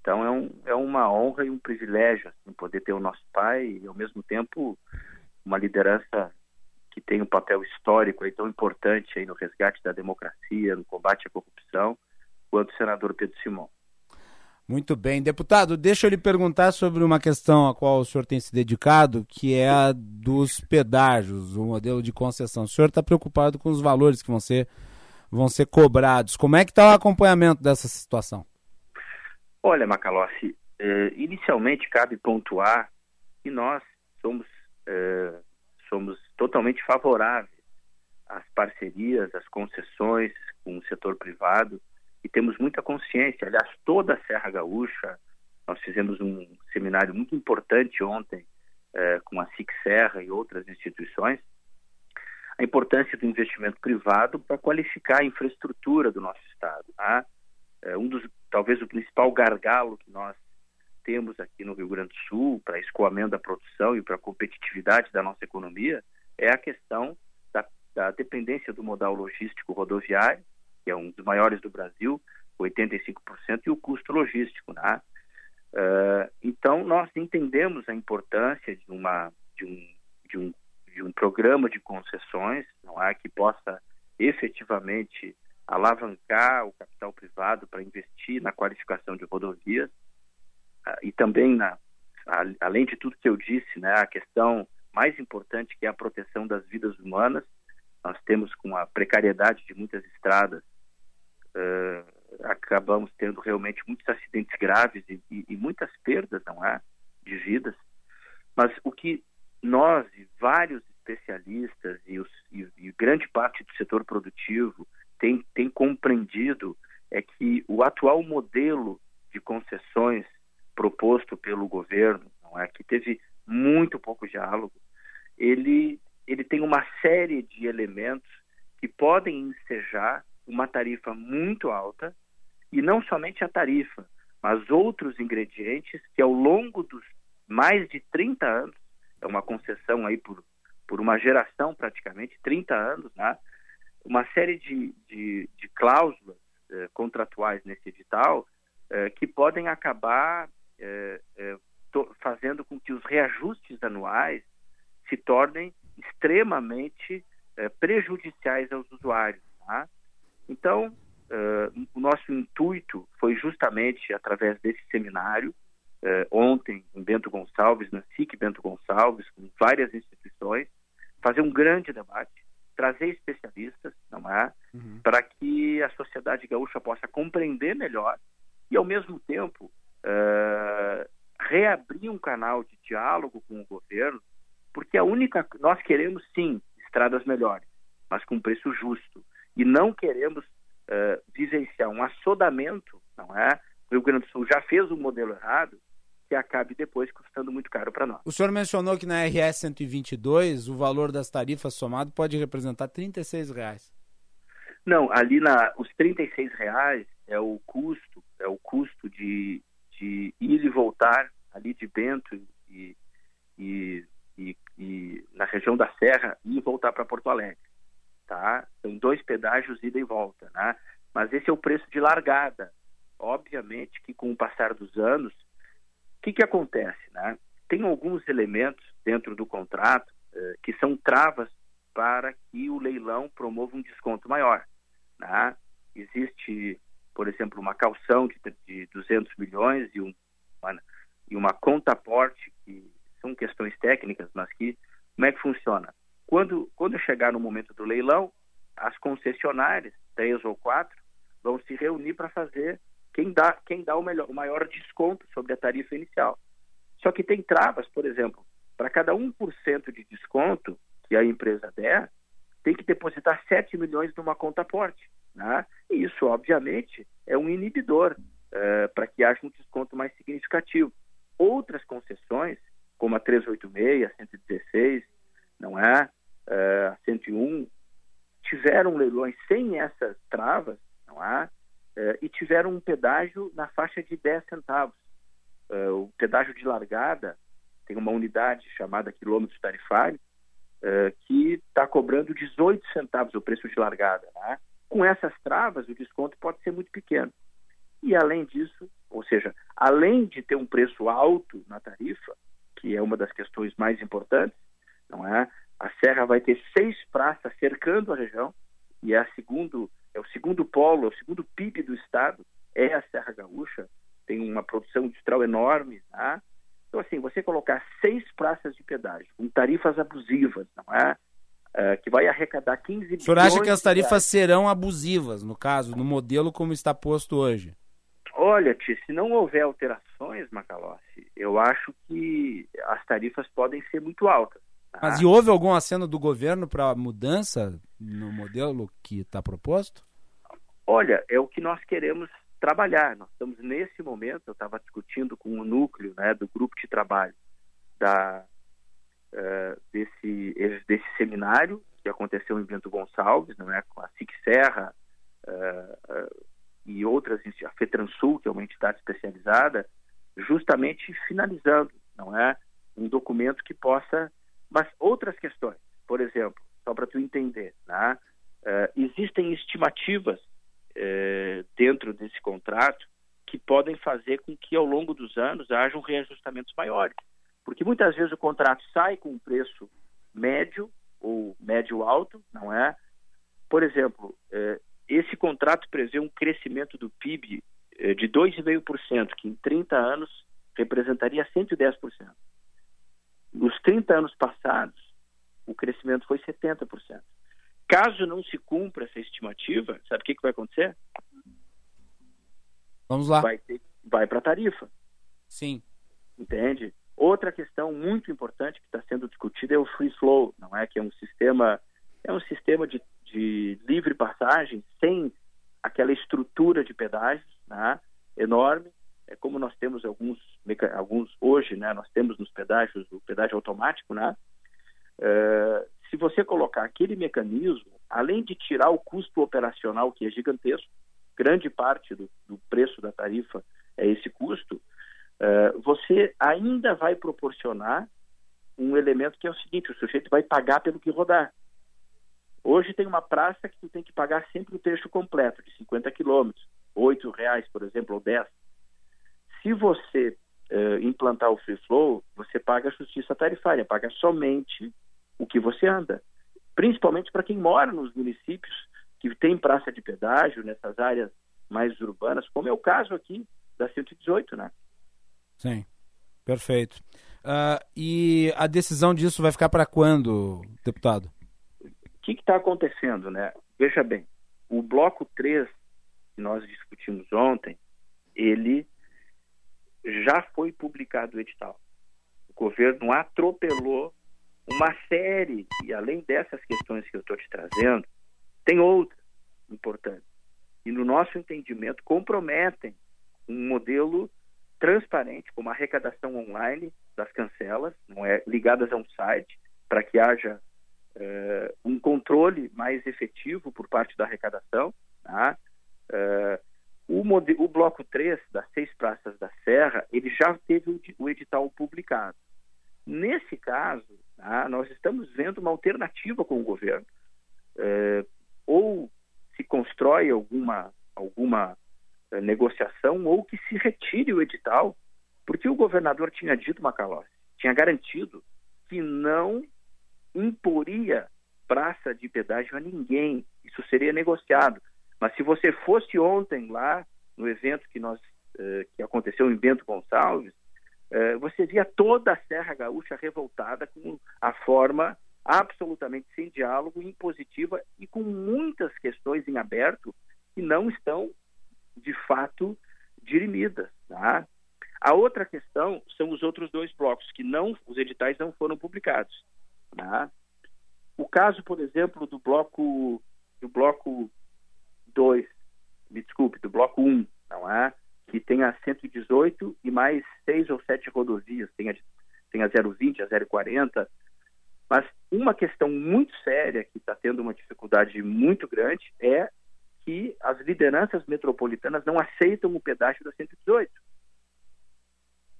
Então é, um, é uma honra e um privilégio assim, poder ter o nosso pai e ao mesmo tempo uma liderança que tem um papel histórico aí tão importante aí no resgate da democracia, no combate à corrupção, quanto o senador Pedro Simão. Muito bem. Deputado, deixa eu lhe perguntar sobre uma questão a qual o senhor tem se dedicado, que é a dos pedágios, o modelo de concessão. O senhor está preocupado com os valores que vão ser, vão ser cobrados. Como é que está o acompanhamento dessa situação? Olha, Macalossi, eh, inicialmente cabe pontuar que nós somos, eh, somos totalmente favoráveis às parcerias, às concessões com o setor privado, e temos muita consciência. Aliás, toda a Serra Gaúcha, nós fizemos um seminário muito importante ontem eh, com a SIC Serra e outras instituições, a importância do investimento privado para qualificar a infraestrutura do nosso estado. Tá? É um dos, talvez o principal gargalo que nós temos aqui no Rio Grande do Sul para escoamento da produção e para a competitividade da nossa economia é a questão da, da dependência do modal logístico rodoviário que é um dos maiores do Brasil, 85%, e o custo logístico. Né? Uh, então, nós entendemos a importância de, uma, de, um, de, um, de um programa de concessões não é, que possa efetivamente alavancar o capital privado para investir na qualificação de rodovias uh, e também, na, a, além de tudo que eu disse, né, a questão mais importante que é a proteção das vidas humanas. Nós temos com a precariedade de muitas estradas uh, acabamos tendo realmente muitos acidentes graves e, e, e, muitas perdas, não é, de vidas. Mas o que nós e vários especialistas e, os, e, e grande parte do setor produtivo tem, tem compreendido é que o atual modelo de concessões proposto pelo governo, não é, que teve muito pouco diálogo, ele ele tem uma série de elementos que podem ensejar uma tarifa muito alta e não somente a tarifa, mas outros ingredientes que ao longo dos mais de 30 anos, é uma concessão aí por por uma geração praticamente, 30 anos, né, uma série de, de, de cláusulas eh, contratuais nesse edital eh, que podem acabar eh, eh to, fazendo com que os reajustes anuais se tornem extremamente eh, prejudiciais aos usuários. Tá? Então, uh, o nosso intuito foi justamente através desse seminário, uh, ontem em Bento Gonçalves, na SIC Bento Gonçalves, com várias instituições, fazer um grande debate, trazer especialistas, não é, uhum. para que a sociedade gaúcha possa compreender melhor e, ao mesmo tempo, uh, reabrir um canal de diálogo com o governo, porque a única nós queremos sim estradas melhores, mas com preço justo e não queremos uh, vivenciar um assodamento, não é? O Rio Grande do Sul já fez um modelo errado que acabe depois custando muito caro para nós. O senhor mencionou que na RS 122 o valor das tarifas somado pode representar 36 reais. Não, ali na os 36 reais é o custo, é o custo de, de ir e voltar ali de Bento e, e, e, e na região da Serra e voltar para Porto Alegre tá? São dois pedágios ida e volta, né? Mas esse é o preço de largada. Obviamente que com o passar dos anos, o que, que acontece, né? Tem alguns elementos dentro do contrato eh, que são travas para que o leilão promova um desconto maior, né? Existe, por exemplo, uma calção de, de 200 milhões e, um, uma, e uma conta aporte que são questões técnicas, mas que como é que funciona? Quando, quando chegar no momento do leilão, as concessionárias, três ou quatro, vão se reunir para fazer quem dá, quem dá o, melhor, o maior desconto sobre a tarifa inicial. Só que tem travas, por exemplo, para cada 1% de desconto que a empresa der, tem que depositar 7 milhões numa conta aporte. Né? E isso, obviamente, é um inibidor uh, para que haja um desconto mais significativo. Outras concessões, como a 386, a 116, não é? Uh, a 101 tiveram leilões sem essas travas, não é? Uh, e tiveram um pedágio na faixa de 10 centavos. Uh, o pedágio de largada tem uma unidade chamada quilômetro tarifário que está cobrando 18 centavos o preço de largada. Né? Com essas travas, o desconto pode ser muito pequeno. E além disso, ou seja, além de ter um preço alto na tarifa, que é uma das questões mais importantes, não é? A Serra vai ter seis praças cercando a região e é, a segundo, é o segundo polo, é o segundo PIB do estado, é a Serra Gaúcha, tem uma produção industrial enorme, tá? Então, assim, você colocar seis praças de pedágio com tarifas abusivas, não é? Uh, que vai arrecadar 15 bilhões... O senhor acha que as tarifas serão abusivas, no caso, no modelo como está posto hoje? Olha, Tia, se não houver alterações, Macalossi, eu acho que as tarifas podem ser muito altas. Mas e houve algum aceno do governo para mudança no modelo que está proposto? Olha, é o que nós queremos trabalhar. Nós estamos nesse momento, eu estava discutindo com o núcleo né, do grupo de trabalho da, uh, desse, desse seminário que aconteceu em Bento Gonçalves, não é, com a SIC Serra uh, uh, e outras, a FETRANSUL, que é uma entidade especializada, justamente finalizando, não é, um documento que possa mas outras questões, por exemplo, só para tu entender, né? uh, existem estimativas uh, dentro desse contrato que podem fazer com que ao longo dos anos hajam reajustamentos maiores. Porque muitas vezes o contrato sai com um preço médio ou médio-alto, não é? Por exemplo, uh, esse contrato prevê um crescimento do PIB de 2,5%, que em 30 anos representaria 110%. Nos 30 anos passados, o crescimento foi 70%. Caso não se cumpra essa estimativa, sabe o que, que vai acontecer? Vamos lá. Vai, vai para a tarifa. Sim. Entende? Outra questão muito importante que está sendo discutida é o free flow, não é? Que é um sistema é um sistema de, de livre passagem sem aquela estrutura de pedágios, né? Enorme é como nós temos alguns, alguns hoje, né, nós temos nos pedágios o pedágio automático, né, é, se você colocar aquele mecanismo, além de tirar o custo operacional, que é gigantesco, grande parte do, do preço da tarifa é esse custo, é, você ainda vai proporcionar um elemento que é o seguinte: o sujeito vai pagar pelo que rodar. Hoje tem uma praça que tu tem que pagar sempre o trecho completo, de 50 quilômetros, R$ reais, por exemplo, ou 10. Se você uh, implantar o free flow, você paga a justiça tarifária, paga somente o que você anda. Principalmente para quem mora nos municípios que tem praça de pedágio, nessas áreas mais urbanas, como é o caso aqui da 118, né? Sim, perfeito. Uh, e a decisão disso vai ficar para quando, deputado? O que está acontecendo, né? Veja bem, o bloco 3 que nós discutimos ontem, ele já foi publicado o edital. O governo atropelou uma série, e além dessas questões que eu estou te trazendo, tem outras importantes. E no nosso entendimento, comprometem um modelo transparente, como a arrecadação online das cancelas, não é ligadas a um site, para que haja uh, um controle mais efetivo por parte da arrecadação. Tá? Uh, o, o, bloco 3 das seis praças da Serra, ele já teve o, o edital publicado. Nesse caso, tá, nós estamos vendo uma alternativa com o governo. Uh, ou se constrói alguma, alguma uh, negociação, ou que se retire o edital, porque o governador tinha dito, Macalossi, tinha garantido que não imporia praça de pedágio a ninguém. Isso seria negociado. Mas se você fosse ontem lá no evento que nós uh, que aconteceu em Bento Gonçalves, uh, você via toda a Serra Gaúcha revoltada com a forma absolutamente sem diálogo, impositiva e com muitas questões em aberto que não estão de fato dirimidas. Tá? A outra questão são os outros dois blocos que não, os editais não foram publicados. Tá? O caso, por exemplo, do bloco do bloco 2, me desculpe, do bloco 1, um, não é? Que tem a 118 e mais seis ou sete rodovias, tem a, tem a 020, a 040. Mas uma questão muito séria que está tendo uma dificuldade muito grande é que as lideranças metropolitanas não aceitam o pedágio da 118.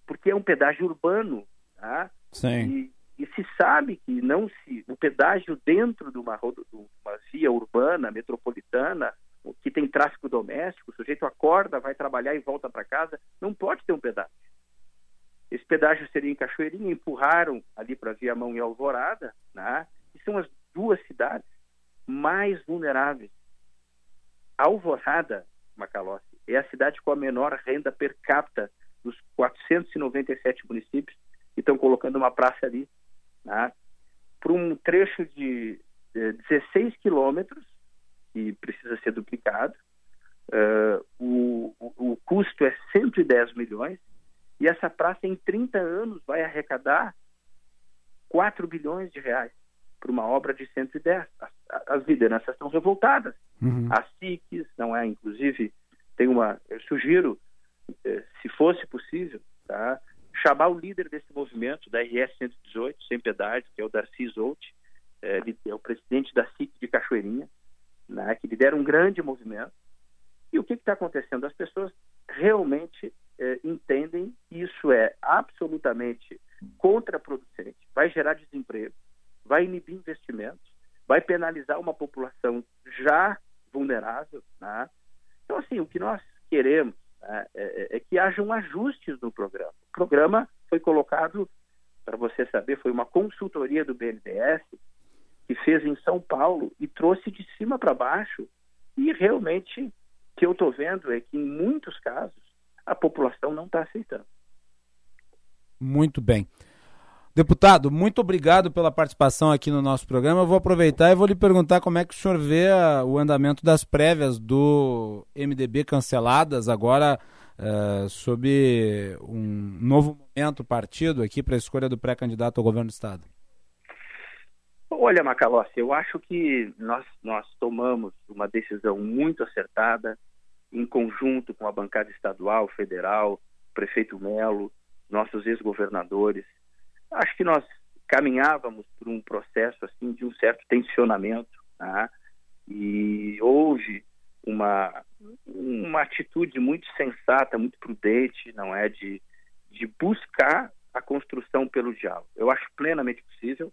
Porque é um pedágio urbano, tá? Sim. E, e se sabe que não se o pedágio dentro de uma, de uma via urbana metropolitana que tem tráfico doméstico, o sujeito acorda, vai trabalhar e volta para casa, não pode ter um pedágio. Esse pedágio seria em Cachoeirinha, empurraram ali para Viamão e Alvorada, né? e são as duas cidades mais vulneráveis. Alvorada, Macalossi, é a cidade com a menor renda per capita dos 497 municípios que estão colocando uma praça ali, né? por um trecho de 16 quilômetros, que precisa ser duplicado. Uh, o, o, o, custo é 110 milhões e essa praça em 30 anos vai arrecadar 4 bilhões de reais para uma obra de 110. As, as lideranças estão revoltadas. Uhum. As SICs, não é? Inclusive, tem uma. Eu sugiro, eh, se fosse possível, tá? chamar o líder desse movimento, da RS 118, sem pedágio, que é o Darcy Zolt, é, é o presidente da SIC de Cachoeirinha, né, que lidera um grande movimento. E o que está acontecendo? As pessoas realmente eh, entendem que isso é absolutamente contraproducente, vai gerar desemprego, vai inibir investimentos, vai penalizar uma população já vulnerável. Né? Então, assim, o que nós queremos né, é, é, que hajam ajustes no programa. O programa foi colocado, para você saber, foi uma consultoria do BNDES que fez em São Paulo e trouxe de cima para baixo. E realmente o que eu estou vendo é que em muitos casos a população não está aceitando. Muito bem. Deputado, muito obrigado pela participação aqui no nosso programa. Eu vou aproveitar e vou lhe perguntar como é que o senhor vê o andamento das prévias do MDB canceladas agora uh, sob um novo momento partido aqui para a escolha do pré-candidato ao governo do Estado. Olha, Macalossi, eu acho que nós, nós tomamos uma decisão muito acertada, em conjunto com a bancada estadual, federal, prefeito Melo, nossos ex-governadores. Acho que nós caminhávamos por um processo assim de um certo tensionamento, tá? e houve uma uma atitude muito sensata, muito prudente, não é de de buscar a construção pelo diálogo. Eu acho plenamente possível.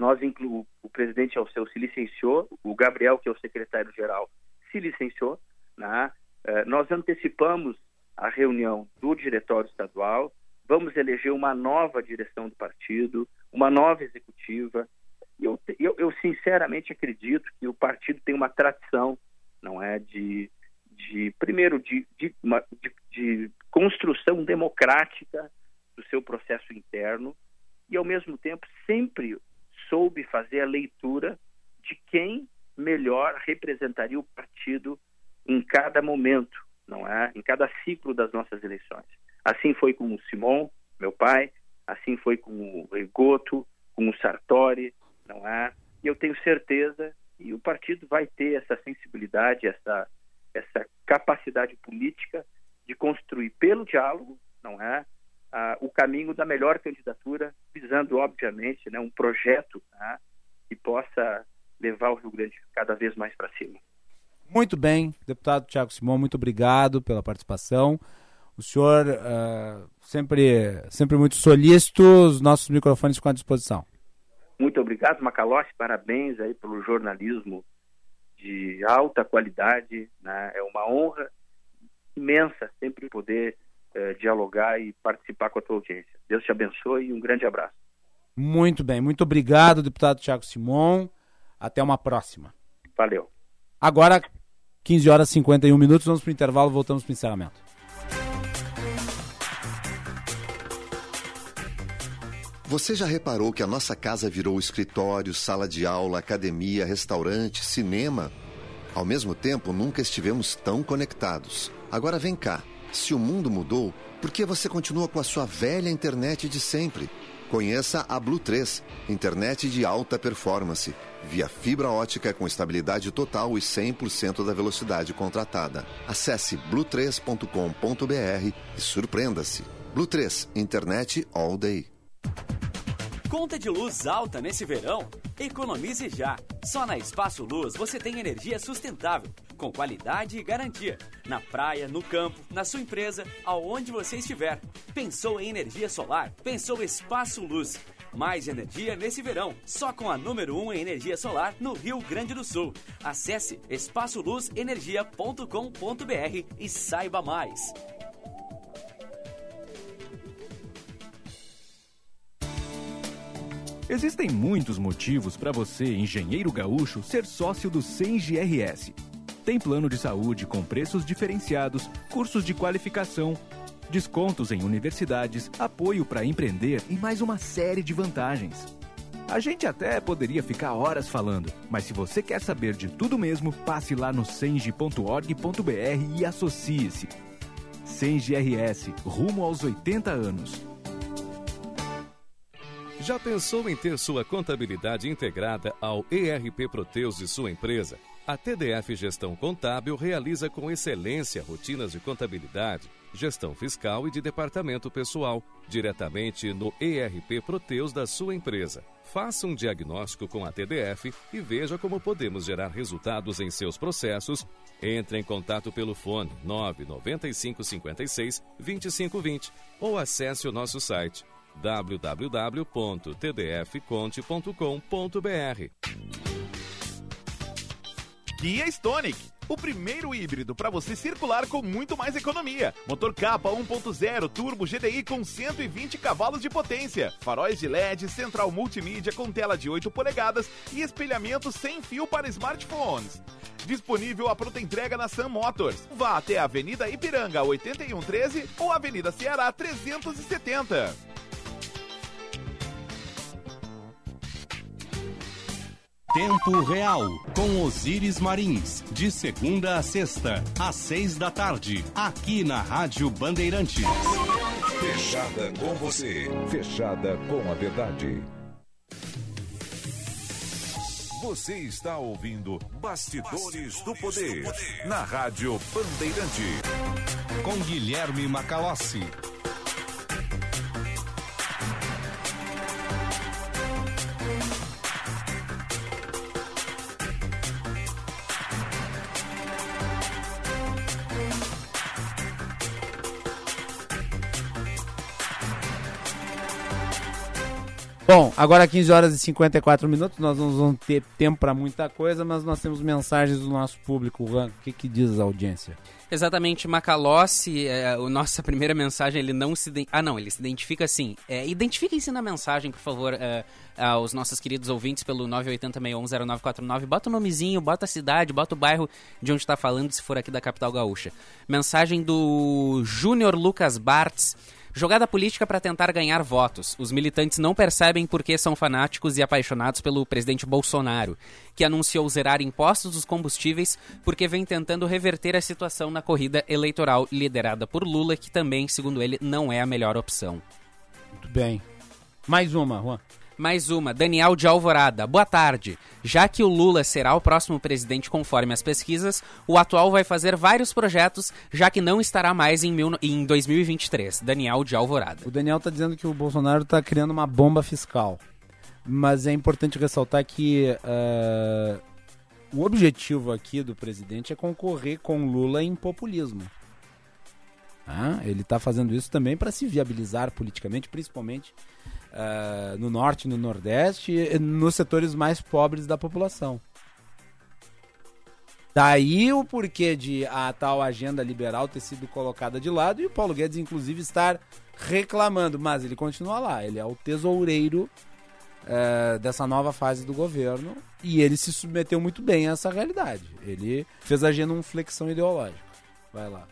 Nós, inclu o presidente Alceu se licenciou, o Gabriel, que é o secretário-geral, se licenciou. Né? Eh, nós antecipamos a reunião do diretório estadual, vamos eleger uma nova direção do partido, uma nova executiva. Eu, eu, eu sinceramente acredito que o partido tem uma tradição, não é, de, de primeiro de, de, de, de construção democrática do seu processo interno e ao mesmo tempo sempre soube fazer a leitura de quem melhor representaria o partido em cada momento, não é? Em cada ciclo das nossas eleições. Assim foi com o Simon, meu pai, assim foi com o Egoto, com o Sartori, não é? E eu tenho certeza e o partido vai ter essa sensibilidade, essa essa capacidade política de construir pelo diálogo, não é, ah, o caminho da melhor candidatura, visando obviamente, né, um projeto né, que possa levar o Rio Grande cada vez mais para cima. Muito bem, deputado Tiago Simão, muito obrigado pela participação. O senhor uh, sempre, sempre muito solícito, os nossos microfones ficam à disposição. Muito obrigado, Macalossi, parabéns aí pelo jornalismo de alta qualidade, né? é uma honra imensa sempre poder uh, dialogar e participar com a tua audiência. Deus te abençoe e um grande abraço. Muito bem, muito obrigado, deputado Tiago Simon. Até uma próxima. Valeu. Agora, 15 horas e 51 minutos, vamos para o intervalo, voltamos para o encerramento. Você já reparou que a nossa casa virou escritório, sala de aula, academia, restaurante, cinema? Ao mesmo tempo, nunca estivemos tão conectados. Agora vem cá. Se o mundo mudou, por que você continua com a sua velha internet de sempre? Conheça a Blue 3, internet de alta performance via fibra ótica com estabilidade total e 100% da velocidade contratada. Acesse blue3.com.br e surpreenda-se. Blue 3, internet all day. Conta de luz alta nesse verão? Economize já. Só na Espaço Luz você tem energia sustentável, com qualidade e garantia. Na praia, no campo, na sua empresa, aonde você estiver. Pensou em energia solar? Pensou Espaço Luz. Mais energia nesse verão, só com a número 1 um em energia solar no Rio Grande do Sul. Acesse espaçoluzenergia.com.br e saiba mais. Existem muitos motivos para você, engenheiro gaúcho, ser sócio do CENGRS. Tem plano de saúde com preços diferenciados, cursos de qualificação, descontos em universidades, apoio para empreender e mais uma série de vantagens. A gente até poderia ficar horas falando, mas se você quer saber de tudo mesmo, passe lá no senge.org.br e associe-se. Senge RS, rumo aos 80 anos. Já pensou em ter sua contabilidade integrada ao ERP Proteus de sua empresa? A TDF Gestão Contábil realiza com excelência rotinas de contabilidade gestão fiscal e de departamento pessoal, diretamente no ERP Proteus da sua empresa. Faça um diagnóstico com a TDF e veja como podemos gerar resultados em seus processos. Entre em contato pelo fone 995 56 2520 ou acesse o nosso site www.tdfconte.com.br. Kia Stonic o primeiro híbrido para você circular com muito mais economia. Motor capa 1.0 turbo GDI com 120 cavalos de potência, faróis de LED, central multimídia com tela de 8 polegadas e espelhamento sem fio para smartphones. Disponível a pronta entrega na Sam Motors. Vá até a Avenida Ipiranga 8113 ou Avenida Ceará 370. Tempo Real, com Osíris Marins, de segunda a sexta, às seis da tarde, aqui na Rádio Bandeirantes. Fechada com você, fechada com a verdade. Você está ouvindo Bastidores, Bastidores do, poder, do Poder, na Rádio Bandeirante. Com Guilherme Macalossi. Agora 15 horas e 54 minutos, nós não vamos ter tempo para muita coisa, mas nós temos mensagens do nosso público. O que, que diz a audiência? Exatamente, Macalossi, é, a nossa primeira mensagem, ele não se... Ah, não, ele se identifica assim. É, Identifiquem-se na mensagem, por favor, é, aos nossos queridos ouvintes pelo 980610949. Bota o nomezinho, bota a cidade, bota o bairro de onde está falando, se for aqui da capital gaúcha. Mensagem do Júnior Lucas Bartz. Jogada política para tentar ganhar votos. Os militantes não percebem por que são fanáticos e apaixonados pelo presidente Bolsonaro, que anunciou zerar impostos dos combustíveis porque vem tentando reverter a situação na corrida eleitoral liderada por Lula, que também, segundo ele, não é a melhor opção. Muito bem. Mais uma, Juan. Mais uma, Daniel de Alvorada. Boa tarde. Já que o Lula será o próximo presidente conforme as pesquisas, o atual vai fazer vários projetos, já que não estará mais em, mil, em 2023. Daniel de Alvorada. O Daniel está dizendo que o Bolsonaro está criando uma bomba fiscal. Mas é importante ressaltar que uh, o objetivo aqui do presidente é concorrer com Lula em populismo. Ah, ele está fazendo isso também para se viabilizar politicamente, principalmente uh, no norte no nordeste, nos setores mais pobres da população. Daí o porquê de a tal agenda liberal ter sido colocada de lado e o Paulo Guedes, inclusive, estar reclamando. Mas ele continua lá, ele é o tesoureiro uh, dessa nova fase do governo e ele se submeteu muito bem a essa realidade. Ele fez agenda uma flexão ideológica. Vai lá.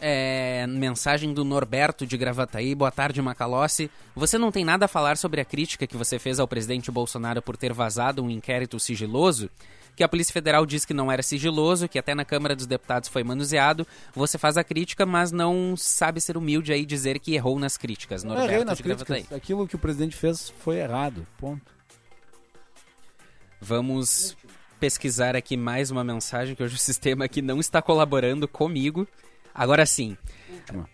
É, mensagem do Norberto de Gravataí. Boa tarde, Macalossi. Você não tem nada a falar sobre a crítica que você fez ao presidente Bolsonaro por ter vazado um inquérito sigiloso? Que a Polícia Federal diz que não era sigiloso, que até na Câmara dos Deputados foi manuseado. Você faz a crítica, mas não sabe ser humilde aí e dizer que errou nas críticas. Norberto errei nas de críticas. Gravataí. Aquilo que o presidente fez foi errado. Ponto. Vamos pesquisar aqui mais uma mensagem que hoje o sistema aqui não está colaborando comigo. Agora sim.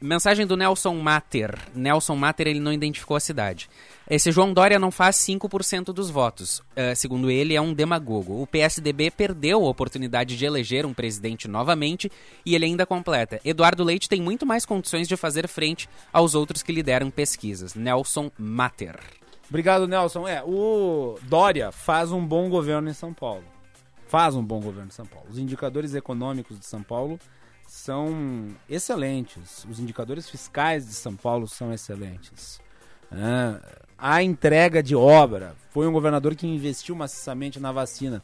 Mensagem do Nelson Mater. Nelson Mater, ele não identificou a cidade. Esse João Dória não faz 5% dos votos. Uh, segundo ele, é um demagogo. O PSDB perdeu a oportunidade de eleger um presidente novamente e ele ainda completa. Eduardo Leite tem muito mais condições de fazer frente aos outros que lideram pesquisas. Nelson Mater. Obrigado, Nelson. É, o Dória faz um bom governo em São Paulo. Faz um bom governo em São Paulo. Os indicadores econômicos de São Paulo são excelentes. Os indicadores fiscais de São Paulo são excelentes. É, a entrega de obra. Foi um governador que investiu maciçamente na vacina.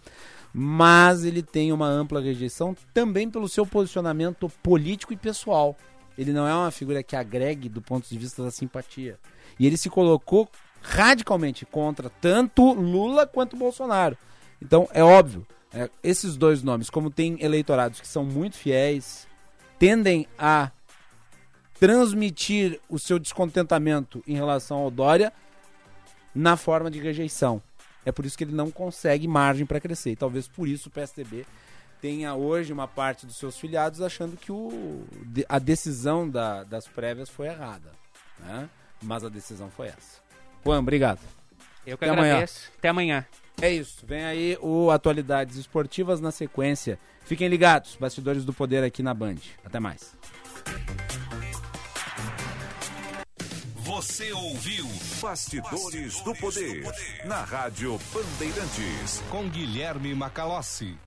Mas ele tem uma ampla rejeição também pelo seu posicionamento político e pessoal. Ele não é uma figura que agregue do ponto de vista da simpatia. E ele se colocou radicalmente contra tanto Lula quanto Bolsonaro. Então é óbvio, é, esses dois nomes, como tem eleitorados que são muito fiéis, tendem a transmitir o seu descontentamento em relação ao Dória na forma de rejeição. É por isso que ele não consegue margem para crescer. E talvez por isso o PSDB tenha hoje uma parte dos seus filiados achando que o, a decisão da, das prévias foi errada. Né? Mas a decisão foi essa. Juan, obrigado. Eu que Até agradeço. Amanhã. Até amanhã. É isso. Vem aí o Atualidades Esportivas na sequência. Fiquem ligados. Bastidores do Poder aqui na Band. Até mais. Você ouviu Bastidores, Bastidores do, Poder, do Poder na Rádio Bandeirantes com Guilherme Macalossi.